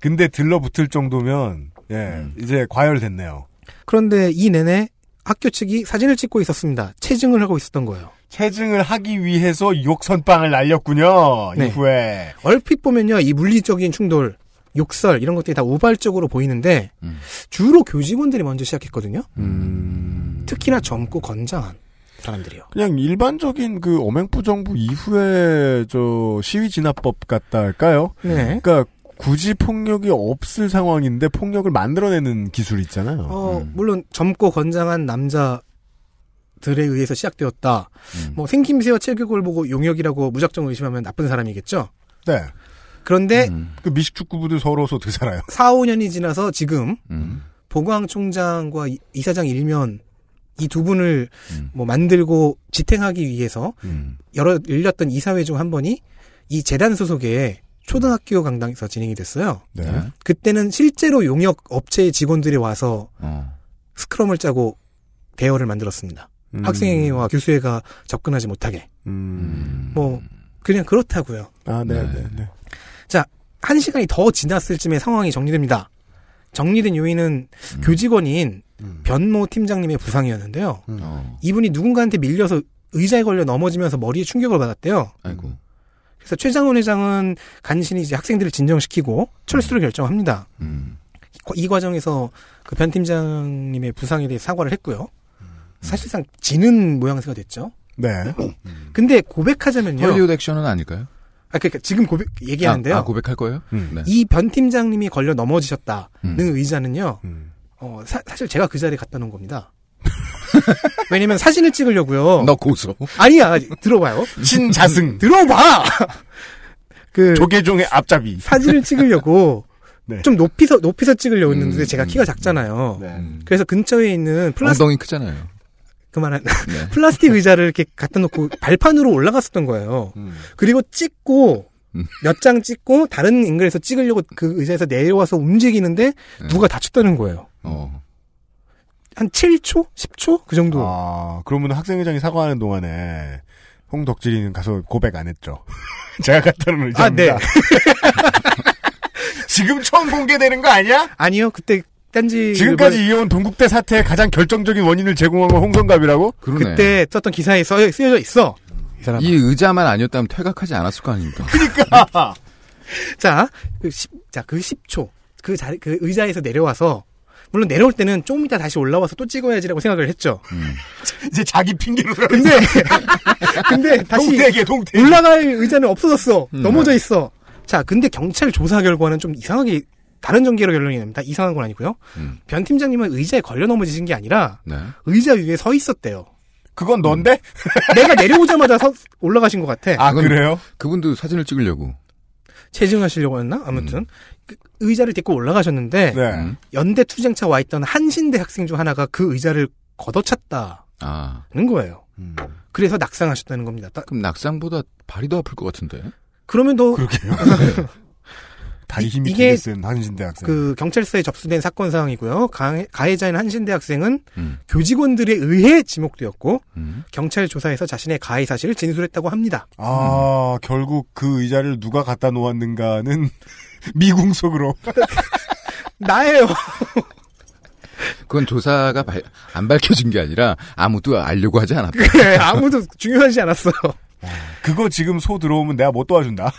Speaker 2: 근데 들러붙을 정도면, 예,
Speaker 3: 음.
Speaker 2: 이제 과열됐네요.
Speaker 4: 그런데 이 내내 학교 측이 사진을 찍고 있었습니다. 체증을 하고 있었던 거예요.
Speaker 2: 체증을 하기 위해서 욕선빵을 날렸군요.
Speaker 4: 네.
Speaker 2: 이후에.
Speaker 4: 얼핏 보면요, 이 물리적인 충돌, 욕설 이런 것들이 다 우발적으로 보이는데
Speaker 3: 음.
Speaker 4: 주로 교직원들이 먼저 시작했거든요.
Speaker 3: 음.
Speaker 4: 특히나 젊고 건장한 사람들이요.
Speaker 2: 그냥 일반적인 그 어맹부 정부 이후에 저 시위 진압법 같다 할까요?
Speaker 4: 네.
Speaker 2: 그러니까 굳이 폭력이 없을 상황인데 폭력을 만들어내는 기술 있잖아요.
Speaker 4: 어,
Speaker 3: 음.
Speaker 4: 물론 젊고 건장한 남자 들에 의해서 시작되었다.
Speaker 2: 음.
Speaker 4: 뭐 생김새와 체격을 보고 용역이라고 무작정 의심하면 나쁜 사람이겠죠.
Speaker 2: 네.
Speaker 4: 그런데
Speaker 2: 그 미식 축구부들 서러워서 어떻게 살아요?
Speaker 4: 4, 5년이 지나서 지금
Speaker 3: 음.
Speaker 4: 보광 총장과 이- 이사장 일면 이 두 분을
Speaker 3: 음.
Speaker 4: 뭐 만들고 지탱하기 위해서
Speaker 2: 음.
Speaker 4: 여러 열렸던 이사회 중 한 번이 이 재단 소속의 초등학교 강당에서 진행이 됐어요.
Speaker 2: 네.
Speaker 4: 그때는 실제로 용역 업체의 직원들이 와서
Speaker 3: 어.
Speaker 4: 스크럼을 짜고 대여를 만들었습니다.
Speaker 2: 음.
Speaker 4: 학생회와 교수회가 접근하지 못하게.
Speaker 2: 음.
Speaker 4: 뭐 그냥 그렇다고요.
Speaker 2: 아, 네, 네, 네.
Speaker 4: 자, 한 시간이 더 지났을 쯤에 상황이 정리됩니다. 정리된 요인은
Speaker 2: 음.
Speaker 4: 교직원인 변모 팀장님의 부상이었는데요.
Speaker 3: 어.
Speaker 4: 이분이 누군가한테 밀려서 의자에 걸려 넘어지면서 머리에 충격을 받았대요.
Speaker 3: 아이고.
Speaker 4: 그래서 최장훈 회장은 간신히 이제 학생들을 진정시키고 철수를 결정합니다.
Speaker 3: 음.
Speaker 4: 이 과정에서 그 변 팀장님의 부상에 대해 사과를 했고요. 사실상 지는 모양새가 됐죠.
Speaker 2: 네.
Speaker 4: 근데 고백하자면요.
Speaker 3: 헐리우드 액션은 아닐까요?
Speaker 4: 아, 그러니까 지금 고백 얘기하는데요.
Speaker 3: 아, 아, 고백할 거예요? 네.
Speaker 4: 이변 팀장님이 걸려 넘어지셨다는
Speaker 3: 음.
Speaker 4: 의자는요. 어, 사, 실 제가 그 자리에 갖다 놓은 겁니다. 왜냐면 사진을 찍으려고요.
Speaker 3: 너 고소.
Speaker 4: 아니야, 들어봐요.
Speaker 2: 신자승.
Speaker 4: 들어봐. 그
Speaker 2: 조계종의 앞잡이.
Speaker 4: 사진을 찍으려고
Speaker 2: 네.
Speaker 4: 좀 높이서 높이서 찍으려고 했는데
Speaker 3: 음,
Speaker 4: 제가
Speaker 3: 음.
Speaker 4: 키가 작잖아요.
Speaker 2: 네.
Speaker 4: 그래서 근처에 있는 플라스틱
Speaker 3: 엉덩이 크잖아요.
Speaker 4: 그만한
Speaker 3: 네.
Speaker 4: 플라스틱 의자를 이렇게 갖다 놓고 발판으로 올라갔었던 거예요. 그리고 찍고
Speaker 3: 음.
Speaker 4: 몇장 찍고 다른 앵글에서 찍으려고 그 의자에서 내려와서 움직이는데 누가 다쳤다는 거예요.
Speaker 3: 어.
Speaker 4: 한 7초? 10초? 그 정도.
Speaker 2: 아, 그러면 학생회장이 사과하는 동안에 홍덕질이는 가서 고백 안 했죠. 제가 갖다 놓은
Speaker 4: 아,
Speaker 2: 의자입니다.
Speaker 4: 네.
Speaker 2: 지금 처음 공개되는 거 아니야?
Speaker 4: 아니요. 그때 딴지
Speaker 2: 지금까지 이어온 동국대 사태의 가장 결정적인 원인을 제공한 건 홍성갑이라고?
Speaker 3: 그러네.
Speaker 4: 그때 썼던 기사에 써, 쓰여져 있어. 이 사람.
Speaker 3: 이 의자만 아니었다면 퇴각하지 않았을 거 아닙니까?
Speaker 2: 그러니까.
Speaker 4: 자, 그 10, 자, 그 10초. 그 자리, 그 의자에서 내려와서, 물론 내려올 때는 조금 이따 다시 올라와서 또 찍어야지라고 생각을 했죠.
Speaker 2: 이제 자기 핑계로 들어.
Speaker 4: 근데, 근데 다시
Speaker 2: 동태기, 동태기.
Speaker 4: 올라갈 의자는 없어졌어.
Speaker 3: 음.
Speaker 4: 넘어져 있어. 자, 근데 경찰 조사 결과는 좀 이상하게 다른 전개로 결론이 납니다. 이상한 건 아니고요.
Speaker 3: 음.
Speaker 4: 변 팀장님은 의자에 걸려 넘어지신 게 아니라
Speaker 3: 네.
Speaker 4: 의자 위에 서 있었대요.
Speaker 2: 그건 넌데?
Speaker 4: 내가 내려오자마자 서- 올라가신 것 같아.
Speaker 2: 아,
Speaker 3: 그건-
Speaker 2: 그래요?
Speaker 3: 그분도 사진을 찍으려고.
Speaker 4: 체증하시려고 했나? 아무튼 그 의자를 딛고 올라가셨는데
Speaker 2: 네.
Speaker 3: 음.
Speaker 4: 연대 투쟁차 와 있던 한신대 학생 중 하나가 그 의자를 걷어찼다는
Speaker 3: 아.
Speaker 4: 거예요.
Speaker 2: 음.
Speaker 4: 그래서 낙상하셨다는 겁니다. 따-
Speaker 3: 그럼 낙상보다 발이 더 아플 것 같은데.
Speaker 4: 그러면 더
Speaker 2: 그러게요. 다리 힘이
Speaker 4: 이게
Speaker 2: 되게 센 한신대 학생.
Speaker 4: 그 경찰서에 접수된 사건 사항이고요. 가, 가해자인 한신대 학생은
Speaker 3: 음.
Speaker 4: 교직원들에 의해 지목되었고
Speaker 3: 음.
Speaker 4: 경찰 조사에서 자신의 가해 사실을 진술했다고 합니다.
Speaker 2: 아, 결국 그 의자를 누가 갖다 놓았는가는 미궁 속으로.
Speaker 4: 나예요.
Speaker 3: 그건 조사가 발- 안 밝혀진 게 아니라 아무도 알려고 하지 않았다.
Speaker 4: 그래, 아무도 중요하지 않았어요.
Speaker 2: 그거 지금 소 들어오면 내가 못 도와준다.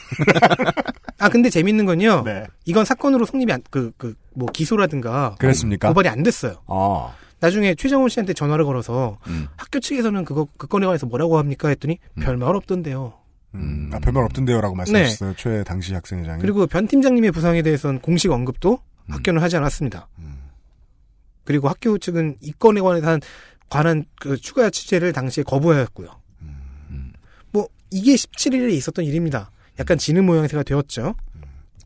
Speaker 4: 아 근데 재밌는 건요.
Speaker 2: 네.
Speaker 4: 이건 사건으로 성립이 안, 그, 그, 뭐 기소라든가.
Speaker 2: 그랬습니까?
Speaker 4: 고발이 안 됐어요.
Speaker 2: 아.
Speaker 4: 나중에 최정훈 씨한테 전화를 걸어서
Speaker 3: 음.
Speaker 4: 학교 측에서는 그거, 그 건에 관해서 뭐라고 합니까? 했더니 별말 없던데요.
Speaker 2: 음, 아, 별말 없던데요라고 말씀하셨어요. 최 당시 학생회장이.
Speaker 4: 네. 그리고 변 팀장님의 부상에 대해서는 공식 언급도
Speaker 3: 음.
Speaker 4: 학교는 하지 않았습니다. 그리고 학교 측은 이 건에 관한 관한 그 추가 취재를 당시에 거부하였고요.
Speaker 3: 음.
Speaker 4: 뭐 이게 17일에 있었던 일입니다. 약간 지는 모양새가 되었죠.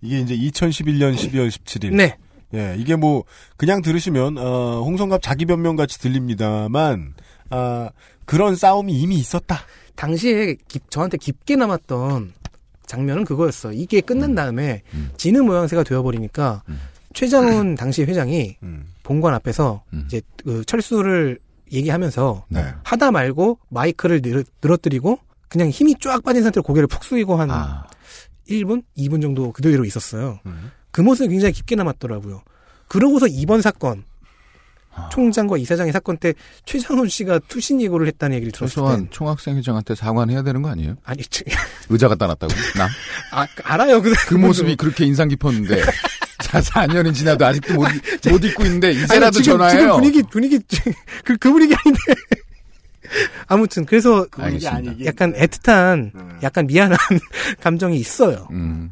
Speaker 2: 이게 이제 2011년 12월 17일.
Speaker 4: 네.
Speaker 2: 예, 이게 뭐 그냥 들으시면 어, 홍성갑 자기 변명 같이 들립니다만 아, 그런 싸움이 이미 있었다.
Speaker 4: 당시에 깊- 저한테 깊게 남았던 장면은 그거였어. 이게 끝난 다음에 지는 모양새가 되어버리니까 최장훈 당시 회장이 본관 앞에서 이제 그 철수를 얘기하면서
Speaker 2: 네.
Speaker 4: 하다 말고 마이크를 늘, 늘어뜨리고 그냥 힘이 쫙 빠진 상태로 고개를 푹 숙이고 한
Speaker 3: 아.
Speaker 4: 1분, 2분 정도 그대로 있었어요.
Speaker 2: 음.
Speaker 4: 그 모습이 굉장히 깊게 남았더라고요. 그러고서 이번 사건 총장과 이사장의 사건 때 최장훈 씨가 투신 예고를 했다는 얘기를 들었을 때
Speaker 3: 총학생 회장한테 사과는 해야 되는 거 아니에요?
Speaker 4: 아니 저-
Speaker 3: 의자 갖다 놨다고? 나?
Speaker 4: 아, 알아요. 그,
Speaker 3: 그 모습이 그렇게 인상 깊었는데. 자, 4년이 지나도 아직도 못, 못 잊고 있는데, 이제라도
Speaker 4: 아니, 지금,
Speaker 3: 전화해요.
Speaker 4: 지금 분위기 분위기 그, 그 분위기 아닌데. 아무튼 그래서
Speaker 3: 그 분위기 알겠습니다.
Speaker 4: 약간 애틋한, 약간 미안한 감정이 있어요.
Speaker 3: 음.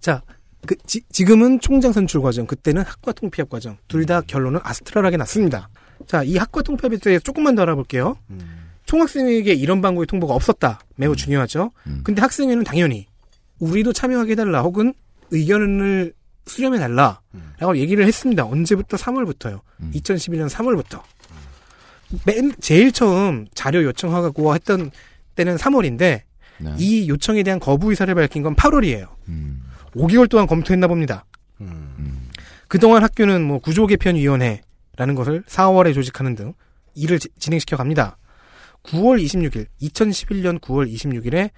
Speaker 4: 자, 그 지, 지금은 총장 선출 과정, 그때는 학과 통피합 과정, 둘 다 결론은 아스트랄하게 났습니다. 자, 이 학과 통폐합에 대해서 조금만 더 알아볼게요. 총학생회에게 이런 방법의 통보가 없었다. 매우 중요하죠. 근데 학생회는 당연히 우리도 참여하게 해달라 혹은 의견을 수렴해달라 라고 얘기를 했습니다. 언제부터? 3월부터요. 2011년 3월부터. 맨, 제일 처음 자료 요청하고 했던 때는 3월인데
Speaker 3: 네.
Speaker 4: 이 요청에 대한 거부 의사를 밝힌 건 8월이에요. 5개월 동안 검토했나 봅니다. 그동안 학교는 뭐 구조 개편 위원회라는 것을 4월에 조직하는 등 일을 지- 진행시켜 갑니다. 9월 26일, 2011년 9월 26일에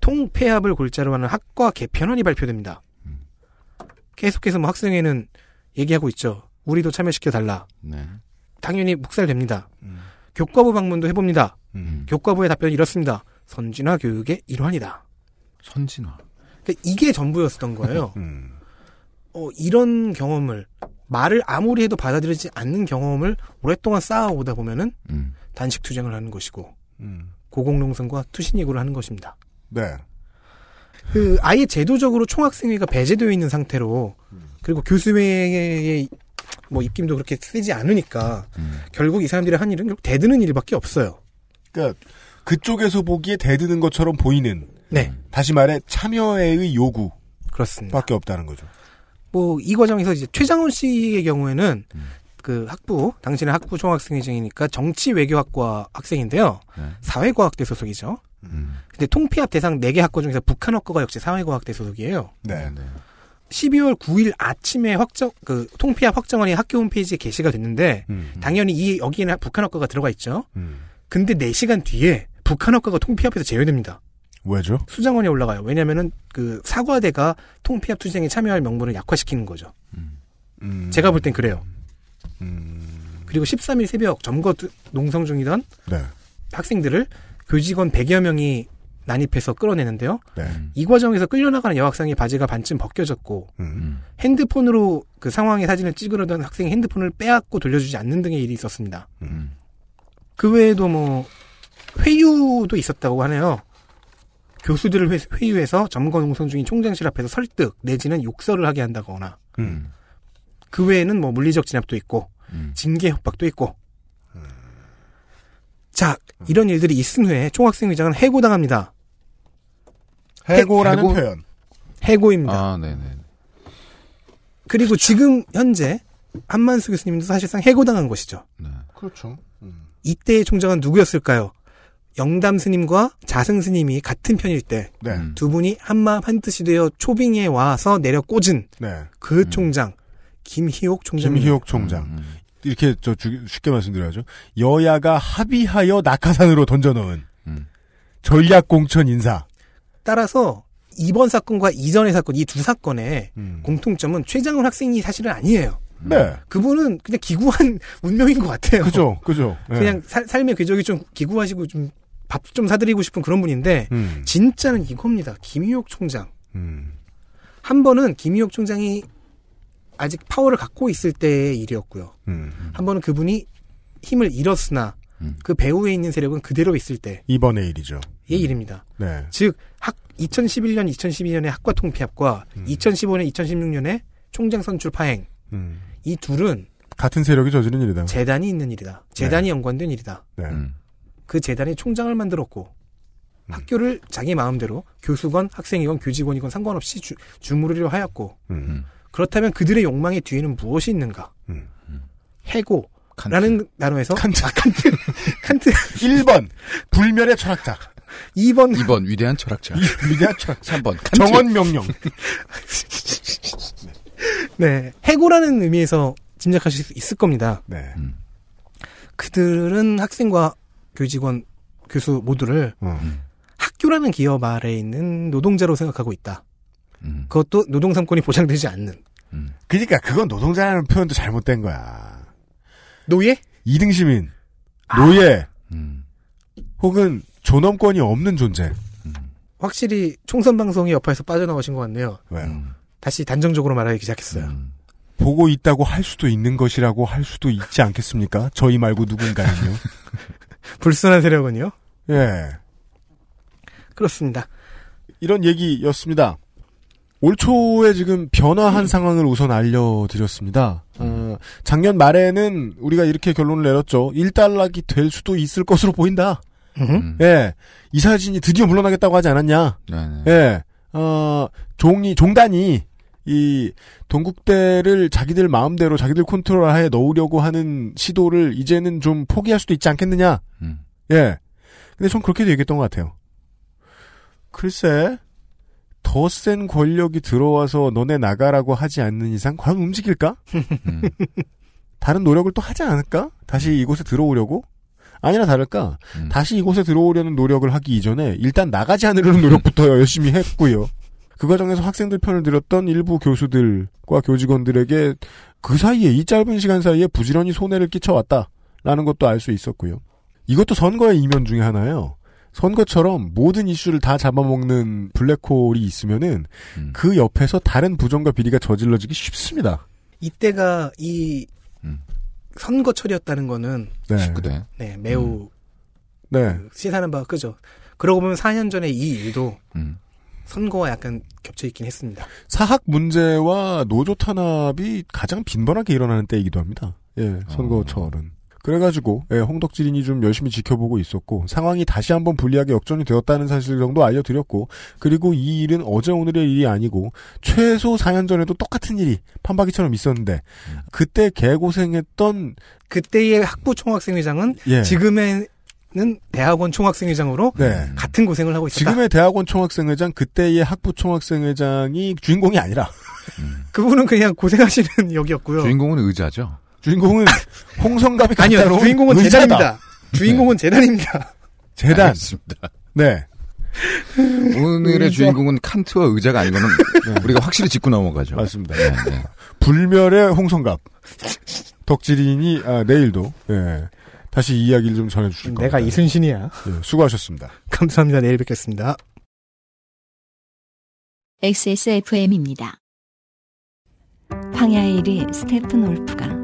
Speaker 4: 통폐합을 골자로 하는 학과 개편안이 발표됩니다. 계속해서 뭐 학생회는 얘기하고 있죠. 우리도 참여시켜 달라.
Speaker 3: 네.
Speaker 4: 당연히 묵살됩니다. 교과부 방문도 해봅니다. 교과부의 답변이 이렇습니다. 선진화 교육의 일환이다.
Speaker 3: 선진화.
Speaker 4: 그러니까 이게 전부였던 거예요. 어, 이런 경험을 말을 아무리 해도 받아들이지 않는 경험을 오랫동안 쌓아오다 보면은
Speaker 3: 음.
Speaker 4: 단식 투쟁을 하는 것이고 고공농성과 투신예고를 하는 것입니다.
Speaker 2: 네.
Speaker 4: 그 아예 제도적으로 총학생회가 배제되어 있는 상태로 그리고 교수회의 뭐 입김도 그렇게 세지 않으니까 결국 이 사람들이 한 일은 결국 대드는 일밖에 없어요.
Speaker 2: 그러니까 그쪽에서 보기에 대드는 것처럼 보이는
Speaker 4: 네.
Speaker 2: 다시 말해 참여의 요구
Speaker 4: 그렇습니다.
Speaker 2: 밖에 없다는 거죠.
Speaker 4: 뭐 이 과정에서 이제 최장훈 씨의 경우에는 그 학부 당신은 학부 총학생회장이니까 정치 외교학과 학생인데요. 사회과학대 소속이죠. 근데 통피합 대상 4개 학과 중에서 북한학과가 역시 사회과학대 소속이에요.
Speaker 2: 네.
Speaker 4: 12월 9일 아침에 확정 그 통폐합 확정안이 학교 홈페이지에 게시가 됐는데 당연히 이 여기에는 북한 학과가 들어가 있죠. 근데 4시간 뒤에 북한 학과가 통폐합에서 제외됩니다.
Speaker 2: 왜죠?
Speaker 4: 수정안이 올라가요. 왜냐면은 그 사과대가 통폐합 투쟁에 참여할 명분을 약화시키는 거죠.
Speaker 2: 음.
Speaker 4: 제가 볼 땐 그래요. 그리고 13일 새벽 점거 투- 농성 중이던
Speaker 2: 네.
Speaker 4: 학생들을 교직원 100여 명이 난입해서 끌어내는데요.
Speaker 2: 네.
Speaker 4: 이 과정에서 끌려나가는 여학생의 바지가 반쯤 벗겨졌고
Speaker 2: 음.
Speaker 4: 핸드폰으로 그 상황의 사진을 찍으려던 학생의 핸드폰을 빼앗고 돌려주지 않는 등의 일이 있었습니다. 그 외에도 뭐 회유도 있었다고 하네요. 교수들을 회, 회유해서 점거 농성 중인 총장실 앞에서 설득 내지는 욕설을 하게 한다거나
Speaker 2: 음.
Speaker 4: 그 외에는 뭐 물리적 진압도 있고 징계 협박도 있고 자 이런 일들이 있은 후에 총학생 회장은 해고당합니다.
Speaker 2: 해고라는
Speaker 4: 해고?
Speaker 2: 표현.
Speaker 4: 해고입니다.
Speaker 3: 아, 네네.
Speaker 4: 그리고 지금 현재 한만수 교수님도 사실상 해고당한 것이죠.
Speaker 2: 그렇죠.
Speaker 4: 이때의 총장은 누구였을까요? 영담 스님과 자승 스님이 같은 편일 때두
Speaker 2: 네.
Speaker 4: 분이 한마음 한뜻이 되어 초빙에 와서 내려 꽂은
Speaker 2: 네.
Speaker 4: 그 총장 김희옥 총장.
Speaker 2: 김희옥 총장. 이렇게 저 주- 쉽게 말씀드려야죠. 여야가 합의하여 낙하산으로 던져넣은 전략 공천 인사.
Speaker 4: 따라서 이번 사건과 이전의 사건 이 두 사건의
Speaker 2: 음.
Speaker 4: 공통점은 최장훈 학생이 사실은 아니에요.
Speaker 2: 네.
Speaker 4: 그분은 그냥 기구한 운명인 것 같아요.
Speaker 2: 그죠, 그죠. 네.
Speaker 4: 그냥 살- 삶의 궤적이 좀 기구하시고 좀 밥 좀 사드리고 싶은 그런 분인데
Speaker 2: 음.
Speaker 4: 진짜는 이겁니다. 김희옥 총장.
Speaker 2: 음.
Speaker 4: 한 번은 김희옥 총장이 아직 파워를 갖고 있을 때의 일이었고요.
Speaker 2: 음.
Speaker 4: 한 번은 그분이 힘을 잃었으나 그 배후에 있는 세력은 그대로 있을 때의
Speaker 2: 이번의 일이죠.
Speaker 4: 일입니다.
Speaker 2: 네.
Speaker 4: 즉, 학, 2011년, 2012년의 학과 통폐합과 2015년, 2016년의 총장 선출 파행.
Speaker 2: 음.
Speaker 4: 이 둘은
Speaker 2: 같은 세력이 저지른 일이다.
Speaker 4: 재단이 있는 일이다. 재단이 연관된 일이다.
Speaker 2: 네.
Speaker 4: 그 재단의 총장을 만들었고 학교를 자기 마음대로 교수건 학생이건 교직원이건 상관없이 주, 주무르려 하였고
Speaker 2: 음.
Speaker 4: 그렇다면 그들의 욕망의 뒤에는 무엇이 있는가? 해고라는 단어에서 칸트. 아, 칸트. 칸트.
Speaker 2: 1번 불멸의 철학자.
Speaker 4: 2번
Speaker 3: 2번 위대한 철학자.
Speaker 2: 위대한 철학자.
Speaker 3: 3번
Speaker 2: 정원 명령.
Speaker 4: 네. 해고라는 의미에서 짐작하실 수 있을 겁니다.
Speaker 2: 네.
Speaker 4: 그들은 학생과 교직원, 교수 모두를
Speaker 2: 어.
Speaker 4: 학교라는 기업 아래에 있는 노동자로 생각하고 있다.
Speaker 3: 음.
Speaker 4: 그것도 노동 삼권이 보장되지 않는.
Speaker 2: 그러니까 그건 노동자라는 표현도 잘못된 거야.
Speaker 4: 노예?
Speaker 2: 2등 시민, 노예,
Speaker 3: 음.
Speaker 2: 혹은 존엄권이 없는 존재.
Speaker 4: 확실히 총선 방송이 여파에서 빠져나오신 것 같네요.
Speaker 2: 왜요?
Speaker 4: 다시 단정적으로 말하기 시작했어요.
Speaker 2: 보고 있다고 할 수도 있는 것이라고 할 수도 있지 않겠습니까? 저희 말고 누군가는요.
Speaker 4: 불순한 세력은요?
Speaker 2: 예.
Speaker 4: 그렇습니다.
Speaker 2: 이런 얘기였습니다. 올 초에 지금 변화한 상황을 우선 알려드렸습니다. 어, 작년 말에는 우리가 이렇게 결론을 내렸죠. 1달락이 될 수도 있을 것으로 보인다.
Speaker 3: 음.
Speaker 2: 예. 이 사진이 드디어 물러나겠다고 하지 않았냐.
Speaker 3: 네네.
Speaker 2: 예. 어, 종이, 종단이 이 동국대를 자기들 마음대로 자기들 컨트롤 하에 넣으려고 하는 시도를 이제는 좀 포기할 수도 있지 않겠느냐.
Speaker 3: 음.
Speaker 2: 예. 근데 전 그렇게도 얘기했던 것 같아요. 글쎄, 더 센 권력이 들어와서 너네 나가라고 하지 않는 이상 과연 움직일까?
Speaker 3: 음.
Speaker 2: 다른 노력을 또 하지 않을까? 다시 이곳에 들어오려고? 아니나 다를까?
Speaker 3: 음.
Speaker 2: 다시 이곳에 들어오려는 노력을 하기 이전에 일단 나가지 않으려는 노력부터 열심히 했고요. 그 과정에서 학생들 편을 들었던 일부 교수들과 교직원들에게 그 사이에 이 짧은 시간 사이에 부지런히 손해를 끼쳐왔다라는 것도 알 수 있었고요. 이것도 선거의 이면 중에 하나예요. 선거처럼 모든 이슈를 다 잡아먹는 블랙홀이 있으면은
Speaker 3: 음.
Speaker 2: 그 옆에서 다른 부정과 비리가 저질러지기 쉽습니다.
Speaker 4: 이때가 이
Speaker 3: 음.
Speaker 4: 선거철이었다는 거는
Speaker 2: 네.
Speaker 3: 19대.
Speaker 4: 네, 매우
Speaker 2: 네.
Speaker 4: 시사하는 바가 크죠. 그러고 보면 4년 전에 이 일도
Speaker 3: 음.
Speaker 4: 선거와 약간 겹쳐 있긴 했습니다.
Speaker 2: 사학 문제와 노조 탄압이 가장 빈번하게 일어나는 때이기도 합니다. 예, 선거철은. 그래가지고 예, 홍덕지린이 좀 열심히 지켜보고 있었고 상황이 다시 한번 불리하게 역전이 되었다는 사실 정도 알려드렸고 그리고 이 일은 어제 오늘의 일이 아니고 최소 4년 전에도 똑같은 일이 판박이처럼 있었는데 그때 개고생했던
Speaker 4: 그때의 학부 총학생회장은
Speaker 2: 예.
Speaker 4: 지금에는 대학원 총학생회장으로
Speaker 2: 네.
Speaker 4: 같은 고생을 하고 있었다.
Speaker 2: 지금의 대학원 총학생회장 그때의 학부 총학생회장이 주인공이 아니라
Speaker 4: 그분은 그냥 고생하시는 역이었고요.
Speaker 3: 주인공은 의자죠.
Speaker 2: 주인공은 홍성갑이
Speaker 4: 아니요, 주인공은
Speaker 2: 의자다.
Speaker 4: 재단입니다. 주인공은 재단입니다.
Speaker 2: 재단.
Speaker 3: 알겠습니다.
Speaker 2: 네.
Speaker 3: 오늘의. 주인공은 칸트와 의자가 아니고는 우리가 확실히 짚고 넘어가죠.
Speaker 2: 맞습니다.
Speaker 3: 네, 네.
Speaker 2: 불멸의 홍성갑. 덕질인이 아, 내일도 예, 다시 이 이야기를 좀 전해주실 겁니다.
Speaker 4: 내가 이순신이야.
Speaker 2: 예, 수고하셨습니다.
Speaker 4: 감사합니다. 내일 뵙겠습니다.
Speaker 8: XSFM입니다.
Speaker 1: 황야의 이리 스테픈울프가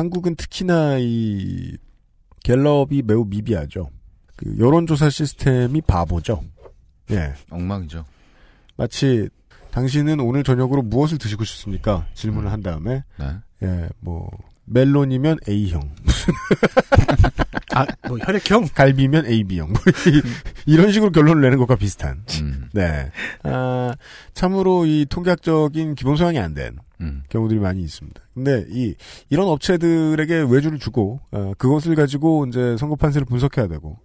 Speaker 2: 한국은 특히나 이 갤럽이 매우 미비하죠. 그 여론조사 시스템이 바보죠. 예.
Speaker 3: 엉망이죠.
Speaker 2: 마치 당신은 오늘 저녁으로 무엇을 드시고 싶습니까? 질문을 한 다음에
Speaker 3: 네.
Speaker 2: 예, 뭐 멜론이면 A형,
Speaker 4: 아, 뭐 혈액형?
Speaker 2: 갈비면 AB형, 뭐 이- 이런 식으로 결론을 내는 것과 비슷한.
Speaker 3: 음.
Speaker 2: 네. 아, 참으로 이 통계학적인 기본 소양이 안된
Speaker 3: 음.
Speaker 2: 경우들이 많이 있습니다. 근데 이 이런 업체들에게 외주를 주고 어, 그것을 가지고 이제 선거 판세를 분석해야 되고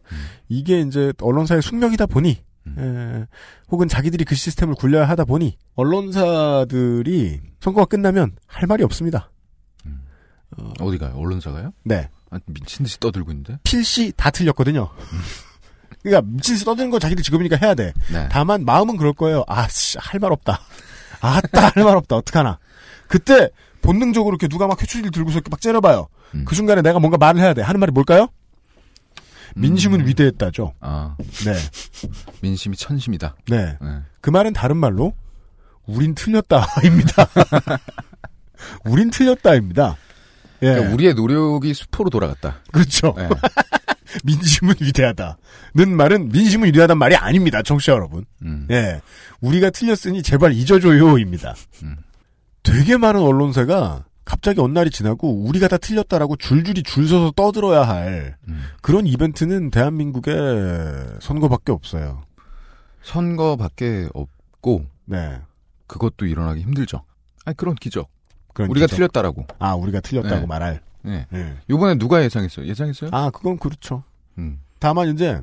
Speaker 2: 이게 이제 언론사의 숙명이다 보니 에, 혹은 자기들이 그 시스템을 굴려야 하다 보니 언론사들이 선거가 끝나면 할 말이 없습니다.
Speaker 3: 어디 가요? 언론사가요?
Speaker 2: 네.
Speaker 3: 아, 미친 듯이 떠들고 있는데.
Speaker 2: 필시 다 틀렸거든요. 그러니까 미친 듯이 떠드는 건 자기들 직업이니까 해야 돼.
Speaker 3: 네.
Speaker 2: 다만 마음은 그럴 거예요. 아, 할말 없다. 아따, 할 말 없다. 어떡하나. 그때 본능적으로 이렇게 누가 막 회초리를 들고서 이렇게 막 째려봐요.
Speaker 3: 음.
Speaker 2: 그 순간에 내가 뭔가 말을 해야 돼. 하는 말이 뭘까요? 민심은 위대했다죠.
Speaker 3: 아,
Speaker 2: 네.
Speaker 3: 민심이 천심이다.
Speaker 2: 네.
Speaker 3: 네.
Speaker 2: 그 말은 다른 말로 우린 틀렸다입니다. 우린 틀렸다입니다. 예.
Speaker 3: 그러니까 우리의 노력이 수포로 돌아갔다.
Speaker 2: 그렇죠.
Speaker 3: 네.
Speaker 2: 민심은 위대하다는 말은 민심은 위대하단 말이 아닙니다. 청취자 여러분.
Speaker 3: 음.
Speaker 2: 예. 우리가 틀렸으니 제발 잊어줘요입니다.
Speaker 3: 음.
Speaker 2: 되게 많은 언론사가 갑자기 어느 날이 지나고 우리가 다 틀렸다라고 줄줄이 줄 서서 떠들어야 할
Speaker 3: 음.
Speaker 2: 그런 이벤트는 대한민국에 선거밖에 없어요.
Speaker 3: 선거밖에 없고
Speaker 2: 네.
Speaker 3: 그것도 일어나기 힘들죠. 아니 그런 기적.
Speaker 2: 그런
Speaker 3: 우리가
Speaker 2: 기적.
Speaker 3: 틀렸다라고.
Speaker 2: 아, 우리가 틀렸다고
Speaker 3: 네.
Speaker 2: 말할.
Speaker 3: 네.
Speaker 2: 네.
Speaker 3: 요번에 누가 예상했어요? 예상했어요?
Speaker 2: 아, 그건 그렇죠.
Speaker 3: 음.
Speaker 2: 다만 이제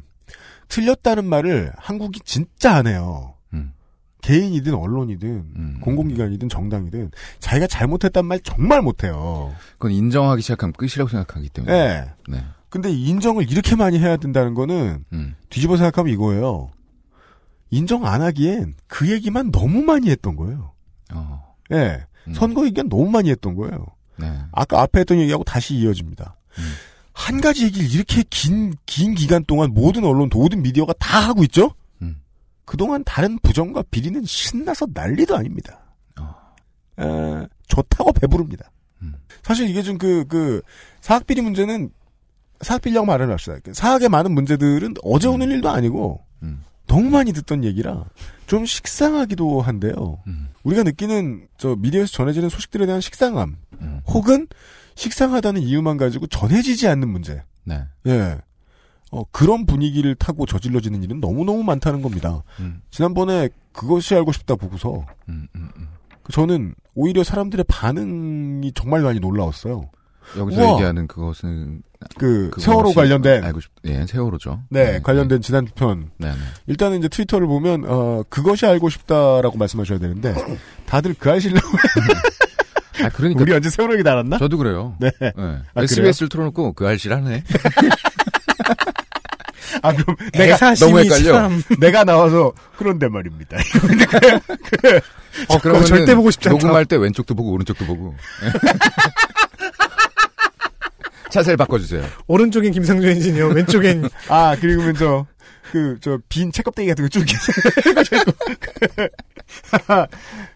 Speaker 2: 틀렸다는 말을 한국이 진짜 안 해요.
Speaker 3: 음.
Speaker 2: 개인이든 언론이든 공공기관이든 정당이든 자기가 잘못했단 말 정말 못해요.
Speaker 3: 그건 인정하기 시작하면 끝이라고 생각하기 때문에.
Speaker 2: 네.
Speaker 3: 네.
Speaker 2: 근데 인정을 이렇게 많이 해야 된다는 거는
Speaker 3: 음.
Speaker 2: 뒤집어 생각하면 이거예요. 인정 안 하기엔 그 얘기만 너무 많이 했던 거예요.
Speaker 3: 어.
Speaker 2: 예. 선거 얘기가 너무 많이 했던 거예요.
Speaker 3: 네.
Speaker 2: 아까 앞에 했던 얘기하고 다시 이어집니다. 한 가지 얘기를 이렇게 긴, 긴 기간 동안 모든 언론, 모든 미디어가 다 하고 있죠? 그동안 다른 부정과 비리는 신나서 난리도 아닙니다. 에, 좋다고 배부릅니다. 사실 이게 좀 그, 그, 사학비리 문제는, 사학비리라고 말을 합시다. 그 사학의 많은 문제들은 어제 오늘 일도 아니고, 너무 많이 듣던 얘기라, 좀 식상하기도 한데요. 우리가 느끼는, 저, 미디어에서 전해지는 소식들에 대한 식상함, 혹은, 식상하다는 이유만 가지고 전해지지 않는 문제.
Speaker 3: 네.
Speaker 2: 예. 어, 그런 분위기를 타고 저질러지는 일은 너무너무 많다는 겁니다. 지난번에 그것이 알고 싶다 보고서,
Speaker 3: 음,
Speaker 2: 저는 오히려 사람들의 반응이 정말 많이 놀라웠어요.
Speaker 3: 여기서
Speaker 2: 우와!
Speaker 3: 얘기하는 그것은
Speaker 2: 그 세월호 관련된
Speaker 3: 알고 싶 예 세월호죠.
Speaker 2: 네, 관련된 지난 편.
Speaker 3: 네, 네.
Speaker 2: 일단은 이제 트위터를 보면 어 그것이 알고 싶다라고 말씀하셔야 되는데 다들 그 아실려고
Speaker 3: 아 그러니까
Speaker 2: 우리 언제 세월호 얘기 나눴나?
Speaker 3: 저도 그래요.
Speaker 2: 네.
Speaker 3: 네.
Speaker 2: 아,
Speaker 3: SBS를 틀어놓고 그 알실 하네.
Speaker 2: 아 그럼 내가
Speaker 3: 너무 헷갈려.
Speaker 2: 참- 내가 나와서 그런데 말입니다.
Speaker 3: 어, 그러면
Speaker 4: 절대 보고 싶지 않다.
Speaker 3: 녹음할 때 왼쪽도 보고 오른쪽도 보고. 자세를 바꿔주세요.
Speaker 4: 오른쪽엔 김상조 엔지니어, 왼쪽엔
Speaker 2: 아 그리고 먼저 그 저 빈 책껍데기 같은 거쭉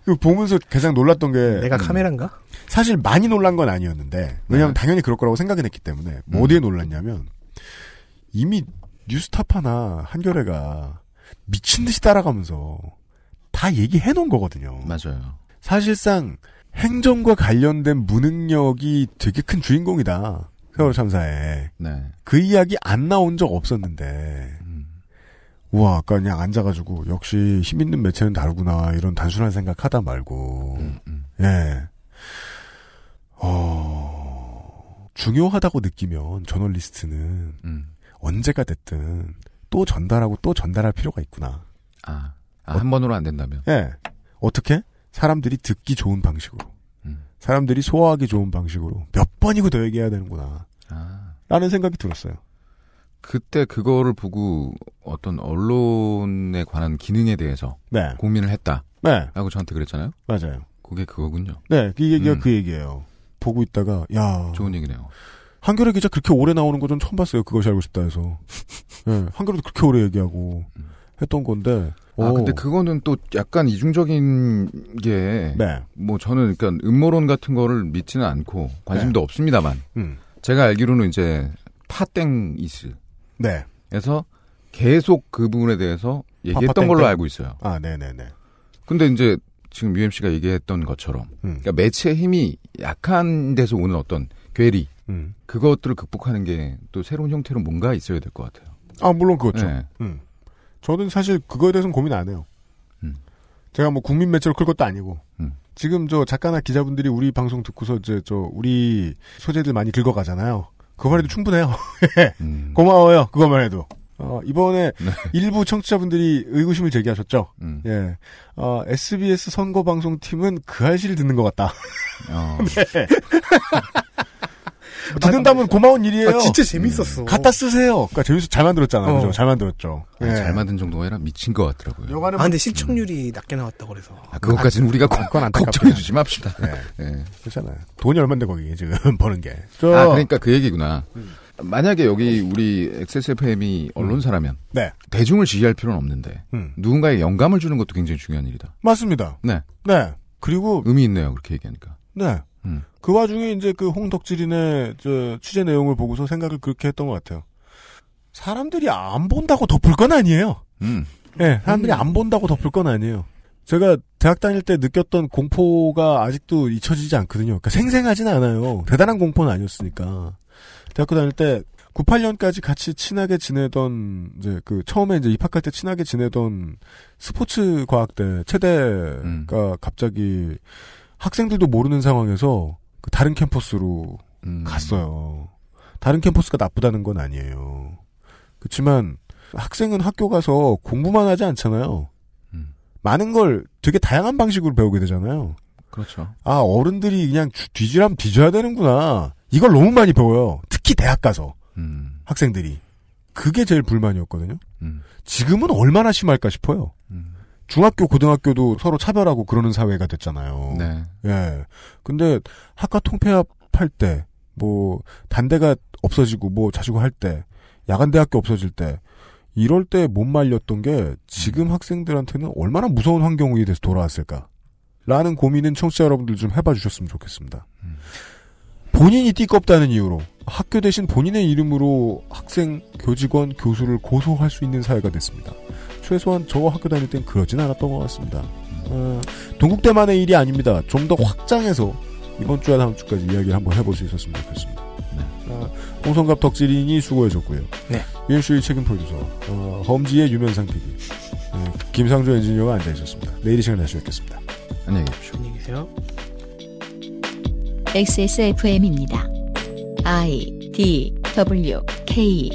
Speaker 2: 그 보면서 가장 놀랐던 게
Speaker 4: 내가 카메라인가?
Speaker 2: 사실 많이 놀란 건 아니었는데 왜냐하면 당연히 그럴 거라고 생각은 했기 때문에 뭐 어디에 놀랐냐면 이미 뉴스타파나 한겨레가 미친 듯이 따라가면서 다 얘기해 놓은 거거든요.
Speaker 3: 맞아요.
Speaker 2: 사실상 행정과 관련된 무능력이 되게 큰 주인공이다. 세월호 참사에.
Speaker 3: 네.
Speaker 2: 그 이야기 안 나온 적 없었는데.
Speaker 3: 음.
Speaker 2: 우와, 아까 그냥 앉아가지고, 역시 힘 있는 매체는 다르구나, 이런 단순한 생각 하다 말고.
Speaker 3: 음,
Speaker 2: 예. 어, 중요하다고 느끼면, 저널리스트는,
Speaker 3: 음.
Speaker 2: 언제가 됐든, 또 전달하고 또 전달할 필요가 있구나.
Speaker 3: 아, 아, 한 번으로 안 된다면.
Speaker 2: 예. 어떻게? 사람들이 듣기 좋은 방식으로.
Speaker 3: 음.
Speaker 2: 사람들이 소화하기 좋은 방식으로. 몇 번이고 더 얘기해야 되는구나.
Speaker 3: 아.
Speaker 2: 라는 생각이 들었어요.
Speaker 3: 그때 그거를 보고 어떤 언론에 관한 기능에 대해서
Speaker 2: 네.
Speaker 3: 고민을 했다.
Speaker 2: 네.
Speaker 3: 라고 저한테 그랬잖아요.
Speaker 2: 맞아요.
Speaker 3: 그게 그거군요.
Speaker 2: 네, 그 얘기가
Speaker 3: 음.
Speaker 2: 그 얘기예요. 보고 있다가, 야.
Speaker 3: 좋은 얘기네요.
Speaker 2: 한겨레 기자 그렇게 오래 나오는 거 전 처음 봤어요. 그것이 알고 싶다 해서. 예, 한겨레도 그렇게 오래 얘기하고 했던 건데.
Speaker 3: 아,
Speaker 2: 오.
Speaker 3: 근데 그거는 또 약간 이중적인 게,
Speaker 2: 네.
Speaker 3: 뭐 저는 그러니까 음모론 같은 거를 믿지는 않고 관심도 없습니다만,
Speaker 2: 음.
Speaker 3: 제가 알기로는 이제 파땡이스.
Speaker 2: 네.
Speaker 3: 에서 계속 그 부분에 대해서 얘기했던
Speaker 2: 파파땡땡.
Speaker 3: 걸로 알고 있어요.
Speaker 2: 아, 네네네.
Speaker 3: 근데 이제 지금 UMC가 얘기했던 것처럼,
Speaker 2: 음.
Speaker 3: 그러니까 매체의 힘이 약한 데서 오는 어떤 괴리,
Speaker 2: 음.
Speaker 3: 그것들을 극복하는 게 또 새로운 형태로 뭔가 있어야 될 것 같아요.
Speaker 2: 아, 물론 그렇죠.
Speaker 3: 네.
Speaker 2: 음. 저는 사실 그거에 대해서는 고민 안 해요. 제가 뭐 국민 매체로 클 것도 아니고.
Speaker 3: 음.
Speaker 2: 지금 저 작가나 기자분들이 우리 방송 듣고서 이제 저 우리 소재들 많이 긁어가잖아요. 그거만 해도 충분해요. 예.
Speaker 3: 음.
Speaker 2: 고마워요. 그것만 해도. 어, 이번에
Speaker 3: 네.
Speaker 2: 일부 청취자분들이 의구심을 제기하셨죠.
Speaker 3: 음.
Speaker 2: 예. 어, SBS 선거방송팀은 그 알씨를 듣는 것 같다.
Speaker 3: 어.
Speaker 2: 네. 듣는다면 고마운 일이에요.
Speaker 4: 아, 진짜 재밌었어.
Speaker 2: 갖다 쓰세요. 그러니까 재밌어 잘 만들었잖아.
Speaker 4: 어.
Speaker 2: 그죠? 잘 만들었죠.
Speaker 3: 아니,
Speaker 2: 예.
Speaker 3: 잘 만든 정도가 아니라 미친 것 같더라고요.
Speaker 2: 여간은
Speaker 4: 아, 근데 시청률이 낮게 나왔다고 그래서.
Speaker 3: 아, 그것까지는 우리가
Speaker 2: 아, 안타깝다.
Speaker 3: 걱정해 주지 맙시다.
Speaker 2: 네.
Speaker 3: 예.
Speaker 2: 그렇잖아요. 돈이 얼만데 거기 지금 버는 게. 저,
Speaker 3: 아, 그러니까 그 얘기구나. 만약에 여기 우리 XSFM이 언론사라면
Speaker 2: 네.
Speaker 3: 대중을 지휘할 필요는 없는데
Speaker 2: 음.
Speaker 3: 누군가에 영감을 주는 것도 굉장히 중요한 일이다.
Speaker 2: 맞습니다.
Speaker 3: 네.
Speaker 2: 네. 그리고
Speaker 3: 의미 있네요. 그렇게 얘기하니까.
Speaker 2: 네.
Speaker 3: 음.
Speaker 2: 그 와중에 이제 그 홍덕질인의 저 취재 내용을 보고서 생각을 그렇게 했던 것 같아요. 사람들이 안 본다고 덮을 건 아니에요.
Speaker 3: 음.
Speaker 2: 예, 사람들이 안 본다고 덮을 건 아니에요. 제가 대학 다닐 때 느꼈던 공포가 아직도 잊혀지지 않거든요. 그러니까 생생하진 않아요. 대단한 공포는 아니었으니까. 대학교 다닐 때 98년까지 같이 친하게 지내던 이제 그 처음에 이제 입학할 때 친하게 지내던 스포츠 과학대 체대가 갑자기 학생들도 모르는 상황에서 그 다른 캠퍼스로 갔어요. 다른 캠퍼스가 나쁘다는 건 아니에요. 그렇지만 학생은 학교 가서 공부만 하지 않잖아요. 많은 걸 되게 다양한 방식으로 배우게 되잖아요.
Speaker 3: 그렇죠.
Speaker 2: 아 어른들이 그냥 주- 뒤지라면 뒤져야 되는구나. 이걸 너무 많이 배워요. 특히 대학 가서
Speaker 3: 음.
Speaker 2: 학생들이 그게 제일 불만이었거든요. 지금은 얼마나 심할까 싶어요. 중학교, 고등학교도 서로 차별하고 그러는 사회가 됐잖아요.
Speaker 3: 네.
Speaker 2: 예. 근데 학과 통폐합할 때, 뭐 단대가 없어지고 뭐 자시고 할 때, 야간 대학교 없어질 때, 이럴 때 못 말렸던 게 지금 학생들한테는 얼마나 무서운 환경이 돼서 돌아왔을까? 라는 고민은 청취자 여러분들 좀 해봐 주셨으면 좋겠습니다. 본인이 띠껍다는 이유로 학교 대신 본인의 이름으로 학생, 교직원, 교수를 고소할 수 있는 사회가 됐습니다. 최소한 저 학교 다닐 땐 그러진 않았던 것 같습니다. 어, 동국대만의 일이 아닙니다. 좀 더 확장해서 이번 주와 다음 주까지 이야기를 한번 해볼 수 있었으면 좋겠습니다. 아, 홍성갑 덕질인이 수고해줬고요.
Speaker 4: 네.
Speaker 2: 유엔쇼의 책임 프로듀서, 어, 험지의 유면상 PD, 네, 김상조 엔지니어가 앉아 있었습니다. 내일 이 시간에 다시 뵙겠습니다.
Speaker 3: 안녕히 계십시오.
Speaker 4: 안녕히 계세요.
Speaker 8: XSFM입니다. I D W K